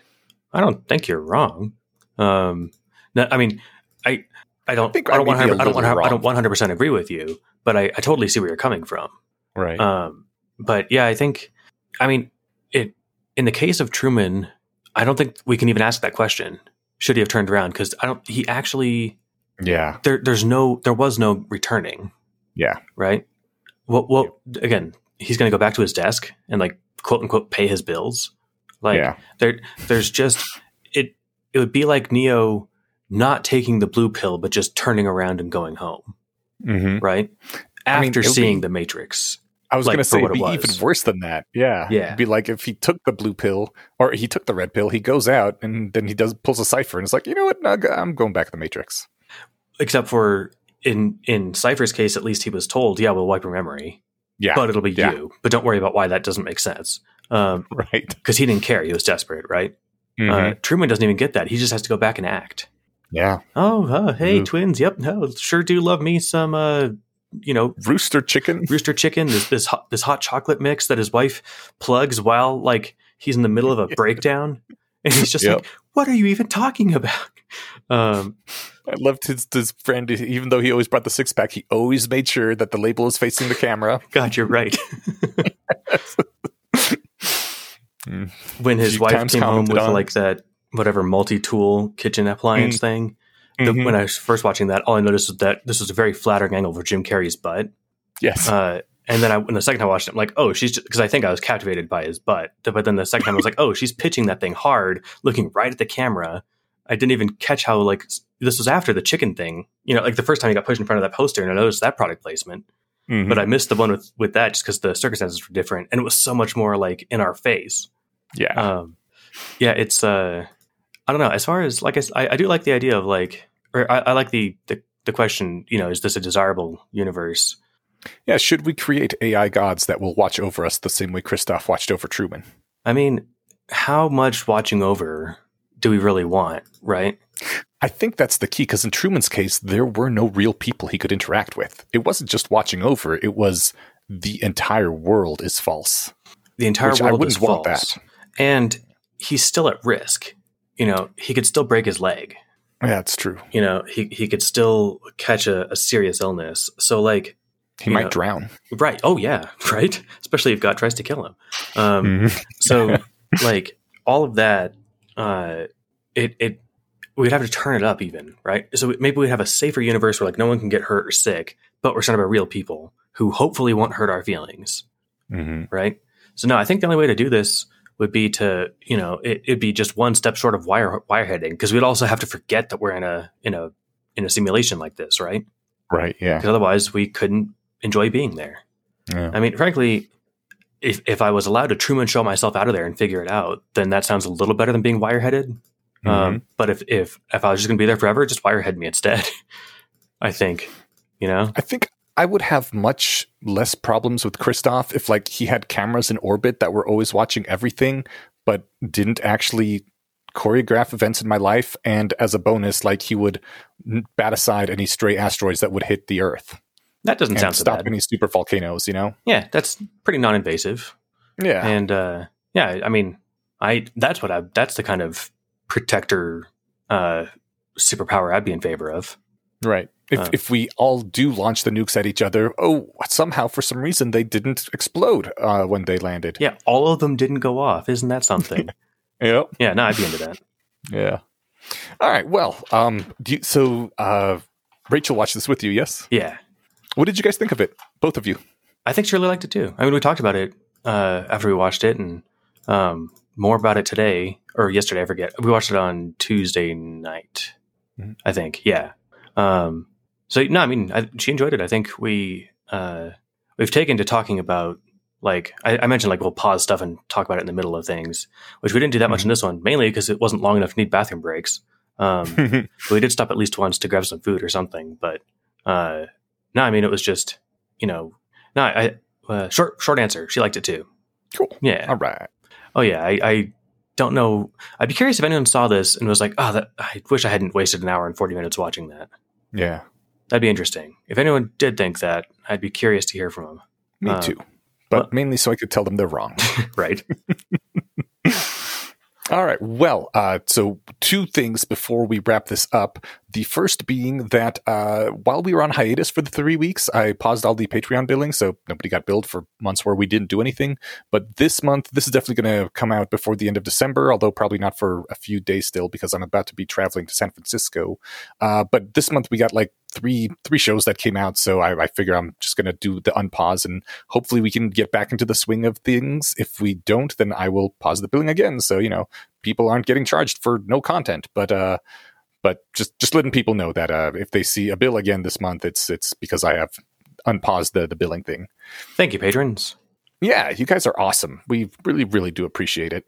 [SPEAKER 2] I don't think you're wrong. Um, no, I mean, I I don't
[SPEAKER 1] think
[SPEAKER 2] I don't
[SPEAKER 1] I
[SPEAKER 2] one hundred I don't
[SPEAKER 1] little
[SPEAKER 2] 100 I don't one hundred percent agree with you, but I, I totally see where you're coming from.
[SPEAKER 1] right.
[SPEAKER 2] Um, but yeah, I think, I mean, it in the case of Truman, I don't think we can even ask that question. Should he have turned around? Because I don't. He actually
[SPEAKER 1] yeah,
[SPEAKER 2] there. There's no. There was no returning.
[SPEAKER 1] yeah,
[SPEAKER 2] Right. Well, well, again, he's going to go back to his desk and like quote unquote pay his bills. Like
[SPEAKER 1] yeah,
[SPEAKER 2] there, there's just it. It would be like Neo not taking the blue pill, but just turning around and going home.
[SPEAKER 1] hmm
[SPEAKER 2] Right.
[SPEAKER 1] I mean,
[SPEAKER 2] After seeing
[SPEAKER 1] be-
[SPEAKER 2] the Matrix.
[SPEAKER 1] I was
[SPEAKER 2] like,
[SPEAKER 1] going to say
[SPEAKER 2] what
[SPEAKER 1] it'd
[SPEAKER 2] it
[SPEAKER 1] be
[SPEAKER 2] was.
[SPEAKER 1] even worse than that. Yeah,
[SPEAKER 2] Yeah.
[SPEAKER 1] It'd be like if he took the blue pill or he took the red pill, he goes out and then he does pulls a Cypher and it's like, you know what? No, I'm going back to the Matrix.
[SPEAKER 2] except for in in Cypher's case, at least he was told, "Yeah, we'll wipe your memory,
[SPEAKER 1] Yeah,
[SPEAKER 2] but it'll be
[SPEAKER 1] Yeah.
[SPEAKER 2] you. But don't worry about why that doesn't make sense." Um,
[SPEAKER 1] right.
[SPEAKER 2] because he didn't care; he was desperate, right?
[SPEAKER 1] Mhm.
[SPEAKER 2] Uh, Truman doesn't even get that; he just has to go back and act.
[SPEAKER 1] Yeah,
[SPEAKER 2] Oh, uh, hey,
[SPEAKER 1] Mhm.
[SPEAKER 2] twins. Yep, no, sure do love me some, uh, you know,
[SPEAKER 1] rooster chicken.
[SPEAKER 2] rooster chicken. This this hot, this hot chocolate mix that his wife plugs while like he's in the middle of a breakdown, and he's just
[SPEAKER 1] Yep.
[SPEAKER 2] like, "What are you even talking about?" Um,
[SPEAKER 1] I loved his his friend. Even though he always brought the six pack, he always made sure that the label was facing the camera.
[SPEAKER 2] God, you're right. When his wife came home with
[SPEAKER 1] on.
[SPEAKER 2] like that whatever multi-tool kitchen appliance thing the,
[SPEAKER 1] Mhm.
[SPEAKER 2] when i was first watching that all i noticed was that this was a very flattering angle for jim carrey's butt
[SPEAKER 1] Yes,
[SPEAKER 2] uh, and then I, when the second time I watched it, I'm like, oh, she's because I think I was captivated by his butt. But then the second time I was like, oh, she's pitching that thing hard, looking right at the camera. I didn't even catch how like this was after the chicken thing. You know, like the first time he got pushed in front of that poster, and I noticed that product placement.
[SPEAKER 1] Mhm.
[SPEAKER 2] But I missed the one with with that just because the circumstances were different, and it was so much more like in our face.
[SPEAKER 1] yeah,
[SPEAKER 2] Um, yeah, it's uh, I don't know. As far as like I, I do like the idea of like, or I, I like the, the the question. You know, is this a desirable universe?
[SPEAKER 1] Yeah, should we create AI gods that will watch over us the same way Christof watched over Truman?
[SPEAKER 2] I mean, how much watching over do we really want, right?
[SPEAKER 1] I think that's the key because in Truman's case, there were no real people he could interact with. It wasn't just watching over, it was the entire world is false.
[SPEAKER 2] The entire
[SPEAKER 1] Which I
[SPEAKER 2] world
[SPEAKER 1] wouldn't
[SPEAKER 2] is
[SPEAKER 1] want
[SPEAKER 2] false.
[SPEAKER 1] that.
[SPEAKER 2] And he's still at risk. You know, he could still break his leg.
[SPEAKER 1] Yeah, that's true.
[SPEAKER 2] You know, he, he could still catch a, a serious illness. So, like,
[SPEAKER 1] He might
[SPEAKER 2] know,
[SPEAKER 1] drown.
[SPEAKER 2] right. Oh, yeah. Right. Especially if God tries to kill him. Um,
[SPEAKER 1] Mhm.
[SPEAKER 2] so like all of that uh it it we'd have to turn it up even right so maybe we'd have a safer universe where like no one can get hurt or sick but we're surrounded by real people who hopefully won't hurt our feelings
[SPEAKER 1] Mhm.
[SPEAKER 2] right so no i think the only way to do this would be to you know it, it'd be just one step short of wire wireheading because we'd also have to forget that we're in a in a in a simulation like this right
[SPEAKER 1] Right. Yeah.
[SPEAKER 2] because otherwise we couldn't enjoy being there
[SPEAKER 1] yeah.
[SPEAKER 2] I mean, frankly, if if I was allowed to Truman show myself out of there and figure it out, then that sounds a little better than being wireheaded.
[SPEAKER 1] Mhm.
[SPEAKER 2] Um, but if if if I was just going to be there forever, just wirehead me instead. I think, you know,
[SPEAKER 1] I think I would have much less problems with Christof if like he had cameras in orbit that were always watching everything, but didn't actually choreograph events in my life. And as a bonus, like he would bat aside any stray asteroids that would hit the Earth
[SPEAKER 2] that doesn't sound so
[SPEAKER 1] stop
[SPEAKER 2] bad.
[SPEAKER 1] any super volcanoes. You know?
[SPEAKER 2] Yeah, that's pretty non-invasive.
[SPEAKER 1] Yeah.
[SPEAKER 2] And uh, yeah, I mean, I that's what I that's the kind of protector uh, superpower I'd be in favor of.
[SPEAKER 1] Right. If
[SPEAKER 2] Uh.
[SPEAKER 1] if we all do launch the nukes at each other, oh, somehow for some reason they didn't explode uh, when they landed.
[SPEAKER 2] Yeah, all of them didn't go off. Isn't that something?
[SPEAKER 1] Yep.
[SPEAKER 2] yeah, no, I'd be into that.
[SPEAKER 1] Yeah. All right. Well, um, do you, so uh, Rachel watched this with you, yes?
[SPEAKER 2] Yeah,
[SPEAKER 1] What did you guys think of it, both of you?
[SPEAKER 2] I think she really liked it too. I mean, we talked about it uh, after we watched it, and um, more about it today or yesterday. I forget. We watched it on Tuesday night,
[SPEAKER 1] Mhm.
[SPEAKER 2] I think. Yeah. Um, so no, I mean, I, she enjoyed it. I think we uh, we've taken to talking about like I, I mentioned, like we'll pause stuff and talk about it in the middle of things, which we didn't do that much in this one, mainly because it wasn't long enough to need bathroom breaks. Um, but we did stop at least once to grab some food or something. But uh, no, I mean, it was just you know, no, I uh, short short answer. She liked it too.
[SPEAKER 1] cool.
[SPEAKER 2] Yeah.
[SPEAKER 1] All right.
[SPEAKER 2] Oh yeah. I, I don't know. I'd be curious if anyone saw this and was like, oh, that I wish I hadn't wasted an hour and forty minutes watching that.
[SPEAKER 1] Yeah.
[SPEAKER 2] That'd be interesting. If anyone did think that, I'd be curious to hear from them.
[SPEAKER 1] Me
[SPEAKER 2] Uh,
[SPEAKER 1] too. But
[SPEAKER 2] well-
[SPEAKER 1] mainly so I could tell them they're wrong.
[SPEAKER 2] Right.
[SPEAKER 1] All right. Well, uh, so two things before we wrap this up. The first being that uh, while we were on hiatus for the three weeks, I paused all the Patreon billing, so nobody got billed for months where we didn't do anything. But this month, this is definitely going to come out before the end of December, although probably not for a few days still because I'm about to be traveling to San Francisco. Uh, but this month we got like three three shows that came out, so I, I figure I'm just going to do the unpause and hopefully we can get back into the swing of things. If we don't, then I will pause the billing again. So you know, people aren't getting charged for no content, but uh, but just just letting people know that uh, if they see a bill again this month, it's it's because I have unpaused the the billing thing.
[SPEAKER 2] Thank you, patrons.
[SPEAKER 1] Yeah, you guys are awesome. We really really do appreciate it.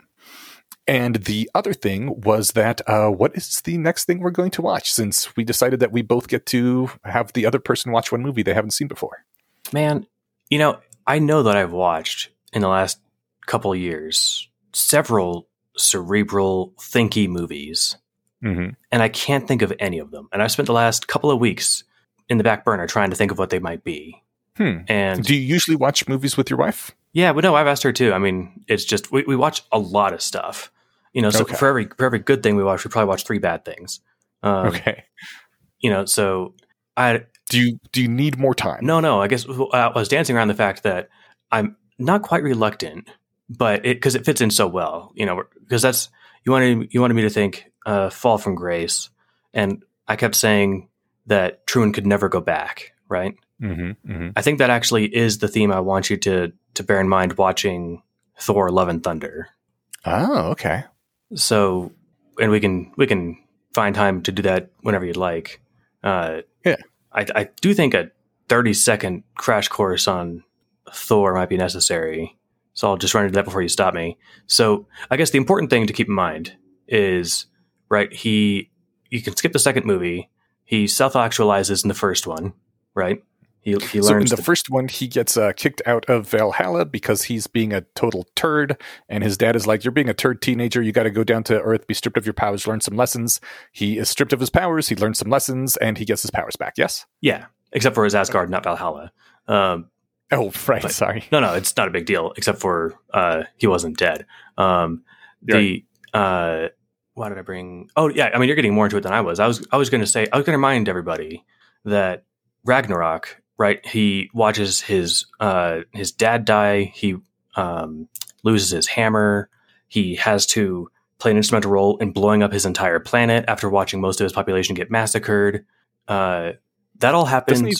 [SPEAKER 1] And the other thing was that uh, what is the next thing we're going to watch? Since we decided that we both get to have the other person watch one movie they haven't seen before.
[SPEAKER 2] Man, you know, I know that I've watched in the last couple years several cerebral, thinky movies,
[SPEAKER 1] Mm-hmm.
[SPEAKER 2] and I can't think of any of them. And I've spent the last couple of weeks in the back burner trying to think of what they might be.
[SPEAKER 1] Hmm.
[SPEAKER 2] And
[SPEAKER 1] Do you usually watch movies with your wife?
[SPEAKER 2] yeah, but no, I've asked her too. I mean, it's just we, we watch a lot of stuff. You know, so
[SPEAKER 1] Okay.
[SPEAKER 2] for every for every good thing we watch, we probably watch three bad things. Um,
[SPEAKER 1] okay.
[SPEAKER 2] You know, so I
[SPEAKER 1] Do you do you need more time?
[SPEAKER 2] No, no. I guess I was dancing around the fact that I'm not quite reluctant, but it because it fits in so well, you know. Because that's you wanted you wanted me to think uh, "Fall from Grace," and I kept saying that Truman could never go back. Right.
[SPEAKER 1] Mm-hmm, mm-hmm.
[SPEAKER 2] I think that actually is the theme I want you to to bear in mind watching Thor: Love and Thunder.
[SPEAKER 1] Oh, okay.
[SPEAKER 2] So, and we can we can find time to do that whenever you'd like. Uh,
[SPEAKER 1] Yeah.
[SPEAKER 2] I, I do think a thirty second crash course on Thor might be necessary. So I'll just run into that before you stop me. So I guess the important thing to keep in mind is right. He you can skip the second movie. He self actualizes in the first one, right? He, he
[SPEAKER 1] So in
[SPEAKER 2] learns
[SPEAKER 1] the
[SPEAKER 2] the-
[SPEAKER 1] first one, he gets uh, kicked out of Valhalla because he's being a total turd, and his dad is like, "You're being a turd teenager. You got to go down to Earth, be stripped of your powers, learn some lessons." He is stripped of his powers. He learns some lessons, and he gets his powers back. Yes.
[SPEAKER 2] yeah, except for his Asgard, not Valhalla. Um,
[SPEAKER 1] Oh, right.
[SPEAKER 2] But-
[SPEAKER 1] Sorry.
[SPEAKER 2] No, no, it's not a big deal, except for uh, he wasn't dead. Um, the uh, why did I bring? Oh, yeah. I mean, you're getting more into it than I was. I was I was going to say I was going to remind everybody that Ragnarok, right? He watches his uh, his dad die. He um, loses his hammer. He has to play an instrumental role in blowing up his entire planet after watching most of his population get massacred. Uh, that all happens.
[SPEAKER 1] Doesn't he-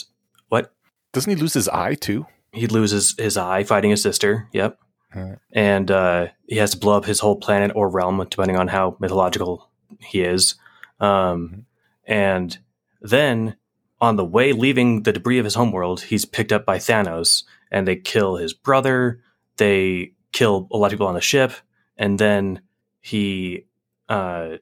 [SPEAKER 2] what?
[SPEAKER 1] Doesn't he lose his eye too?
[SPEAKER 2] he loses his eye fighting his sister. Yep.
[SPEAKER 1] Alright.
[SPEAKER 2] And uh, he has to blow up his whole planet or realm, depending on how mythological he is. Um, and then on the way leaving the debris of his homeworld, he's picked up by Thanos and they kill his brother. They kill a lot of people on the ship. And then he uh,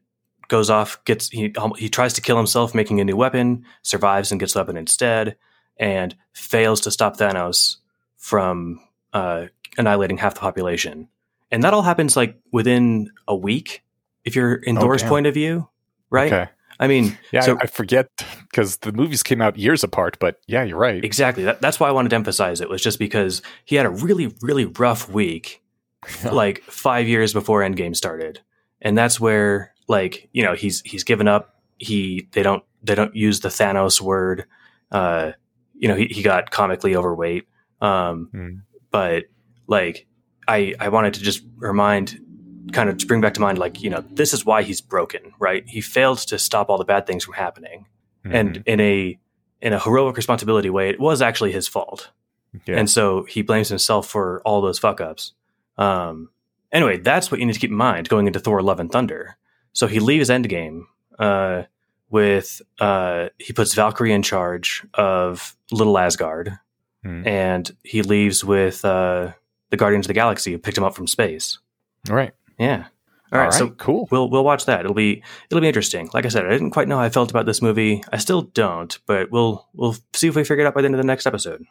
[SPEAKER 2] goes off, gets he, he tries to kill himself, making a new weapon, survives and gets the weapon instead and fails to stop Thanos from uh, annihilating half the population. And that all happens like within a week, if you're in
[SPEAKER 1] Oh,
[SPEAKER 2] Thor's
[SPEAKER 1] damn.
[SPEAKER 2] point of view, right?
[SPEAKER 1] Okay.
[SPEAKER 2] I mean,
[SPEAKER 1] Yeah,
[SPEAKER 2] so
[SPEAKER 1] I, I forget because the movies came out years apart. But yeah, you're right.
[SPEAKER 2] exactly. That, that's why I wanted to emphasize it was just because he had a really, really rough week, like five years before Endgame started, and that's where like you know he's he's given up. He they don't they don't use the Thanos word. Uh, you know he he got comically overweight. Um,
[SPEAKER 1] Hmm.
[SPEAKER 2] but like I I wanted to just remind kind of to bring back to mind like you know this is why he's broken right? He failed to stop all the bad things from happening. And in a in a heroic responsibility way it was actually his fault.
[SPEAKER 1] Yeah.
[SPEAKER 2] and so he blames himself for all those fuck ups um anyway that's what you need to keep in mind going into thor love and thunder. So he leaves endgame uh with uh he puts valkyrie in charge of little asgard.
[SPEAKER 1] Hmm.
[SPEAKER 2] and he leaves with uh the guardians of the galaxy who picked him up from space
[SPEAKER 1] All right.
[SPEAKER 2] yeah all right, so
[SPEAKER 1] cool.
[SPEAKER 2] we'll we'll watch that. It'll be it'll be interesting. Like I said, I didn't quite know how I felt about this movie. I still don't, but we'll we'll see if we figure it out by the end of the next episode.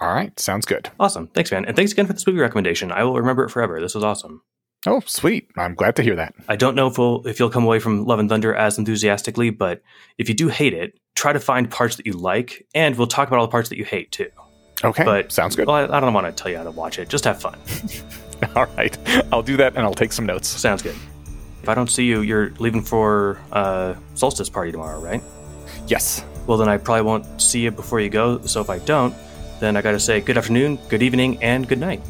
[SPEAKER 1] All right. Sounds good.
[SPEAKER 2] Awesome, thanks, man, and thanks again for this movie recommendation. I will remember it forever. This was awesome.
[SPEAKER 1] Oh, sweet. I'm glad to hear that.
[SPEAKER 2] I don't know if we'll if you'll come away from Love and Thunder as enthusiastically, but if you do hate it, try to find parts that you like, and we'll talk about all the parts that you hate too.
[SPEAKER 1] Okay.
[SPEAKER 2] But
[SPEAKER 1] sounds good.
[SPEAKER 2] Well, I, I don't want to tell you how to watch it. Just have fun.
[SPEAKER 1] All right. I'll do that and I'll take some notes.
[SPEAKER 2] Sounds good. If I don't see you, you're leaving for uh, solstice party tomorrow, right?
[SPEAKER 1] Yes.
[SPEAKER 2] well then I probably won't see you before you go. So if I don't, then I got to say good afternoon, good evening, and good night.